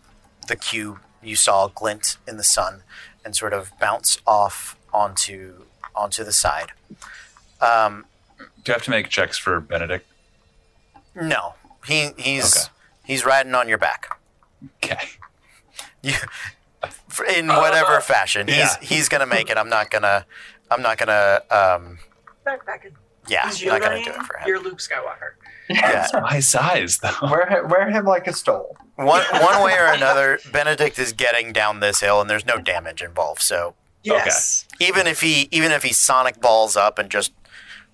the cube you saw glint in the sun and sort of bounce off onto onto the side. Um, Do I have to make checks for Benedict? no, he he's Okay. he's riding on your back. Okay. You, in whatever fashion, he's Yeah. he's gonna make it. I'm not gonna. I'm not gonna. Um, Back, back. in. Yeah, He's I'm not gonna do it for him. You're Luke Skywalker. Yeah. That's My size, though. Wear, wear him like a stole. One one way or another, Benedict is getting down this hill, and there's no damage involved. So Yes. even if he even if he sonic balls up and just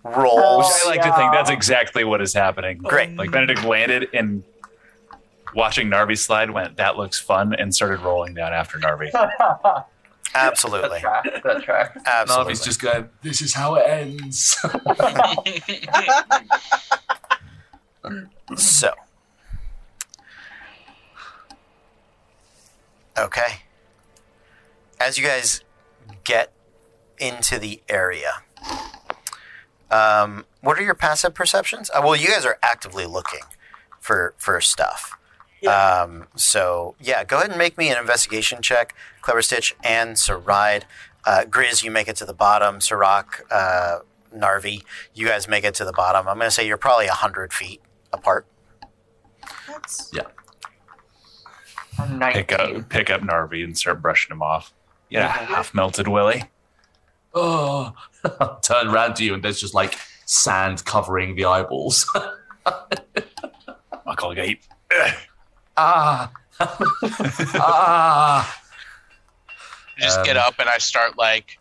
rolls, Which I oh, like to think that's exactly what is happening. Great. Like Benedict landed and watching Narvi slide went, that looks fun, and started rolling down after Narvi. that absolutely, tracks. That tracks. absolutely. Narvi's just going, this is how it ends. So, okay. As you guys get into the area, um, what are your passive perceptions? Uh, well, you guys are actively looking for for stuff. Yeah. Um, so yeah, go ahead and make me an investigation check, Clever Stitch and Saride. Uh, Grizz, you make it to the bottom. Sirach, uh, Narvi, you guys make it to the bottom. I'm going to say you're probably hundred feet apart. That's I'm Pick up, pick up Narvi and start brushing him off. Yeah, half melted Willy. oh, turn around to you and there's just like sand covering the eyeballs. Muckle gate. Ah, ah. I just get Um, up and I start like,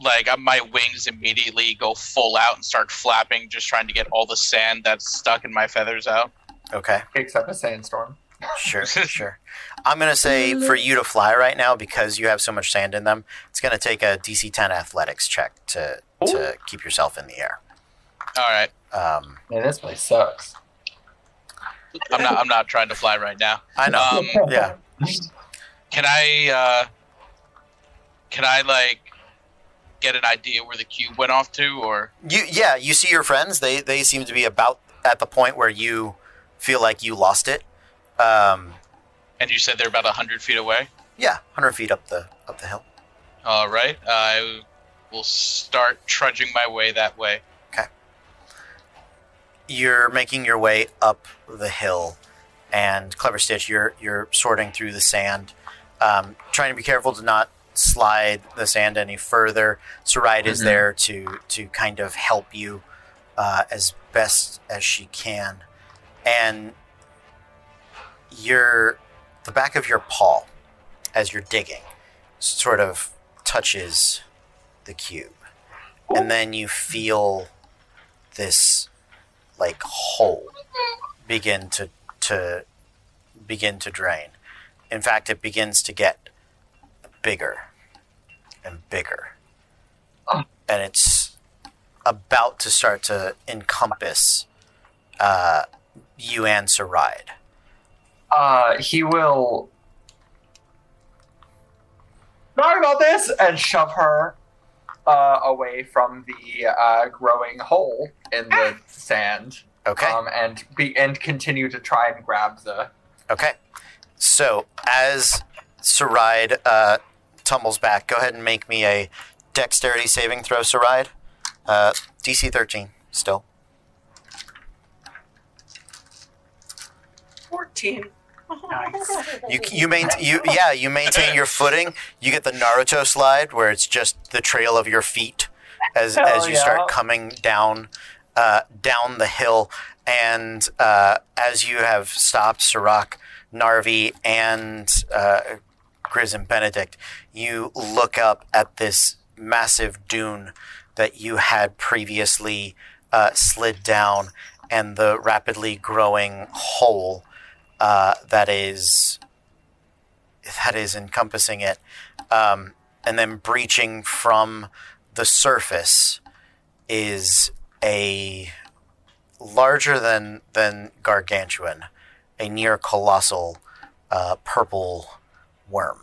like my wings immediately go full out and start flapping, just trying to get all the sand that's stuck in my feathers out. Okay. Kicks up a sandstorm. Sure, sure. I'm going to say for you to fly right now because you have so much sand in them, it's going to take a DC 10 athletics check to to keep yourself in the air. All right, Um, Man, this place sucks. I'm not. I'm not trying to fly right now. I know. Um, yeah. Can I? uh Can I like get an idea where the cube went off to, or You yeah, you see your friends. They they seem to be about at the point where you feel like you lost it. Um, and you said they're about hundred feet away? yeah, 100 feet up the up the hill. All right, I will start trudging my way that way. You're making your way up the hill, and clever Stitch, you're you're sorting through the sand, um, trying to be careful to not slide the sand any further. Saride is Mhm. there to to kind of help you uh, as best as she can, and your the back of your paw as you're digging sort of touches the cube, and then you feel this like hole begin to to begin to drain. In fact, it begins to get bigger and bigger, and it's about to start to encompass uh, you and Saride. Uh, he will. Sorry about this, and shove her uh, away from the uh, growing hole in the sand. Okay. Um, and be and continue to try and grab the. Okay. So as Saride uh, tumbles back, go ahead and make me a dexterity saving throw, Saride. Uh, DC 13 still. Fourteen. You you maintain you yeah you maintain your footing. You get the Naruto slide where it's just the trail of your feet as Hell as you yeah. start coming down uh, down the hill, and uh, as you have stopped Sirach, Narvi, and uh, Grizz and Benedict, you look up at this massive dune that you had previously uh, slid down, and the rapidly growing hole uh, that is that is encompassing it, um, and then breaching from the surface is a larger than than gargantuan, a near colossal uh, purple worm,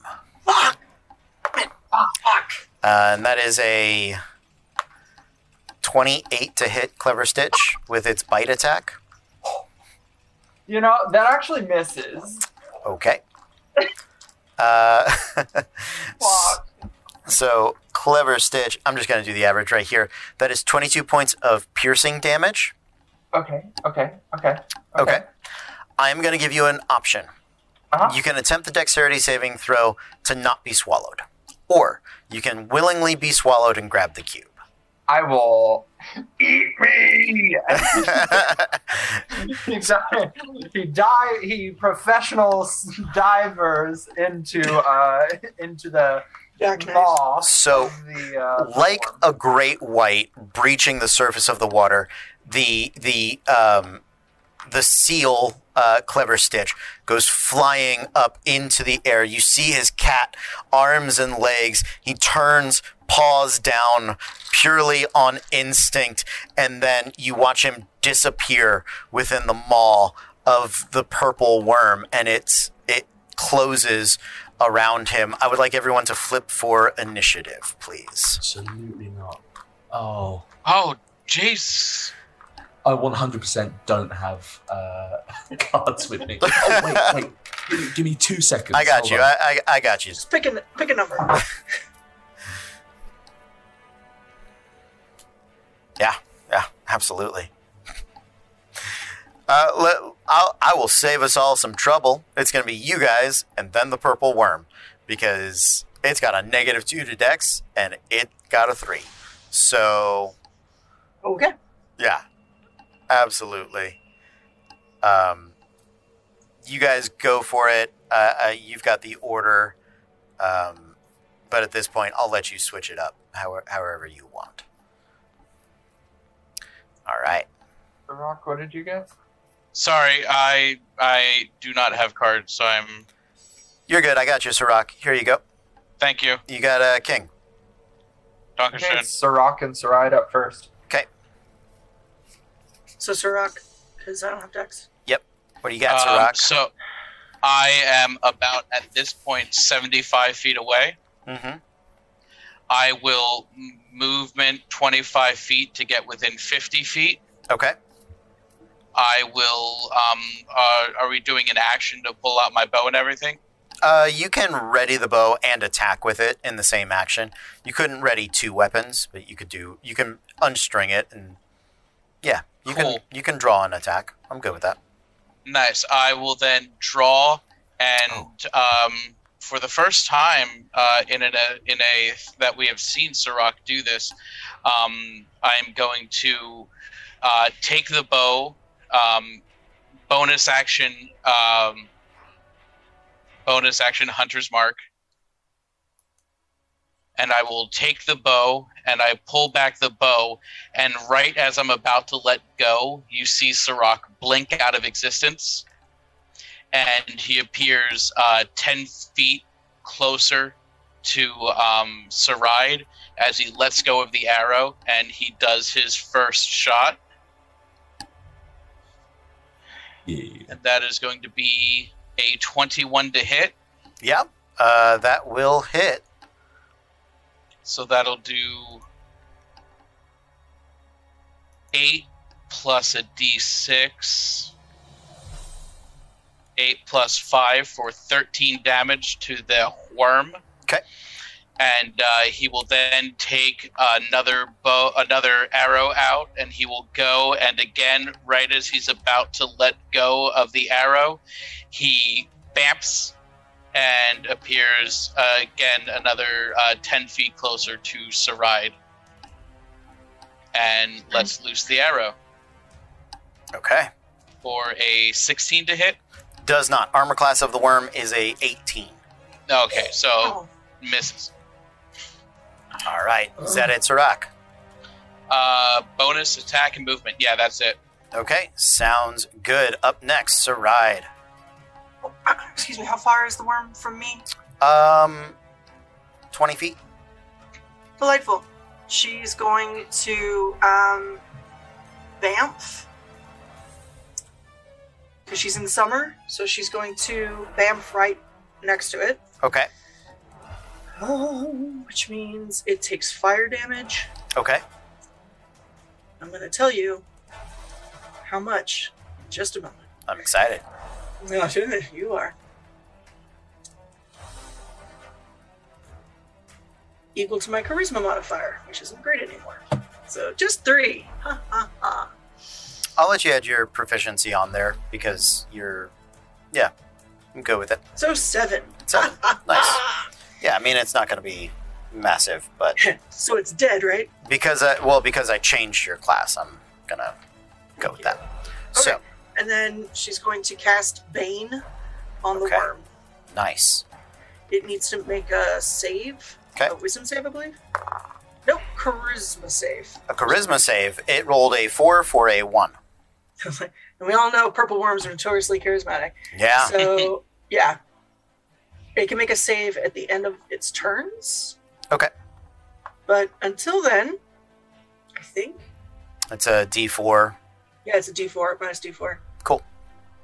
Fuck! Fuck! uh, and that is a twenty-eight to hit Clever Stitch with its bite attack. You know that actually misses. Okay. Uh, so clever stitch. I'm just going to do the average right here. That is 22 points of piercing damage. Okay. Okay. Okay. Okay. I'm going to give you an option. Uh-huh. You can attempt the dexterity saving throw to not be swallowed, or you can willingly be swallowed and grab the cube. I will eat me. he dive, he dive, he professional divers into uh into the Jackknife. So, the, uh, like form. a great white breaching the surface of the water, the the um, the seal, uh, clever stitch, goes flying up into the air. You see his cat arms and legs. He turns, paws down, purely on instinct, and then you watch him disappear within the maw of the purple worm, and it's it closes around him. I would like everyone to flip for initiative, please. Absolutely not. Oh, Oh, jeez. I 100% don't have uh, cards with me. Oh, wait, wait. Give me, give me two seconds. I got Hold you. I, I, I got you. Just pick a pick a number. Yeah, yeah, absolutely. Uh, let, I'll, I will save us all some trouble. It's going to be you guys and then the purple worm because it's got a negative two to dex and it got a three. So, Okay. yeah, absolutely. Um, you guys go for it. Uh, uh, you've got the order. Um, but at this point, I'll let you switch it up however, however you want. All right. The rock. What did you get? Sorry, I I do not have cards, so I'm. You're good. I got you, Sirach. Here you go. Thank you, You got a uh, king. Okay, Dankeschön. it's Sirach and Saride up first. Okay. So Sirach, because I don't have decks. Yep. What do you got, Um, Sirach? so, I am about at this point 75 feet away. mm-hmm. I will movement 25 feet to get within 50 feet. Okay. I will. Um, uh, are we doing an action to pull out my bow and everything? Uh, you can ready the bow and attack with it in the same action. You couldn't ready two weapons, but you could do. You can unstring it and yeah, you Cool. can you can draw an attack. I'm good with that. Nice. I will then draw, and um, for the first time uh, in a in a that we have seen Sirach do this, um, I'm going to uh, take the bow, um, bonus action, um, bonus action Hunter's Mark, and I will take the bow and I pull back the bow, and right as I'm about to let go, you see Sirach blink out of existence, and he appears uh, ten feet closer to um, Saride as he lets go of the arrow, and he does his first shot, Yeah. and that is going to be a twenty-one to hit. Yep. Uh, that will hit. So that'll do eight plus a d6. Eight plus five for 13 damage to the worm. Okay. And uh, he will then take another bow, another arrow out, and he will go. And again, right as he's about to let go of the arrow, he bamps and appears uh, again another uh, 10 feet closer to Saride and lets loose the arrow Okay. for a 16 to hit. Does not. Armor class of the worm is a 18. Okay, so Oh, misses. All right. Is that it, Sirach? Uh, bonus attack and movement. Yeah, that's it. Okay. Sounds good. Up next, Saride. excuse me. How far is the worm from me? Um, 20 feet. Delightful. She's going to um, Banff because she's in summer, so she's going to Banff right next to it, Okay. Oh, which means it takes fire damage. Okay. I'm going to tell you how much in just a moment. I'm excited. Yeah, you are. Equal to my charisma modifier, which isn't great anymore. So just three. Ha ha ha. I'll let you add your proficiency on there because you're, yeah, I'm good with it. So seven. Seven. Nice. Yeah, I mean, it's not going to be massive, but so it's dead, right? because I well because I changed your class, I'm gonna go with that. So And then she's going to cast Bane on the Okay. worm. nice. It needs to make a save. Okay. A wisdom save, I believe. Nope, charisma save. A charisma save. It rolled a four for a one. and we all know purple worms are notoriously charismatic. Yeah. So yeah, it can make a save at the end of its turns. Okay. But until then, I think It's a D four. yeah, it's a D4 minus D4. Cool.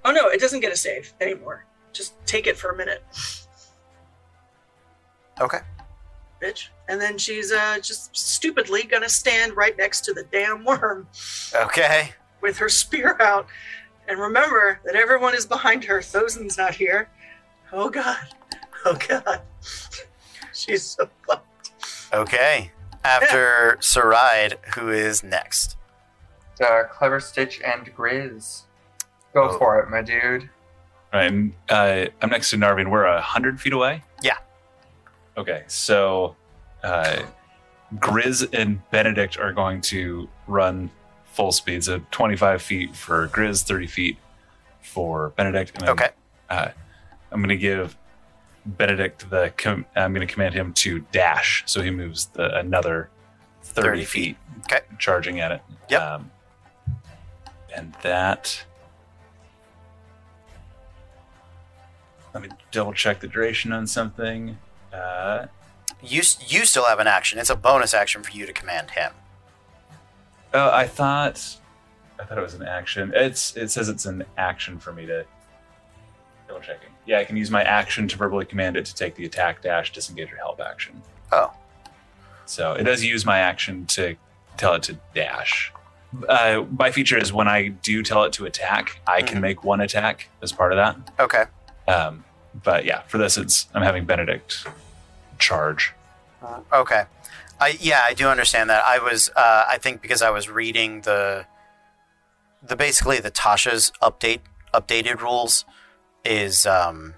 Oh no, it doesn't get a save anymore. Just take it for a minute, Okay. bitch. And then she's uh just stupidly gonna stand right next to the damn worm Okay. With her spear out. And remember that everyone is behind her. Thosen's not here. Oh god. Oh god. she's so fucked. Okay. After Saride, who is next? Uh, Clever Stitch and Grizz. Go Oh. for it, my dude. Right, and uh, I'm next to Narvin. We're a hundred feet away. Yeah. Okay, so uh, Grizz and Benedict are going to run full speed, so 25 feet for Grizz, 30 feet for Benedict. And then, Okay. Uh, I'm going to give Benedict the. Com- I'm going to command him to dash, so he moves the, another 30, 30 feet. Okay. Charging at it. Yep. Um, and that. Let me double check the duration on something. Uh, You you still have an action. It's a bonus action for you to command him. Oh, I thought, I thought it was an action. It's it says it's an action for me to. Double checking. Yeah, I can use my action to verbally command it to take the attack, dash, disengage, or help action. Oh. So it does use my action to tell it to dash. Uh, my feature is when I do tell it to attack, I can Mhm. make one attack as part of that. Okay. Um, but yeah, for this, it's I'm having Benedict charge. Okay. I yeah, I do understand that. I was uh, I think because I was reading the the basically the Tasha's update updated rules is um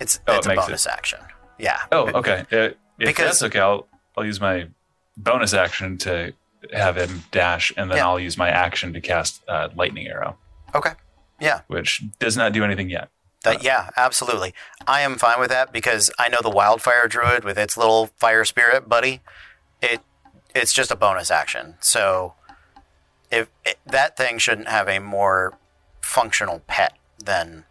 it's Oh, it it's a makes bonus action. Yeah. Oh, okay. Uh, if Because- that's okay, I'll I'll use my bonus action to have him dash, and then Yeah. I'll use my action to cast uh, lightning arrow. Okay. Yeah. Which does not do anything yet. That, uh, yeah, absolutely. I am fine with that because I know the wildfire druid with its little fire spirit buddy. It it's just a bonus action. So if it, that thing shouldn't have a more functional pet than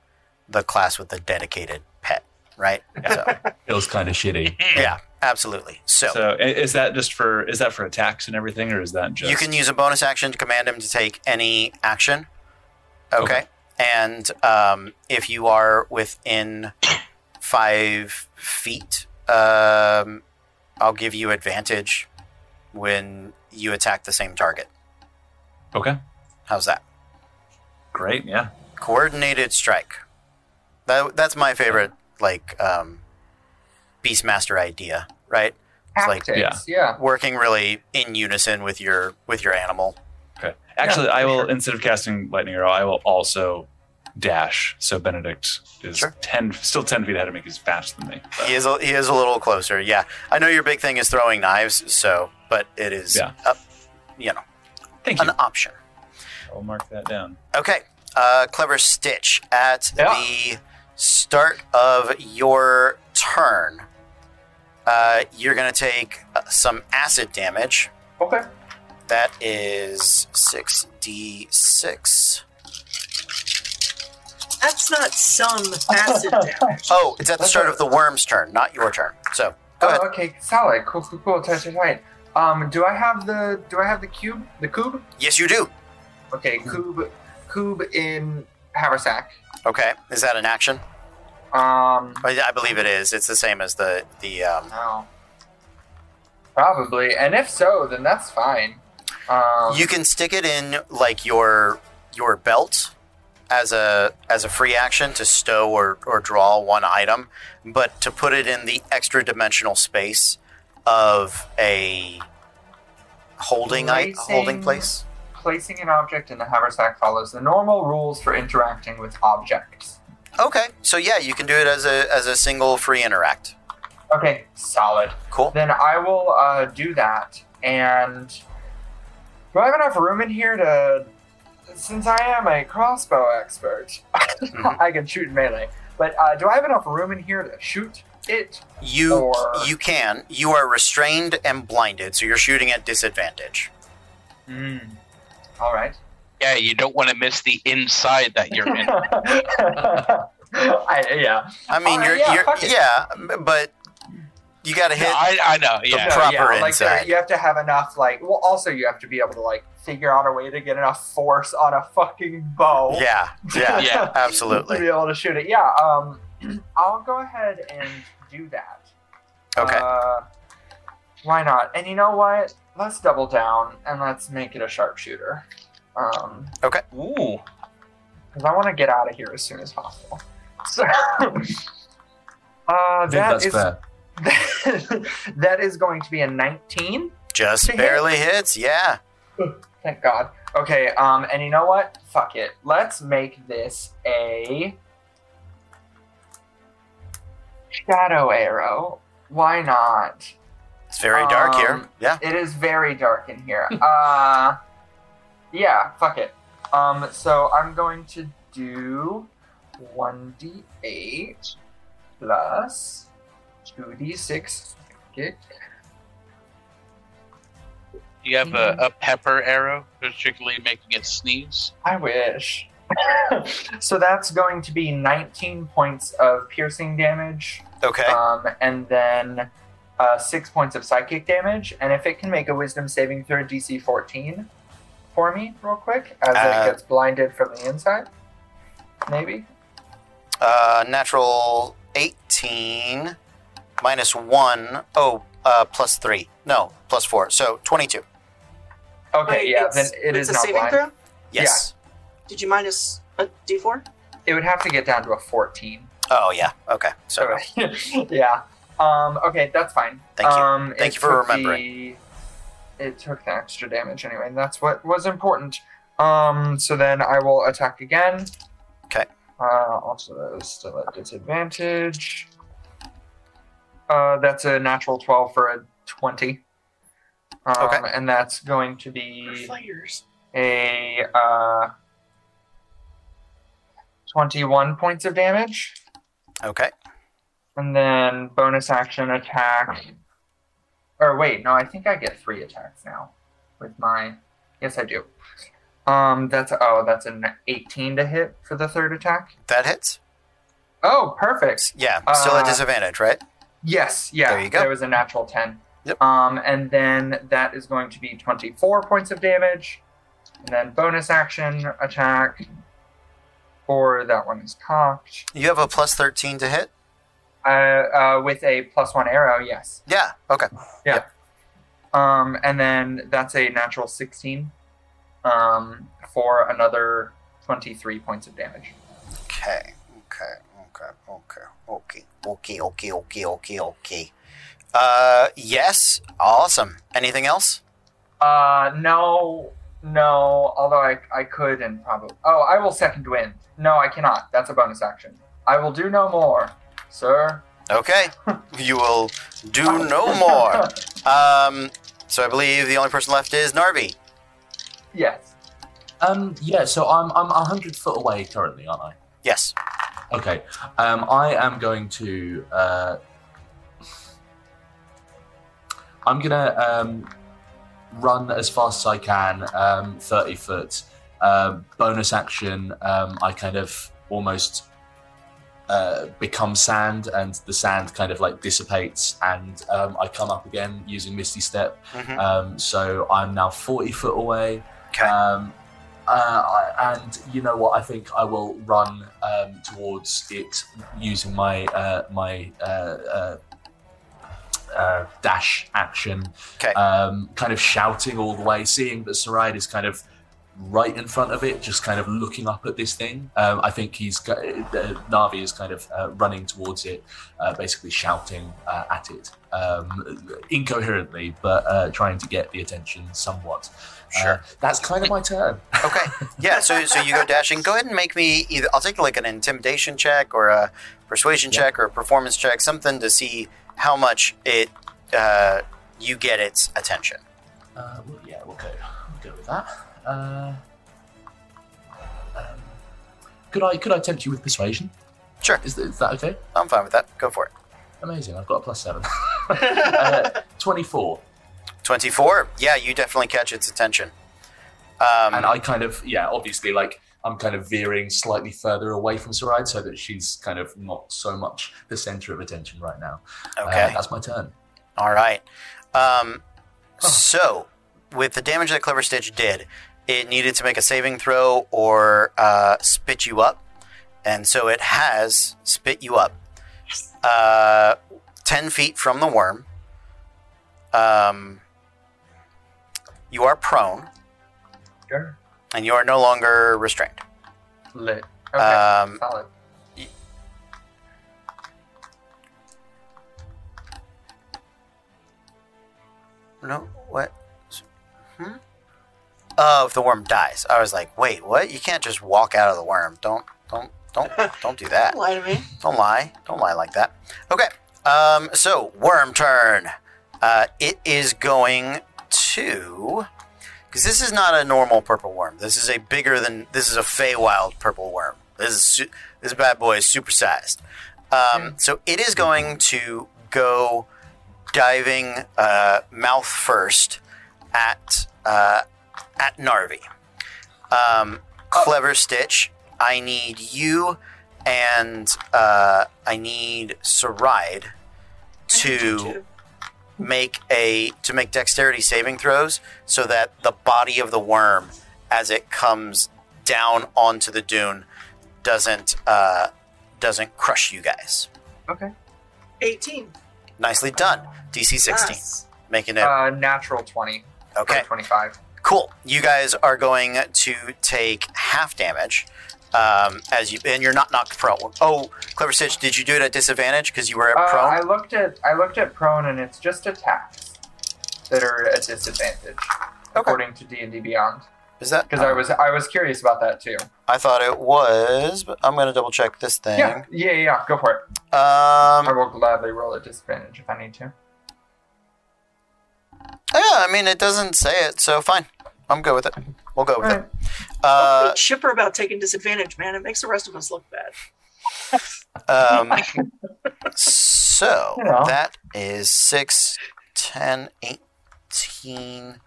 the class with the dedicated pet, right? So, Feels kind of shitty. yeah, absolutely. So, So is that just for is that for attacks and everything, or is that just you can use a bonus action to command him to take any action. Okay. Okay. And um, if you are within five feet, um, I'll give you advantage when you attack the same target. okay? How's that? Great, yeah. Coordinated strike. That, that's my favorite, like, um, Beastmaster idea, right? It's like Tactics, yeah. working really in unison with your with your animal. Okay. Actually, Yeah, I will sure. instead of casting lightning arrow, I will also dash. So Benedict is Sure. ten, still ten feet ahead of me. He's faster than me. but- He is a, he is a little closer. Yeah, I know your big thing is throwing knives, so but it is Yeah. uh, you know Thank you. an option. I'll mark that down. Okay, uh, clever stitch at Yeah. the start of your turn. Uh, you're gonna take uh, some acid damage. Okay. That is six d six. That's not some acid damage. Oh, it's at the start of the worm's turn, not your turn. So go ahead. Oh, okay, solid. Cool, cool, cool. Tight, tight, tight. Um, do I have the do I have the cube? The cube? Yes, you do. Okay, cube, cube in haversack. Okay, is that an action? Um, I I believe it is. It's the same as the the. Um, no. Probably, and if so, then that's fine. Um, you can stick it in like your your belt as a as a free action to stow or, or draw one item, but to put it in the extra dimensional space of a holding I, holding place. placing an object in the haversack follows the normal rules for interacting with objects. Okay, so yeah, you can do it as a as a single free interact. Okay, solid. Cool. Then I will uh, do that. And do I have enough room in here to? Since I am a crossbow expert, Mhm. I can shoot in melee. But uh, do I have enough room in here to shoot it? You Or- you can. You are restrained and blinded, so you're shooting at disadvantage. Hmm. All right. Yeah, you don't want to miss the inside that you're in. I, yeah. I mean, Alright, you're yeah, you're yeah, but you got to hit. No, I, I know. Yeah. The proper yeah, like there- you have to have enough like well also you have to be able to like figure out a way to get enough force on a fucking bow yeah, yeah, Yeah. to absolutely. be able to shoot it yeah um i'll go ahead and do that Okay. uh, why not and you know what let's double down and let's make it a sharpshooter um okay. Ooh. because i want to get out of here as soon as possible so uh I think that that's is fair. that is going to be a 19 Just to hit. barely hits. Yeah. Thank God. Okay, um, and you know what? Fuck it. Let's make this a shadow arrow. Why not? It's very dark here. Um, Yeah. It is very dark in here. uh, yeah, fuck it. Um, so I'm going to do 1d8 plus 2d6 kick. You have a, a pepper arrow, particularly making it sneeze. I wish. so that's going to be 19 points of piercing damage, Okay. um, and then uh, six points of psychic damage. And if it can make a Wisdom saving throw DC 14 for me, real quick, as Uh, it gets blinded from the inside, maybe. Uh, natural 18 minus 1. Oh, uh, plus 3. No, plus 4. So 22. Okay, Wait, yeah, it's- then it it's is a not saving blind. throw. Yes. Did you minus a D4? It would have to get down to a 14. Oh, yeah. Okay. So, So, yeah. Um, okay, that's fine. Thank you. Um, Thank you for remembering. The, it took the extra damage anyway, and that's what was important. Um, so then I will attack again. Okay. Uh, also, that is still at disadvantage. Uh, that's a natural 12 for a 20. Um, Okay. And that's going to be fires. a uh, 21 points of damage. okay. And then bonus action attack. Or wait, no, I think I get three attacks now with my. Yes, I do. Um, that's oh, that's an 18 to hit for the third attack. That hits. Oh, perfect. Yeah. Still at Uh, disadvantage, right? Yes, yeah. There you go. There was a natural 10. Yep. Um, and then that is going to be 24 points of damage. And then bonus action attack. Or that one is cocked. You have a plus 13 to hit? Uh, uh, with a plus one arrow, yes. Yeah. Okay. Yep. Um, and then that's a natural 16 um, for another 23 points of damage. Okay. Okay okay, okay, okay, okay, okay, okay, okay, okay. Uh, yes, awesome. Anything else? Uh, no, no. Although I, I could and probably. Oh, I will second wind. No, I cannot. That's a bonus action. I will do no more, sir. Okay, you will do no more. Um, so I believe the only person left is Narvi. Yes. Um, yeah. So I'm I'm hundred foot away currently, aren't I? Yes. Okay. Um, I am going to. Uh, I'm gonna um, run as fast as I can, um, thirty foot. Um, bonus action. Um, I kind of almost uh, become sand, and the sand kind of like dissipates, and um, I come up again using Misty Step. Mhm. Um, so I'm now forty foot away. Okay. Uh, and you know what? I think I will run um, towards it using my uh, my uh, uh, uh, dash action. Okay. Um, kind of shouting all the way, seeing that Saride is kind of right in front of it, just kind of looking up at this thing. Um, I think he's uh, Narvi is kind of uh, running towards it, uh, basically shouting uh, at it um, incoherently, but uh, trying to get the attention somewhat. Sure. Uh, that's kind of my turn. Okay. Yeah. So so you go dashing. Go ahead and make me either. I'll take like an intimidation check or a persuasion Yeah. check or a performance check, something to see how much it uh, you get its attention. Uh, well, yeah, we'll go. We'll go with that. Uh, um, could I could I tempt you with persuasion? Sure. Is, th- is that okay? I'm fine with that. Go for it. Amazing. I've got a plus seven. uh, Twenty-four. 24. Yeah, you definitely catch its attention. Um, and I kind of yeah, obviously like I'm kind of veering slightly further away from Saride so that she's kind of not so much the center of attention right now. Uh, okay. that's my turn. All right. Um, So, with the damage that Clever Stitch did, it needed to make a saving throw or uh, spit you up. And so it has spit you up. Uh, 10 feet from the worm. Um, you are prone, Sure. and you are no longer restrained. Lit. Okay. Um, Solid. No, what? Hmm? Oh, if the worm dies. I was like, wait, what? You can't just walk out of the worm. Don't, don't, don't, don't do that. Don't lie to me. Don't lie. Don't lie like that. Okay. Um. So worm turn. Uh, it is going to, because this is not a normal purple worm. This is a bigger than. This is a Feywild purple worm. This is su- this bad boy is supersized. Um. So it is going to go diving uh, mouth first at uh, at Narvi. Um, clever Stitch. I need you and uh, I need Saride to make a to make dexterity saving throws so that the body of the worm as it comes down onto the dune doesn't uh, doesn't crush you guys. Okay. 18. Nicely done. DC 16, Yes. making it Uh, natural 20. okay. 25. Cool. You guys are going to take half damage um, as you, and you're not knocked prone. Oh, clever stitch. Did you do it at disadvantage because you were Uh, prone? I looked at I looked at prone and it's just attacks that are at disadvantage according to D and D Beyond. Is that Because I was I was curious about that too. I thought it was, but I'm gonna double check this thing. Yeah, yeah, yeah. Go for it. Um. I will gladly roll at disadvantage if I need to. Yeah. I mean, it doesn't say it, so fine. I'm good with it. We'll go with Alright. it. Uh, Don't be chipper about taking disadvantage, man. It makes the rest of us look bad. um. So You that is 6, 10, 18,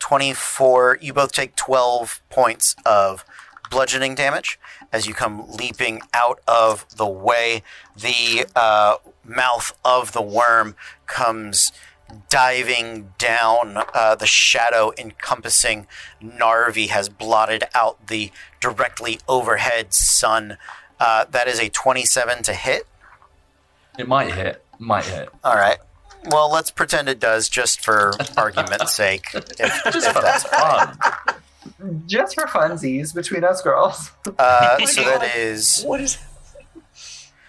24. You both take 12 points of bludgeoning damage as you come leaping out of the way. The uh, mouth of the worm comes diving down. Uh, the shadow encompassing Narvi has blotted out the directly overhead sun. Uh, that is a 27 to hit. It might hit. Might hit. All right. Well, let's pretend it does, just for argument's sake. If, Just if for that's fun. Just for funsies between us girls. uh, so God. that is What is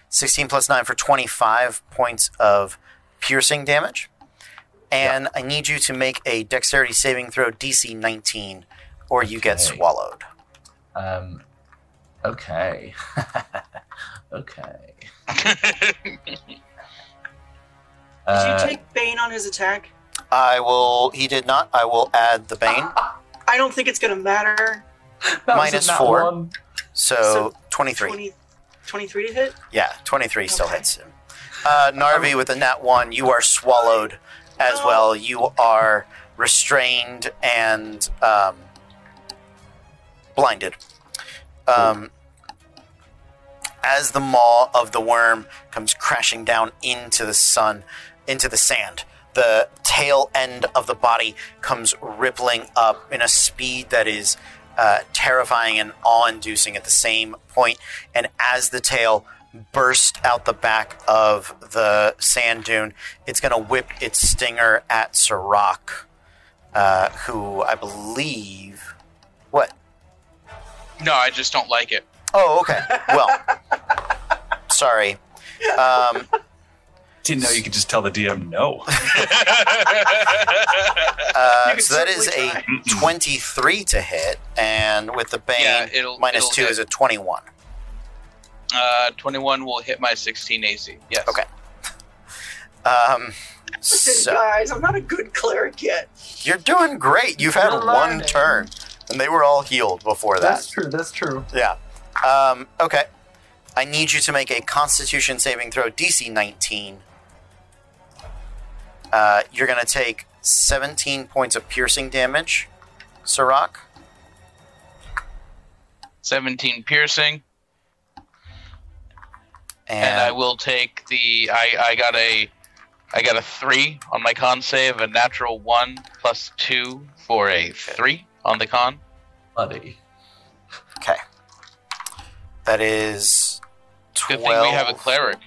16 plus 9 for 25 points of piercing damage. And I need you to make a dexterity saving throw DC 19, or you get swallowed. Um, okay. okay. Did Uh, you take Bane on his attack? I will, he did not, I will add the Bane. I don't think it's going to matter. that was minus a nat four. one. So, So, 23. 20, 23 to hit? Yeah, 23 still hits him. Uh, Narvi with a nat 1, you are swallowed as Oh. well. You are restrained and um, blinded. Um, as the maw of the worm comes crashing down into the sun, into the sand, the tail end of the body comes rippling up in a speed that is uh, terrifying and awe-inducing at the same point. And as the tail bursts out the back of the sand dune, it's going to whip its stinger at Sirach, uh, who I believe. What? No, I just don't like it. Oh, okay. Well, sorry. Um, Didn't know you could just tell the DM no. uh, so that is certainly a 23 to hit, and with the bane, Yeah, it'll- minus it'll 2 hit. is a 21. Uh, 21 will hit my 16 AC. Yes. Okay. Um, so Guys, I'm not a good cleric yet. you're doing great. You've had You're one learning. turn, and they were all healed before that. That's true. That's true. Yeah. Um, okay. I need you to make a Constitution saving throw, DC 19. Uh, you're going to take 17 points of piercing damage, Sirach. 17 piercing, And, and I will take the. I I got a. I got a three on my con save, a natural one plus two for a three on the con. Buddy. Okay. That is 12. Good thing we have a cleric.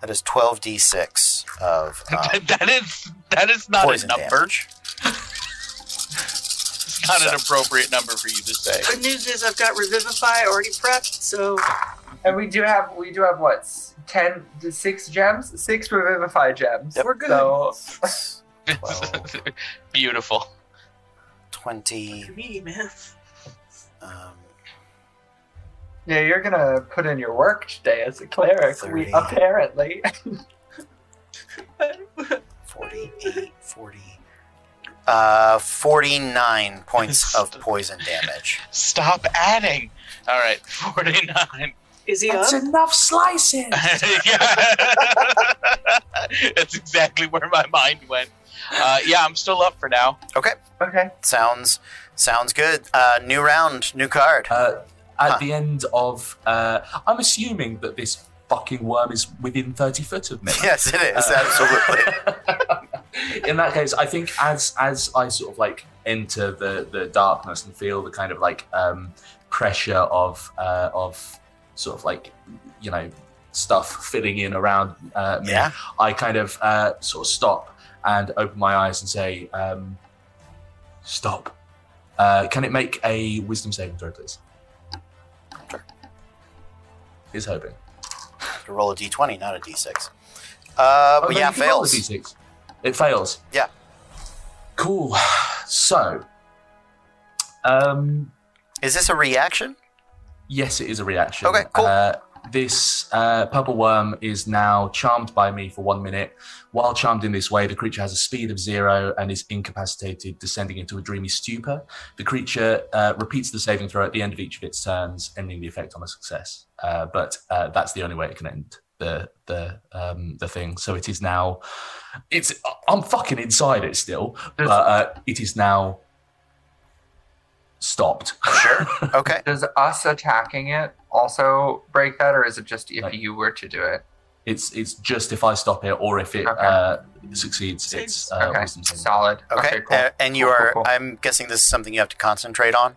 That is 12d6 of um, that is that is not a poison number. It's not an appropriate number for you to say. Good news is I've got Revivify already prepped, so And we do have we do have what s- ten to six gems, six revivify gems. Yep. we're good. So Beautiful. 20. me, man. Um, yeah, you're gonna put in your work today as a cleric. We apparently. 48, 40. Uh, 49 points of poison damage. Stop adding. All right, 49. Is he up? enough slices. That's exactly where my mind went. Uh, yeah, I'm still up for now. Okay, Okay. sounds sounds good. Uh, new round, new card. Uh, at Huh. the end of, uh, I'm assuming that this fucking worm is within 30 foot of me. yes, it is Uh, absolutely. in that case, I think as as I sort of like enter the the darkness and feel the kind of like um, pressure of uh, of sort of like you know stuff filling in around uh, me, Yeah. I kind of uh, sort of stop and open my eyes and say, um, "Stop." Uh, can it make a wisdom saving throw, please? Sure. Is hoping. To roll a d20, not a d6. Uh, but no, yeah, you can roll a fails. D6. It fails. Yeah. Cool. So, um, Is this a reaction? Yes, it is a reaction. Okay, cool. Uh, this uh, purple worm is now charmed by me for one minute. While charmed in this way, the creature has a speed of zero and is incapacitated, descending into a dreamy stupor. The creature uh, repeats the saving throw at the end of each of its turns, ending the effect on a success. Uh, but uh, that's the only way it can end the the um, the thing. So it is now. It's I'm fucking inside it still, but uh, it is now stopped. Sure. Okay. Does us attacking it also break that, or is it just if Like- you were to do it? It's it's just if I stop it or if it Okay. uh, succeeds. It's uh, okay, wisdom saving. solid. Okay. cool. Uh, and you Cool, are, cool, cool. I'm guessing this is something you have to concentrate on.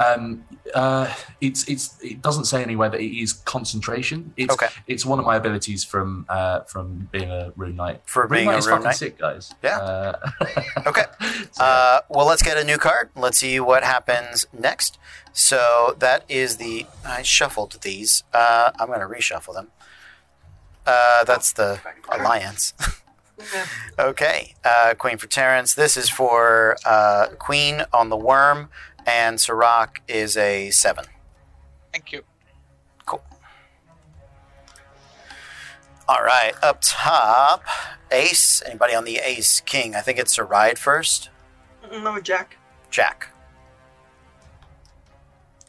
Um, uh, it's it's it doesn't say anywhere that it is concentration. It's Okay. it's one of my abilities from uh, from being a rune knight. For being a rune knight? sick, guys. Yeah. Uh, Okay. so. Uh, well, let's get a new card. Let's see what happens next. So that is the. I shuffled these. Uh, I'm going to reshuffle them. Uh, that's the alliance. Yeah. okay. Uh, Queen for Terrence. This is for uh, Queen on the worm, and Sirach is a seven. Thank you. Cool. All right. Up top, Ace. Anybody on the Ace King? I think it's a ride first. No, Jack. Jack.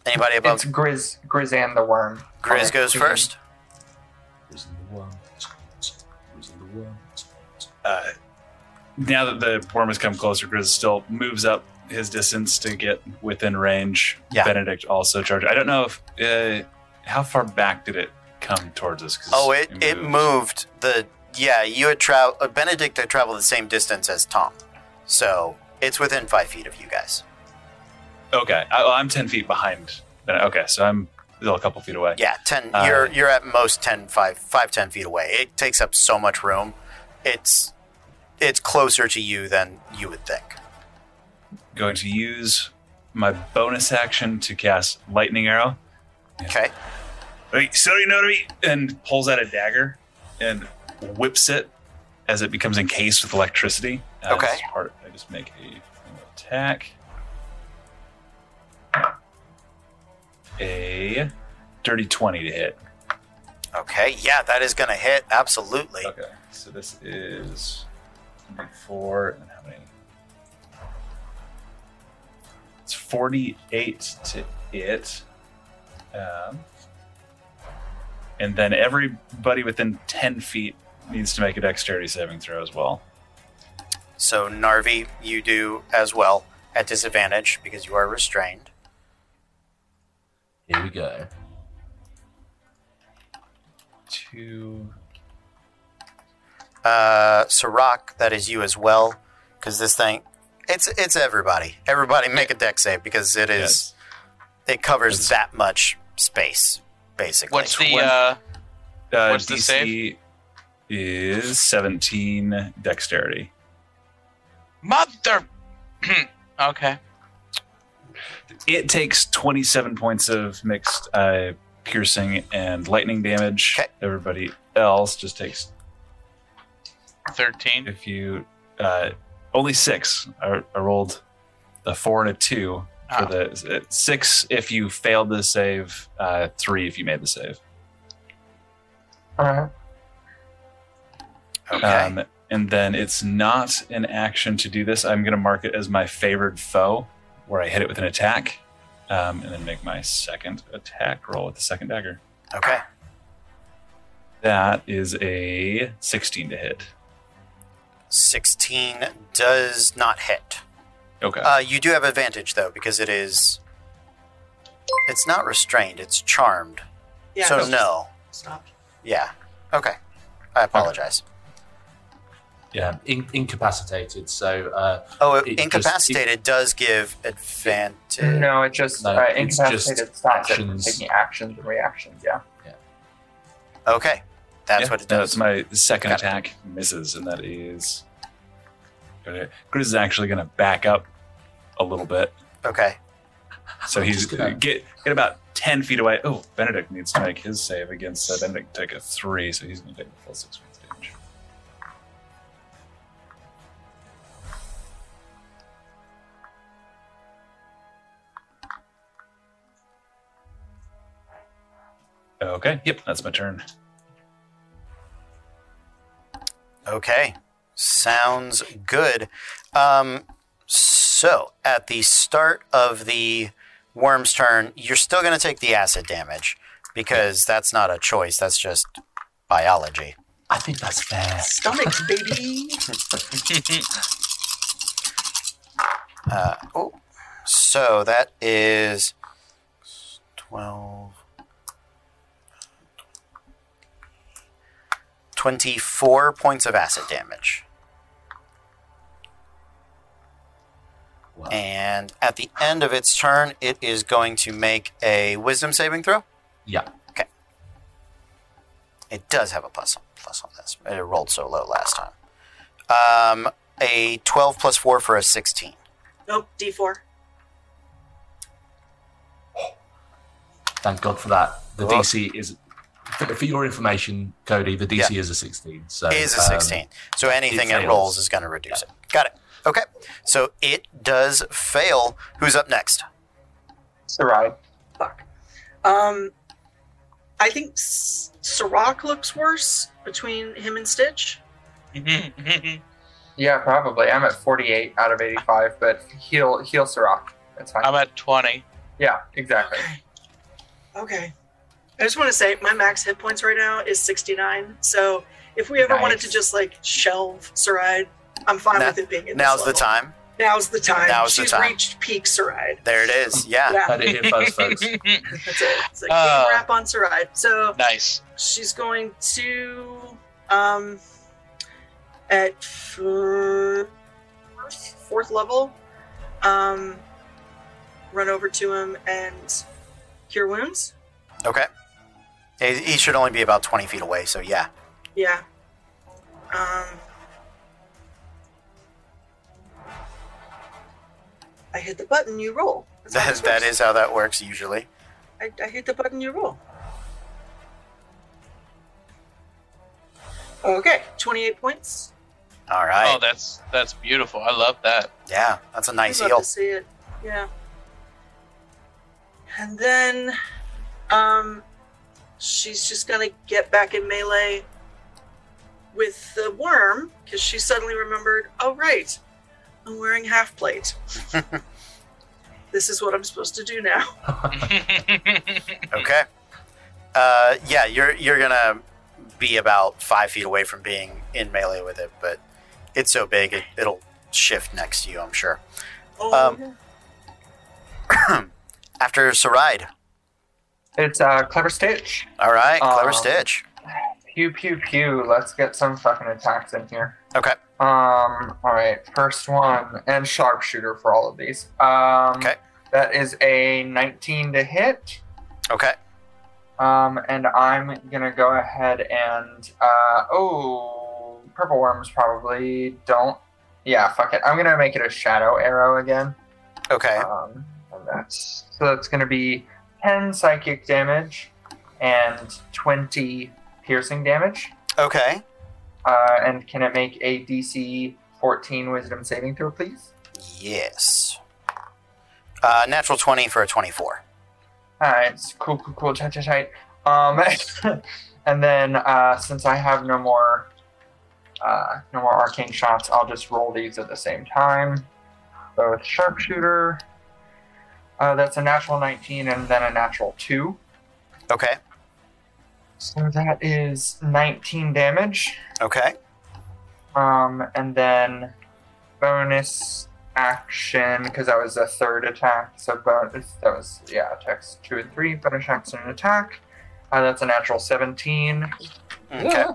Anybody above It's Grizz, Grizz and the worm. Grizz goes first. Who's in the worm? Who's in the worm? Uh, now that the worm has come closer, Grizz still moves up his distance to get within range. Yeah. Benedict also charged. I don't know if uh, how far back did it come towards us? Oh, it, it moved. moved the yeah. You had traveled. Uh, Benedict had traveled the same distance as Tom, so it's within five feet of you guys. Okay, I, well, I'm ten feet behind. Okay, so I'm still a couple feet away. Yeah, ten. Uh, you're you're at most 10, 5, 5, 10 feet away. It takes up so much room. It's it's closer to you than you would think. Going to use my bonus action to cast lightning arrow. Okay. Hey, sorry, Notary, and pulls out a dagger and whips it as it becomes encased with electricity. Uh, Okay. as Part, I just make a attack. A dirty twenty to hit. Okay, yeah, that is going to hit. Absolutely. Okay, so this is four and It's forty-eight to it, um, and then everybody within ten feet needs to make a dexterity saving throw as well. So, Narvi, you do as well at disadvantage because you are restrained. Here we go. Two. Uh, Sirach, that is you as well because this thing, it's it's everybody. Everybody make a deck save because it is it covers It's- that much space basically. What's the Twen- uh Uh, What's the DC save? is seventeen dexterity. mother? okay. It takes 27 points of mixed uh, piercing and lightning damage. Okay. Everybody else just takes, Thirteen. if you, uh, only six. I, I rolled a four and a two for Ah. the uh, six if you failed the save, uh, three if you made the save. All right. okay. Um, and then it's not an action to do this. I'm going to mark it as my favored foe, where I hit it with an attack, um, and then make my second attack roll with the second dagger. okay. That is a 16 to hit. 16 does not hit. Okay. Uh, you do have advantage though because it is it's not restrained, it's charmed. Yeah. so no. Stopped. Yeah. Okay. I apologize. Yeah, in- incapacitated. So uh, Oh, It just- incapacitated does give advantage. No, it just No, uh, it's incapacitated just stops it taking actions and reactions. Yeah. Yeah. Okay. That's Yeah, what it does. That's my second Got attack misses, and that is. Grizz is actually going to back up a little bit, Okay. so he's gonna- get get about ten feet away. Oh, Benedict needs to make his save against uh, Benedict. Take a three, so he's going to take the full six points damage. Okay. Yep, that's my turn. Okay. Sounds good. Um, so, at the start of the worm's turn, you're still going to take the acid damage because that's not a choice. That's just biology. I think that's fair. Stomachs, baby. Uh, oh, so that is 12, 24 points of acid damage. Wow. And at the end of its turn, it is going to make a wisdom saving throw. Yeah. Okay. It does have a plus on, plus on this. It rolled so low last time. Um, a 12 plus 4 for a 16. Nope. D4. Thank God for that. The Well- DC is, for, for your information, Cody, the DC Yeah. is a 16. So is a um, 16. so anything it it, rolls is going to reduce it. Got it. Okay. So it does fail. Who's up next? Sarai. Fuck. Um, I think S- Sirach looks worse between him and Stitch. Yeah, probably. I'm at 48 out of 85, but heal heal Sirach. That's fine. I'm at twenty. yeah, exactly. Okay. okay. I just want to say my max hit points right now is 69. So if we ever wanted to just like shelve Saride, I'm fine Now- with it being at Now's this the time. Now's the time. Now's the She's time. reached peak Saride. There it is. Yeah. Yeah, Heard it here first, folks. that's it. It's like Uh. wrap on Saride. So nice. she's going to um at f- fourth level um run over to him and cure wounds. Okay. He, he should only be about 20 feet away. So yeah. Yeah. Um. I hit the button, you roll. That's how That, this that works. how that works usually. I, I hit the button, you roll. Okay, 28 points. All right. Oh, that's that's beautiful. I love that. yeah. That's a nice I'd love heal. to see it. Yeah. And then, um, she's just gonna get back in melee with the worm because she suddenly remembered. Oh right, I'm wearing half plate. this is what I'm supposed to do now. Okay. Uh, yeah, you're you're gonna be about five feet away from being in melee with it, but it's so big it, it'll shift next to you. I'm sure. Oh, Um, After Saride. It's uh, Clever Stitch. All right, clever Um, Stitch. Pew pew pew. Let's get some fucking attacks in here. Okay. Um. All right. First one and sharpshooter for all of these. Um, Okay. That is a 19 to hit. Okay. Um, and I'm gonna go ahead and uh, oh, purple worms probably don't. Yeah, fuck it. I'm gonna make it a shadow arrow again. Okay. Um, and that's so that's gonna be 10 psychic damage and 20 piercing damage. Okay. Uh, and can it make a DC 14 Wisdom saving throw, please? Yes. Uh, natural 20 for a 24. Alright, cool, cool, cool, tight, tight, tight. Um, and then uh, since I have no more, uh, no more arcane shots, I'll just roll these at the same time. So with sharpshooter, uh, that's a natural 19 and then a natural 2. Okay. So that is 19 damage. Okay. Um, and then bonus action because that was a third attack. So bonus that was yeah attacks two and three. Bonus action and attack. Uh, that's a natural 17. Okay.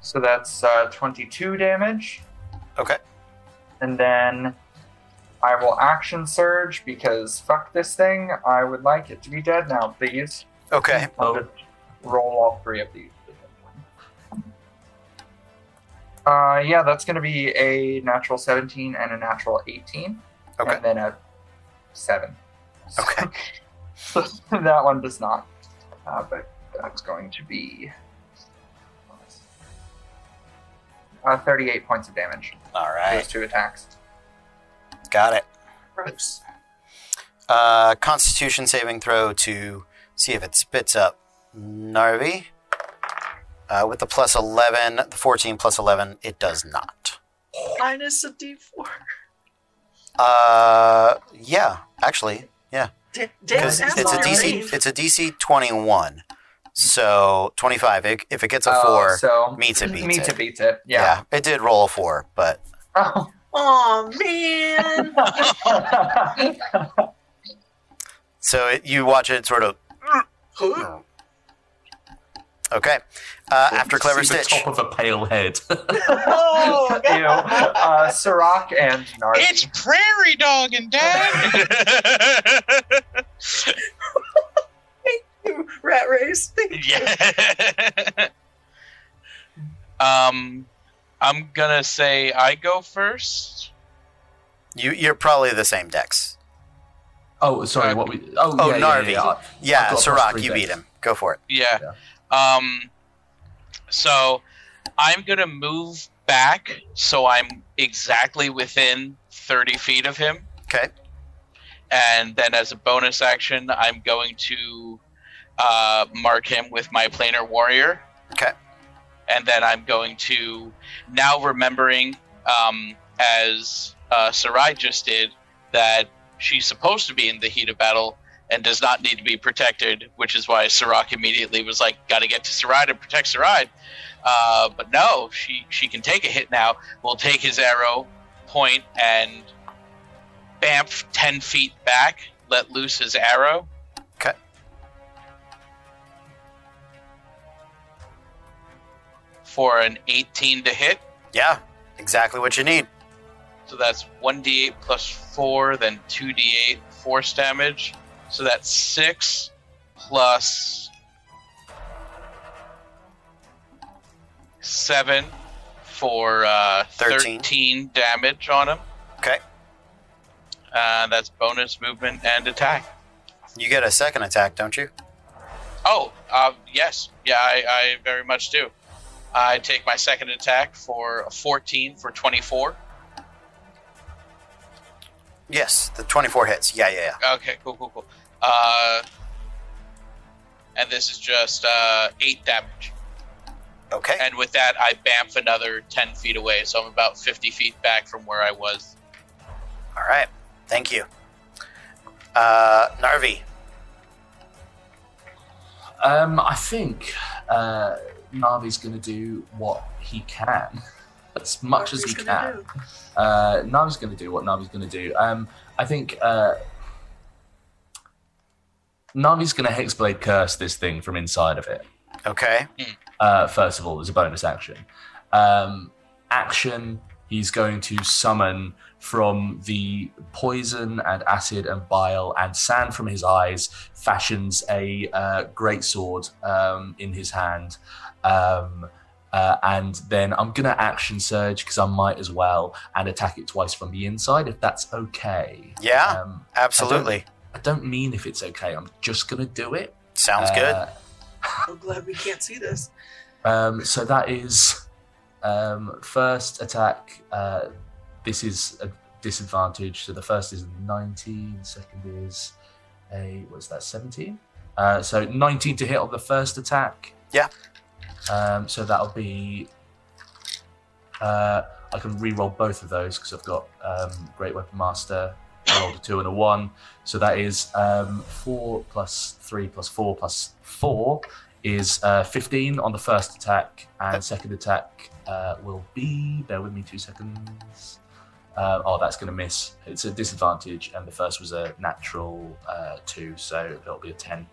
So that's uh, 22 damage. Okay. And then I will action surge because fuck this thing. I would like it to be dead now, please. Okay. I'll just roll all three of these. Uh, yeah, that's going to be a natural 17 and a natural 18. Okay. And then a 7. Okay. So that one does not. Uh, but that's going to be uh, 38 points of damage. All right. Those two attacks. Got it. gross. Uh, Constitution saving throw to see if it spits up Narvi. Uh, with the plus 11, the 14 plus 11, it does not. Minus a D4. Uh, yeah, actually, yeah, because damn, it's a DC, it's a DC 21. so 25. If, if it gets a Oh, four, so meets it, beats meets it. it beats it. yeah. Yeah. it did roll a four, but Oh. Oh man. so it, you watch it sort of. Okay, uh, after clever See the stitch. top of a pale head. oh Ew. god. Uh, Sirach and Narvi. it's prairie dog and dad. Thank you, rat race. Thank yeah. um, I'm gonna say I go first. You, you're probably the same dex. Oh, sorry. What we? Oh, Oh, yeah, yeah, Narvi. yeah, yeah. Yeah, I've got plus Sirach, three you beat him. Go for it. Yeah. Um, so I'm gonna move back so I'm exactly within 30 feet of him. Okay. and then as a bonus action, I'm going to uh, mark him with my planar warrior. Okay. And then I'm going to now remembering, um, as uh, Sarai just did, that she's supposed to be in the heat of battle and does not need to be protected, which is why Sirach immediately was like, "Got to get to Sarai to protect Sarai." Uh, but no, she she can take a hit now. We'll take his arrow, point, and bamf 10 feet back, let loose his arrow. Okay. For an 18 to hit. Yeah, exactly what you need. So that's 1d8 plus 4, then 2d8 force damage. So that's 6 plus 7 for uh, 13. 13 damage on him. Okay. Uh, that's bonus movement and attack. You get a second attack, don't you? Oh, uh, yes. Yeah, I, I very much do. I take my second attack for a 14 for 24. Yes, the 24 hits. Yeah, yeah, yeah. Okay, cool, cool, cool. Uh, and this is just uh, eight damage. Okay. And with that, I bamf another ten feet away, so I'm about fifty feet back from where I was. All right. Thank you. Uh, Narvi. Um, I think uh, Narvi's going to do what he can, as much as he can. do? Uh, Narvi's going to do what Narvi's going to do. Um, I think uh, Narvi's going to Hexblade curse this thing from inside of it. Okay. Uh, first of all, as a bonus action. Um, action, he's going to summon from the poison and acid and bile and sand from his eyes, fashions a uh, great sword um, in his hand. Um, uh, and then I'm going to action surge because I might as well and attack it twice from the inside if that's okay. Yeah. Um, Absolutely. I don't mean if it's okay, I'm just going to do it. Sounds Uh, good. I'm glad we can't see this. Um, so that is um, first attack. Uh, this is a disadvantage. So the first is 19, second is a, what's that, 17? Uh, so 19 to hit on the first attack. Yeah. Um, so that'll be. Uh, I can re-roll both of those because I've got um, Great Weapon Master. I rolled a two and a one, so that is um, four plus three plus four plus four is uh, 15 on the first attack, and second attack uh, will be. Bear with me two seconds. Uh, oh, that's going to miss. It's a disadvantage, and the first was a natural uh, two, so it'll be a 10.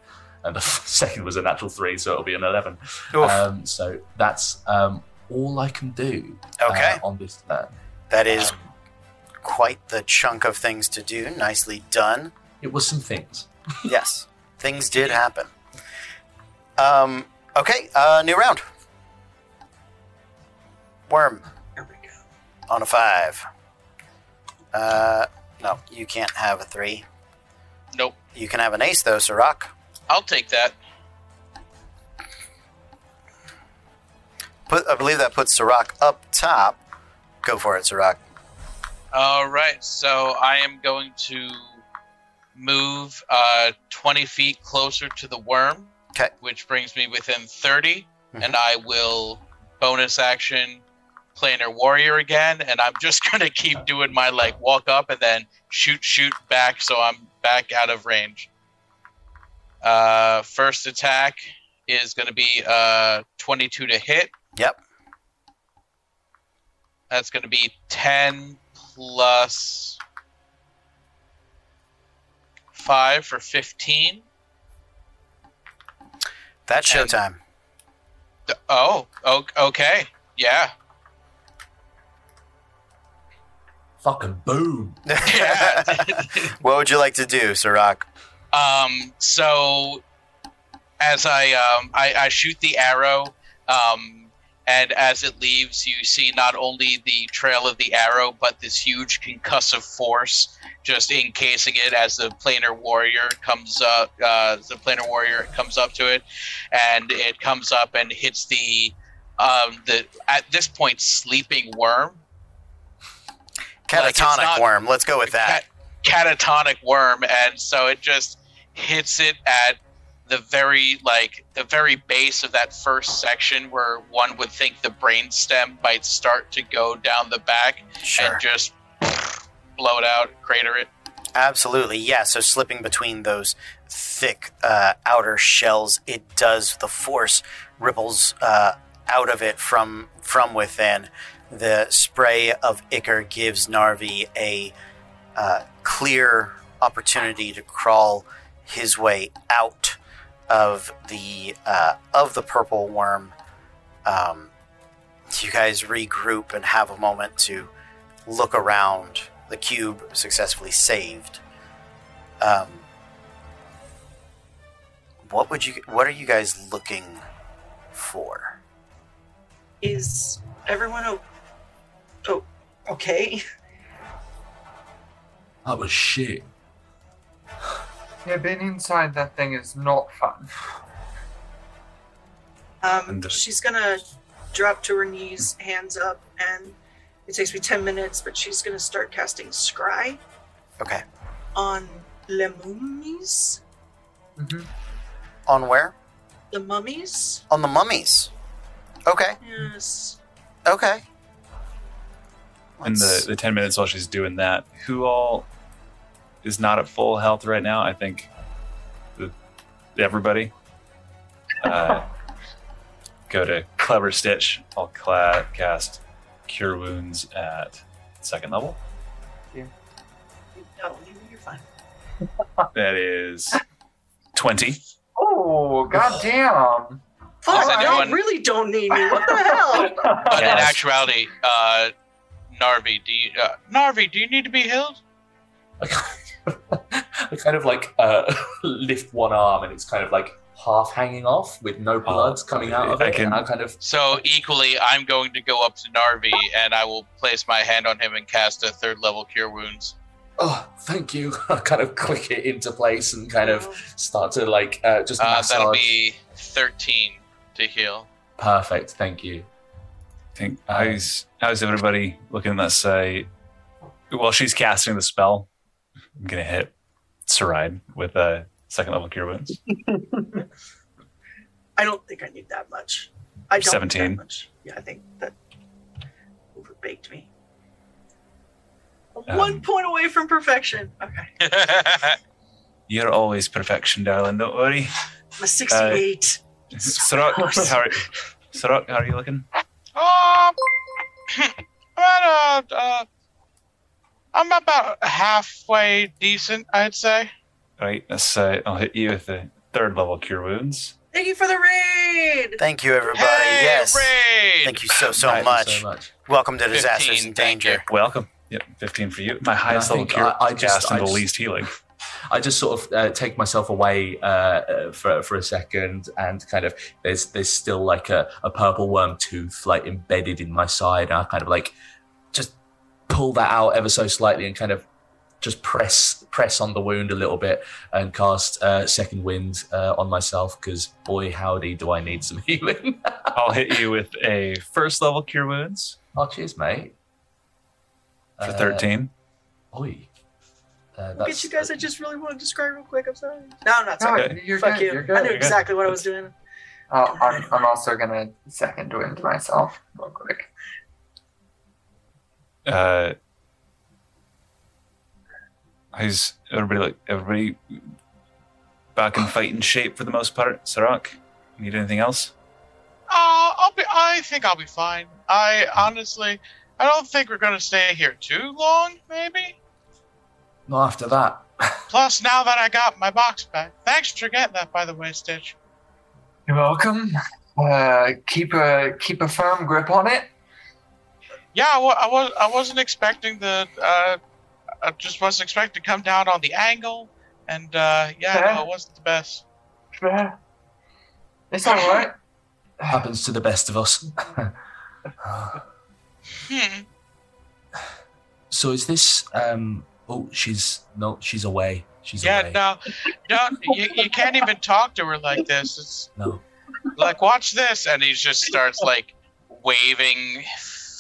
And the second was a natural three, so it'll be an 11. Um, so that's um, all I can do uh, Okay. on this turn. that is Um, quite the chunk of things to do. Nicely done. it was some things. yes. Things did happen. Um, okay. Uh, new round. Worm There we go. on a five. Uh, no, you can't have a three. Nope. You can have an ace though, Sirach. I'll take that. Put, I believe that puts Sirach up top. Go for it, Sirach. All right, so I am going to move uh, 20 feet closer to the worm, 'Kay. which brings me within 30, Mhm. and I will bonus action planar warrior again, and I'm just going to keep doing my like walk up and then shoot, shoot back, so I'm back out of range. Uh, first attack is going to be uh, 22 to hit. Yep. That's going to be 10 plus 5 for 15. That's showtime. Th- Oh, o- okay. Yeah. Fucking boom. Yeah. what would you like to do, Sirach? Um, so as I, um, I, I shoot the arrow, um, and as it leaves, you see not only the trail of the arrow, but this huge concussive force just encasing it as the planar warrior comes up. Uh, the planar warrior comes up to it, and it comes up and hits the um, the at this point sleeping worm. Like, Catatonic not- worm. Let's go with that. cat- catatonic worm, and so it just hits it at the very like the very base of that first section where one would think the brain stem might start to go down the back Sure. and just blow it out, crater it. Absolutely, yeah. So slipping between those thick uh, outer shells, it does. The force ripples uh, out of it from from within. The spray of ichor gives Narvi a uh, clear opportunity to crawl his way out of the uh, of the purple worm. Um, you guys regroup and have a moment to look around. The cube successfully saved. Um, what would you? What are you guys looking for? Is everyone o- oh, okay? That was shit. Yeah, being inside that thing is not fun. Um, And, uh, she's gonna drop to her knees, hands up, and it takes me 10 minutes, but she's gonna start casting Scry Okay. on Lemumis. hmm On where? The mummies? On the mummies. Okay. Yes. Okay. In the, the 10 minutes while she's doing that, who all is not at full health right now? I think the, everybody. Uh, go to Clever Stitch. I'll cla- cast Cure Wounds at second level. No, you're fine. That is 20. Oh, goddamn. Fuck, I y'all anyone- really don't need me. What the hell? But in actuality, uh, Narvi, do you, uh, Narvi, do you need to be healed? I kind of, I kind of like uh, lift one arm and it's kind of like half hanging off with no blood coming out of I it. can- and I kind of So equally, I'm going to go up to Narvi and I will place my hand on him and cast a third level Cure Wounds. oh thank you. I kind of click it into place and kind of start to like uh, just Uh, massage. that'll be 13 to heal. Perfect. Thank you. I think how's how's everybody looking at that say while she's casting the spell i'm gonna hit Saride with a second level cure wounds I don't think I need that much. I don't 17. Need that much. Yeah, I think that overbaked me. Um, One point away from perfection. Okay. you're always perfection darling don't worry I'm a 68. Sirach, how are, Sirach, how are you looking Um, about, uh, uh, I'm about halfway decent, I'd say. right let's uh, i'll hit you with the third level cure wounds Thank you for the raid. Thank you, everybody. Hey, yes. raid! Thank you so so Thank you much. so much. Welcome to Disasters 15, in thank Danger. welcome yep 15 for you my highest level cure I- I just- and I the just- least healing I just sort of uh, take myself away uh, uh, for for a second, and kind of there's there's still like a, a purple worm tooth like embedded in my side, and I kind of like just pull that out ever so slightly, and kind of just press press on the wound a little bit, and cast uh, second wind uh, on myself because boy howdy do I need some healing. i'll hit you with a first level cure wounds oh cheers, mate. for Uh, 13 Oi. Uh, Look at you guys. I just really want to describe real quick. I'm sorry. No, I'm not No, sorry. you're Fuck good. you. You're I knew You're good. exactly what I was doing. Oh, I'm, I'm also gonna second wind myself real quick. Uh how's everybody like everybody back in fighting shape for the most part Sirach need anything else Uh, I'll be. I think I'll be fine. I honestly, I don't think we're gonna stay here too long. Maybe. Not after that. Plus, now that I got my box back, thanks for getting that, by the way, Stitch. You're welcome. Uh, keep a keep a firm grip on it. Yeah, I, I was. I wasn't expecting the. Uh, I just wasn't expecting to come down on the angle, and uh, yeah, Okay. no, it wasn't the best. It's all right. Happens to the best of us. Hmm. So is this um oh she's no she's away. She's Yeah, away. no, don't. You, you can't even talk to her like this. It's No. like watch this, and he just starts like waving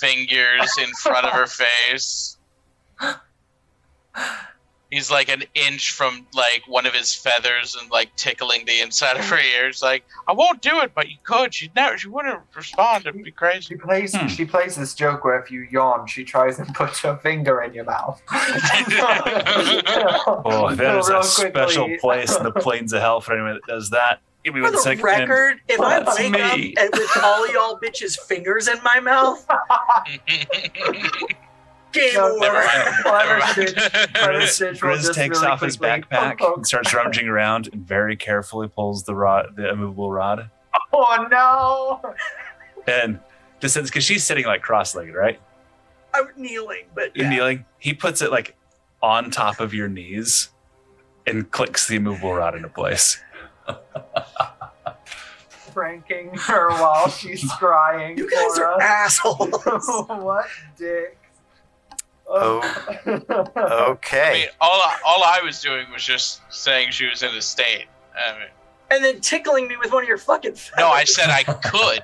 fingers in front of her face. He's like an inch from like one of his feathers and like tickling the inside of her ears. Like, I won't do it, but you could. She'd never. She wouldn't respond. It'd be crazy. She plays Hmm. she plays this joke where if you yawn, she tries and puts her finger in your mouth. oh that is Real a special place in the plains of hell for anyone that does that give me For one the second record, if I That's wake up and with all y'all bitches' fingers in my mouth, game No, over. Never Clever. Stitch. Clever Grizz, Stitch will Grizz just takes really off his quickly backpack poke, and starts rummaging around and very carefully pulls the rod, the immovable rod, Oh no! and just because she's sitting like cross-legged, right? I'm kneeling, but yeah. kneeling. He puts it like on top of your knees and clicks the immovable rod into place. Pranking her while she's crying. You guys for are us. assholes. what dick? Oh. okay. I Okay. mean, all I, all I was doing was just saying she was in a state. I mean, and then tickling me with one of your fucking feathers. no, I said I could.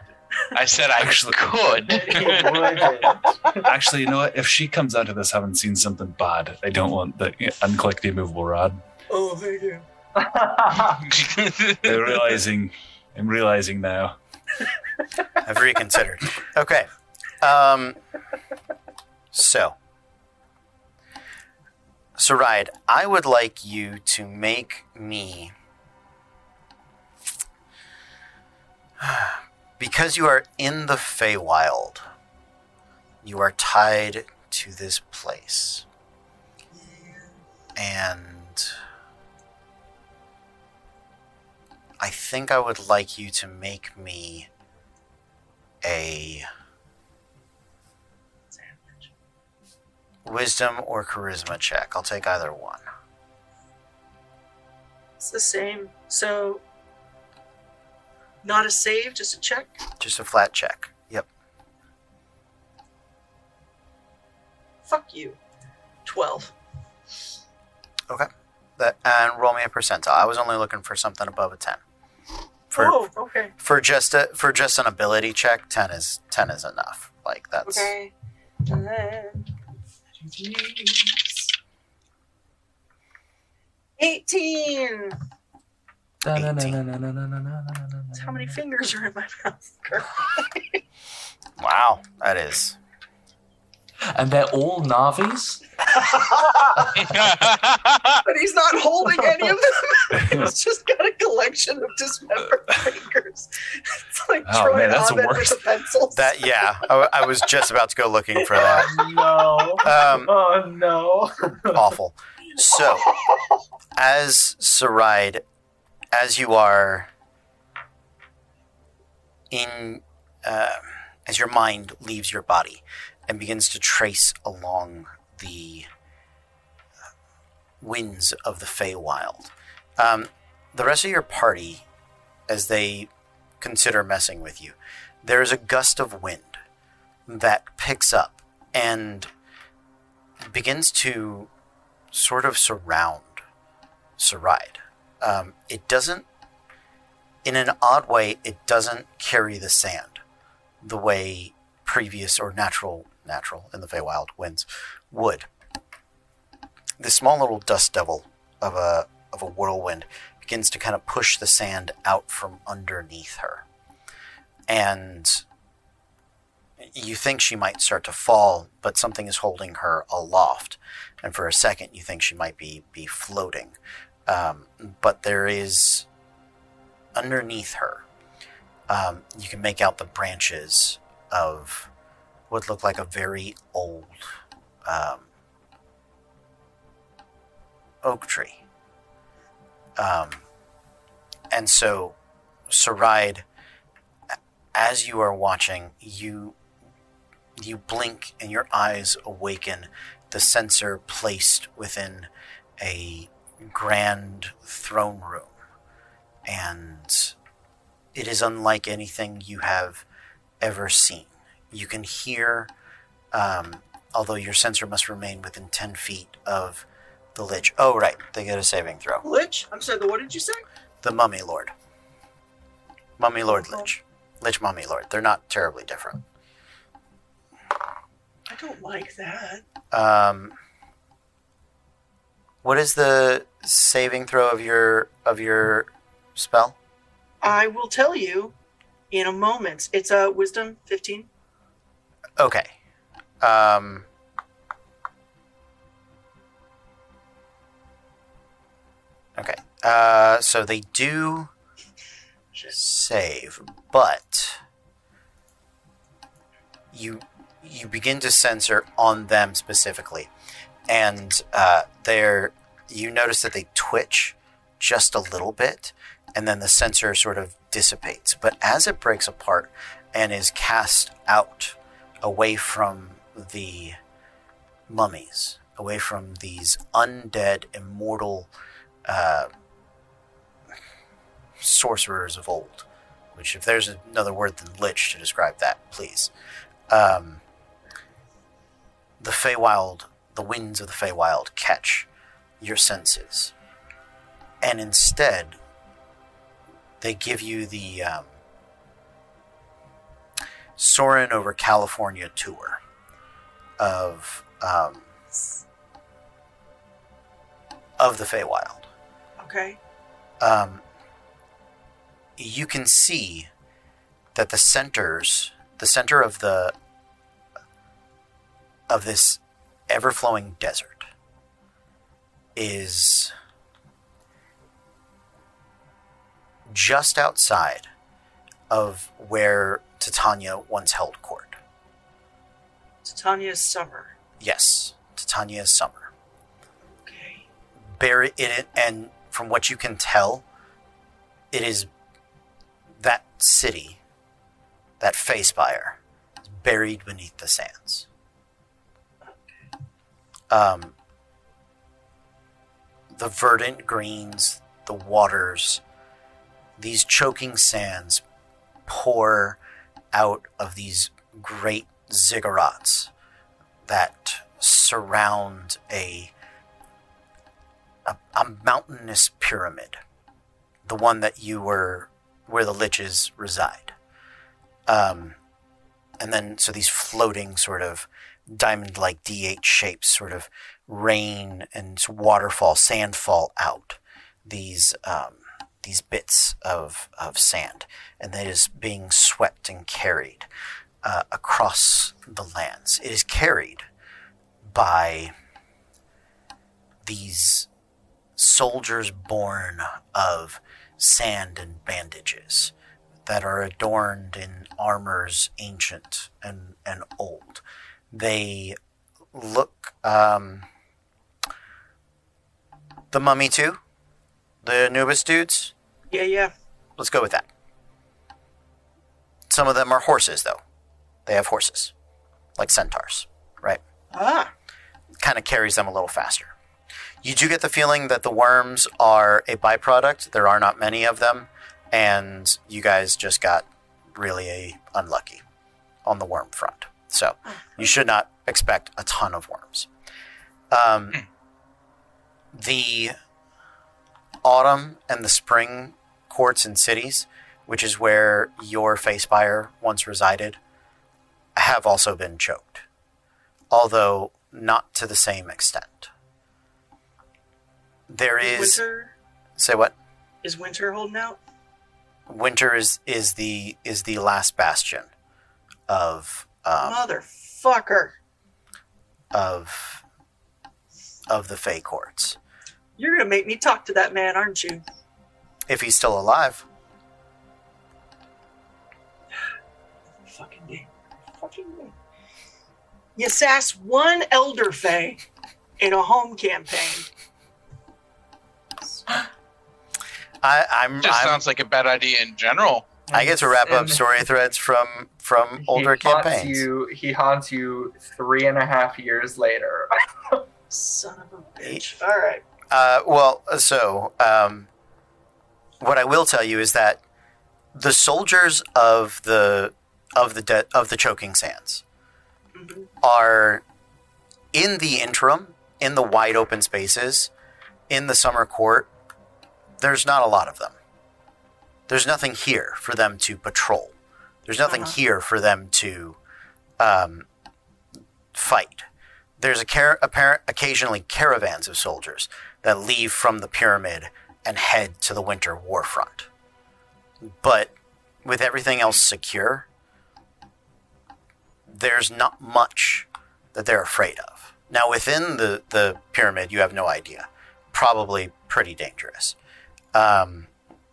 I said I Actually- could. Actually, you know what? If she comes out of this having seen something bad, I don't want the unclick the immovable rod. Oh, thank you. They're realizing I'm realizing now. I've reconsidered. Okay. Um, so, Saride, I would like you to make me. Because you are in the Feywild, you are tied to this place. And I think I would like you to make me a wisdom or charisma check. I'll take either one. It's the same. So, not a save, just a check. Just a flat check. Yep. Fuck you. 12. Okay. That and roll me a percentile. I was only looking for something above a ten. For oh, okay. for just a for just an ability check, ten is ten is enough. Like that's Okay. And then. 18! That's how many fingers are in my mouth? wow. That is And they're all Narvi's? but he's not holding any of them. he's just got a collection of dismembered fingers. It's like Oh, Troy man, that's the Hobbit with the pencils. that. Yeah, I, I was just about to go looking for that. no. Um, Oh no. awful. So, as Saride, as you are in, uh, as your mind leaves your body and begins to trace along the uh, winds of the Feywild, um, the rest of your party, as they consider messing with you, there is a gust of wind that picks up and begins to sort of surround Saride. Um, it doesn't, in an odd way, it doesn't carry the sand the way previous or natural, natural in the Feywild winds would. This small little dust devil of a of a whirlwind begins to kind of push the sand out from underneath her, and you think she might start to fall, but something is holding her aloft. And for a second you think she might be be floating. Um, but there is underneath her um, you can make out the branches of what look like a very old um, oak tree um, and so Saride, as you are watching you you blink and your eyes awaken the sensor placed within a grand throne room. And it is unlike anything you have ever seen. You can hear, um, although your sensor must remain within 10 feet of the Lich. Oh, right. They get a saving throw. Lich? I'm sorry, the what did you say? The Mummy Lord. Mummy Lord Lich. Lich Mummy Lord. They're not terribly different. I don't like that. Um, what is the saving throw of your of your spell? I will tell you in a moment. It's a wisdom 15. Okay. Um, okay. Uh, so they do save, but you you begin to censor on them specifically, and uh, they're you notice that they twitch just a little bit, and then the sensor sort of dissipates. But as it breaks apart and is cast out away from the mummies, away from these undead, immortal uh, sorcerers of old. Which, if there's another word than lich to describe that, please. Um, the Feywild, the winds of the Feywild catch your senses. And instead, they give you the um, Soarin' over California tour of um, of the Feywild. Okay. Um, you can see that the centers, the center of the of this ever-flowing desert is just outside of where Titania once held court. Titania's summer. Yes, Titania's summer. Okay. Buried in it, and from what you can tell, it is that city, that Facespire, is buried beneath the sands. Um, the verdant greens, the waters, these choking sands pour out of these great ziggurats that surround a, a a mountainous pyramid, the one that you were where the liches reside. Um, and then so these floating sort of diamond-like D8 shapes sort of rain and waterfall, sandfall out. These um, these bits of, of sand, and that is being swept and carried uh, across the lands. It is carried by these soldiers born of sand and bandages that are adorned in armors ancient and, and old. They look. Um, the mummy, too? The Anubis dudes? Yeah, yeah. Let's go with that. Some of them are horses, though. They have horses, like centaurs, right? Ah. Kind of carries them a little faster. You do get the feeling that the worms are a byproduct. There are not many of them, and you guys just got really unlucky on the worm front. So you should not expect a ton of worms. Um, the autumn and the spring courts and cities, which is where your Facespire once resided, have also been choked, although not to the same extent. There is winter say what is winter holding out. winter is is the is the last bastion of um, Motherfucker. of of the Fey courts. You're gonna make me talk to that man, aren't you? If he's still alive, Fucking day. Fucking day. You sass one elder Fay in a home campaign. I, I'm, Just I'm sounds like a bad idea in general. I get to wrap up story threads from from older he haunts campaigns. You, he haunts you three and a half years later. Son of a bitch. All right. Uh, well, so um, what I will tell you is that the soldiers of the of the de- of the choking sands hmm are in the interim in the wide open spaces in the summer court. There's not a lot of them. There's nothing here for them to patrol. There's nothing Uh-huh. here for them to um, fight. There's a car- apparent occasionally caravans of soldiers that leave from the pyramid and head to the winter war front. But with everything else secure, there's not much that they're afraid of. Now, within the, the pyramid, you have no idea. Probably pretty dangerous. Um,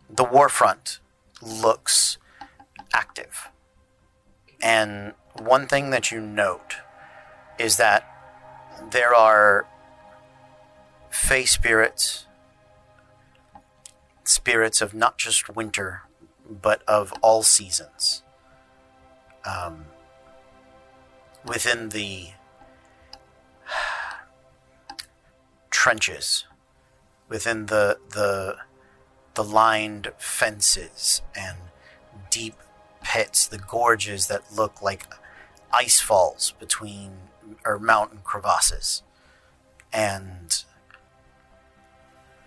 the war front looks active. And one thing that you note is that there are fey spirits, spirits of not just winter, but of all seasons. Um, within the trenches, within the the the lined fences and deep pits, the gorges that look like ice falls between or mountain crevasses, and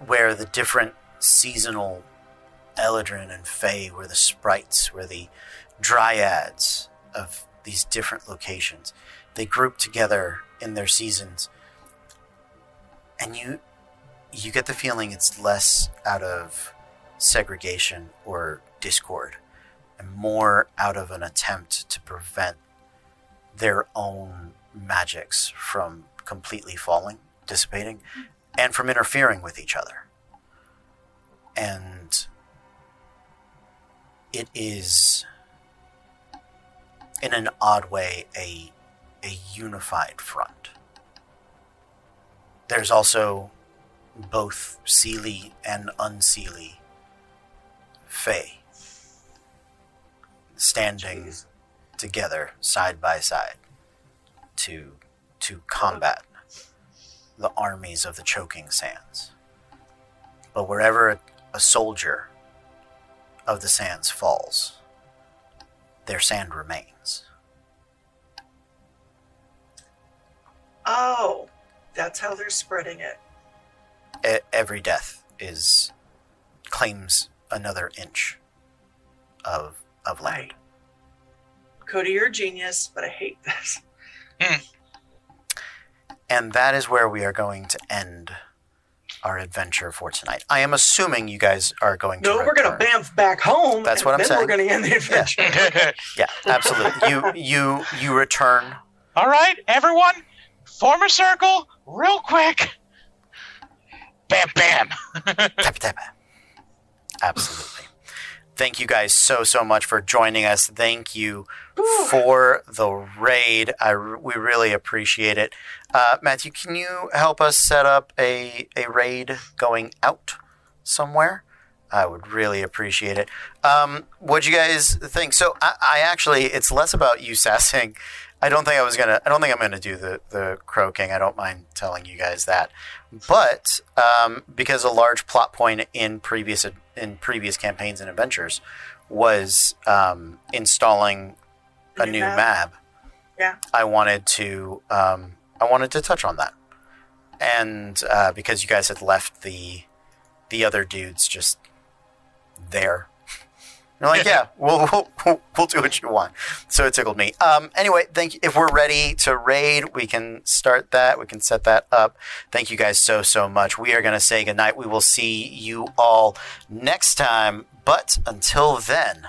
where the different seasonal Eladrin and Fae were the sprites, were the dryads of these different locations. They group together in their seasons, and you you get the feeling it's less out of segregation or discord and more out of an attempt to prevent their own magics from completely falling, dissipating, and from interfering with each other. And it is, in an odd way, a, a unified front. There's also both Seelie and Unseelie Fae standing Jeez. together side by side to to combat the armies of the choking sands. But wherever a, a soldier of the sands falls, their sand remains. Oh, that's how they're spreading it. E- every death is claims another inch of of land. Cody, you're a genius, but I hate this. Hmm. And that is where we are going to end our adventure for tonight. I am assuming you guys are going to No, we're gonna return. bamf back home. That's and what I'm then saying. We're gonna end the adventure. Yeah, absolutely. you you you return. All right, everyone, form a circle real quick. Bam, bam. Tap, tap. Absolutely. Thank you guys so so much for joining us. Thank you for the raid. I r- we really appreciate it. Uh, Matthew, can you help us set up a a raid going out somewhere? I would really appreciate it. Um, what do you guys think? So I, I actually, it's less about you sassing. I don't think I was gonna. I don't think I'm gonna do the the croaking. I don't mind telling you guys that. But um, because a large plot point in previous in previous campaigns and adventures was um, installing a New new map. map. Yeah. I wanted to um, I wanted to touch on that, and uh, because you guys had left the the other dudes just there. You're like, yeah, we'll, we'll we'll do what you want. So it tickled me. Um, anyway, thank you. If we're ready to raid, we can start that. We can set that up. Thank you guys so so much. We are gonna say goodnight. We will see you all next time. But until then,